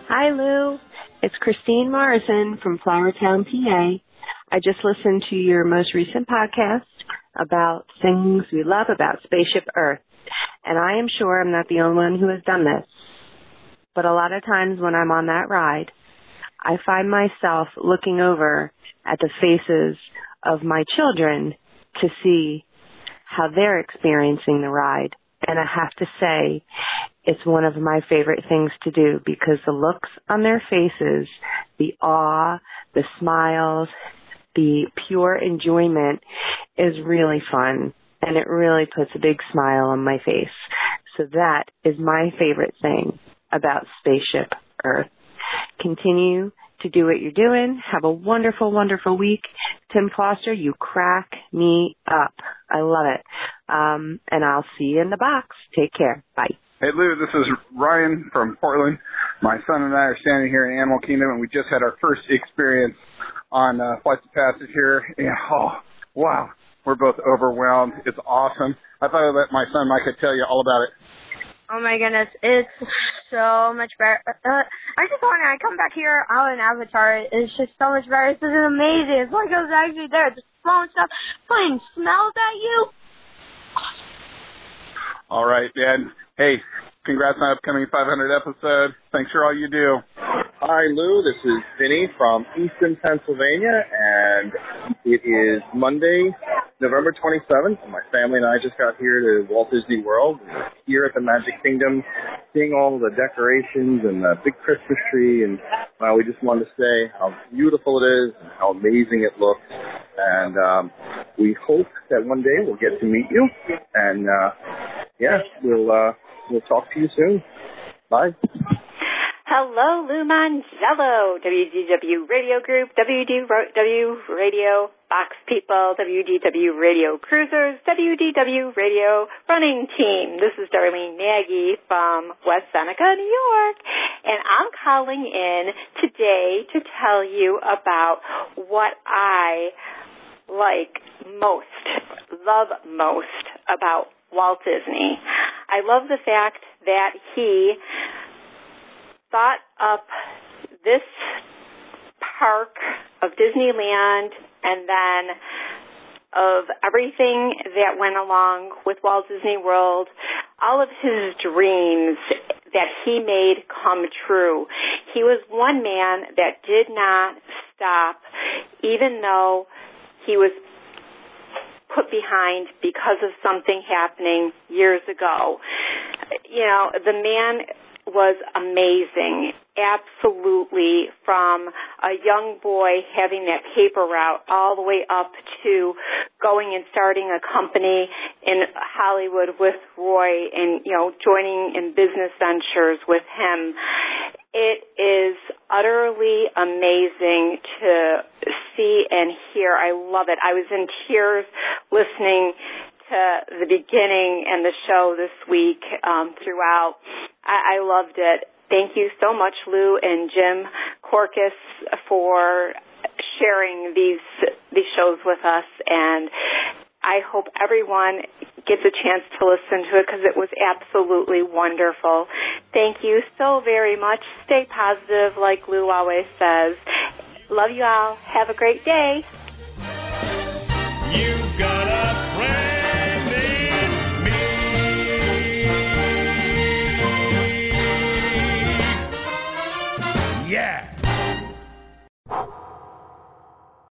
S12: Hi, Lou. It's Christine Morrison from Flourtown, PA. I just listened to your most recent podcast about things we love about Spaceship Earth. And I am sure I'm not the only one who has done this. But a lot of times when I'm on that ride, I find myself looking over at the faces of my children to see how they're experiencing the ride. And I have to say, it's one of my favorite things to do because the looks on their faces, the awe, the smiles, the pure enjoyment is really fun and it really puts a big smile on my face. So that is my favorite thing about Spaceship Earth. Continue to do what you're doing. Have a wonderful, wonderful week. Tim Foster, you crack me up. I love it. Um, and I'll see you in the box. Take care. Bye.
S13: Hey Lou, this is Ryan from Portland. My son and I are standing here in Animal Kingdom, and we just had our first experience on uh, Flights of Passage here. And oh, wow, we're both overwhelmed. It's awesome. I thought I'd let my son Mike tell you all about it.
S14: Oh my goodness, it's so much better. Uh, I just want to come back here out in Avatar. It's just so much better. This is amazing. It's like I was actually there, just throwing stuff, putting smells at you.
S13: All right, man. Hey, congrats on upcoming 500 episode. Thanks for all you do.
S15: Hi, Lou. This is Vinny from Easton, Pennsylvania, and it is Monday, November 27th. My family and I just got here to Walt Disney World, here at the Magic Kingdom, seeing all the decorations and the big Christmas tree, and uh, we just wanted to say how beautiful it is and how amazing it looks. And um, we hope that one day we'll get to meet you, and uh, yeah, we'll uh, we'll talk to you soon. Bye.
S16: Hello, Lou Mongello, WDW Radio Group, WDW Radio Box People, WDW Radio Cruisers, WDW Radio Running Team. This is Darlene Nagy from West Seneca, New York, and I'm calling in today to tell you about what I like most, love most about Walt Disney. I love the fact that he thought up this park of Disneyland and then of everything that went along with Walt Disney World, all of his dreams that he made come true. He was one man that did not stop, even though he was put behind because of something happening years ago. You know, the man was amazing. Absolutely. From a young boy having that paper route all the way up to going and starting a company in Hollywood with Roy and, you know, joining in business ventures with him. It is utterly amazing to see and hear. I love it. I was in tears listening to the beginning and the show this week um, throughout. I, I loved it. Thank you so much, Lou and Jim Korkis, for sharing these these shows with us, and I hope everyone gets a chance to listen to it because it was absolutely wonderful. Thank you so very much. Stay positive, like Lou always says. Love you all. Have a great day.
S17: You got a friend.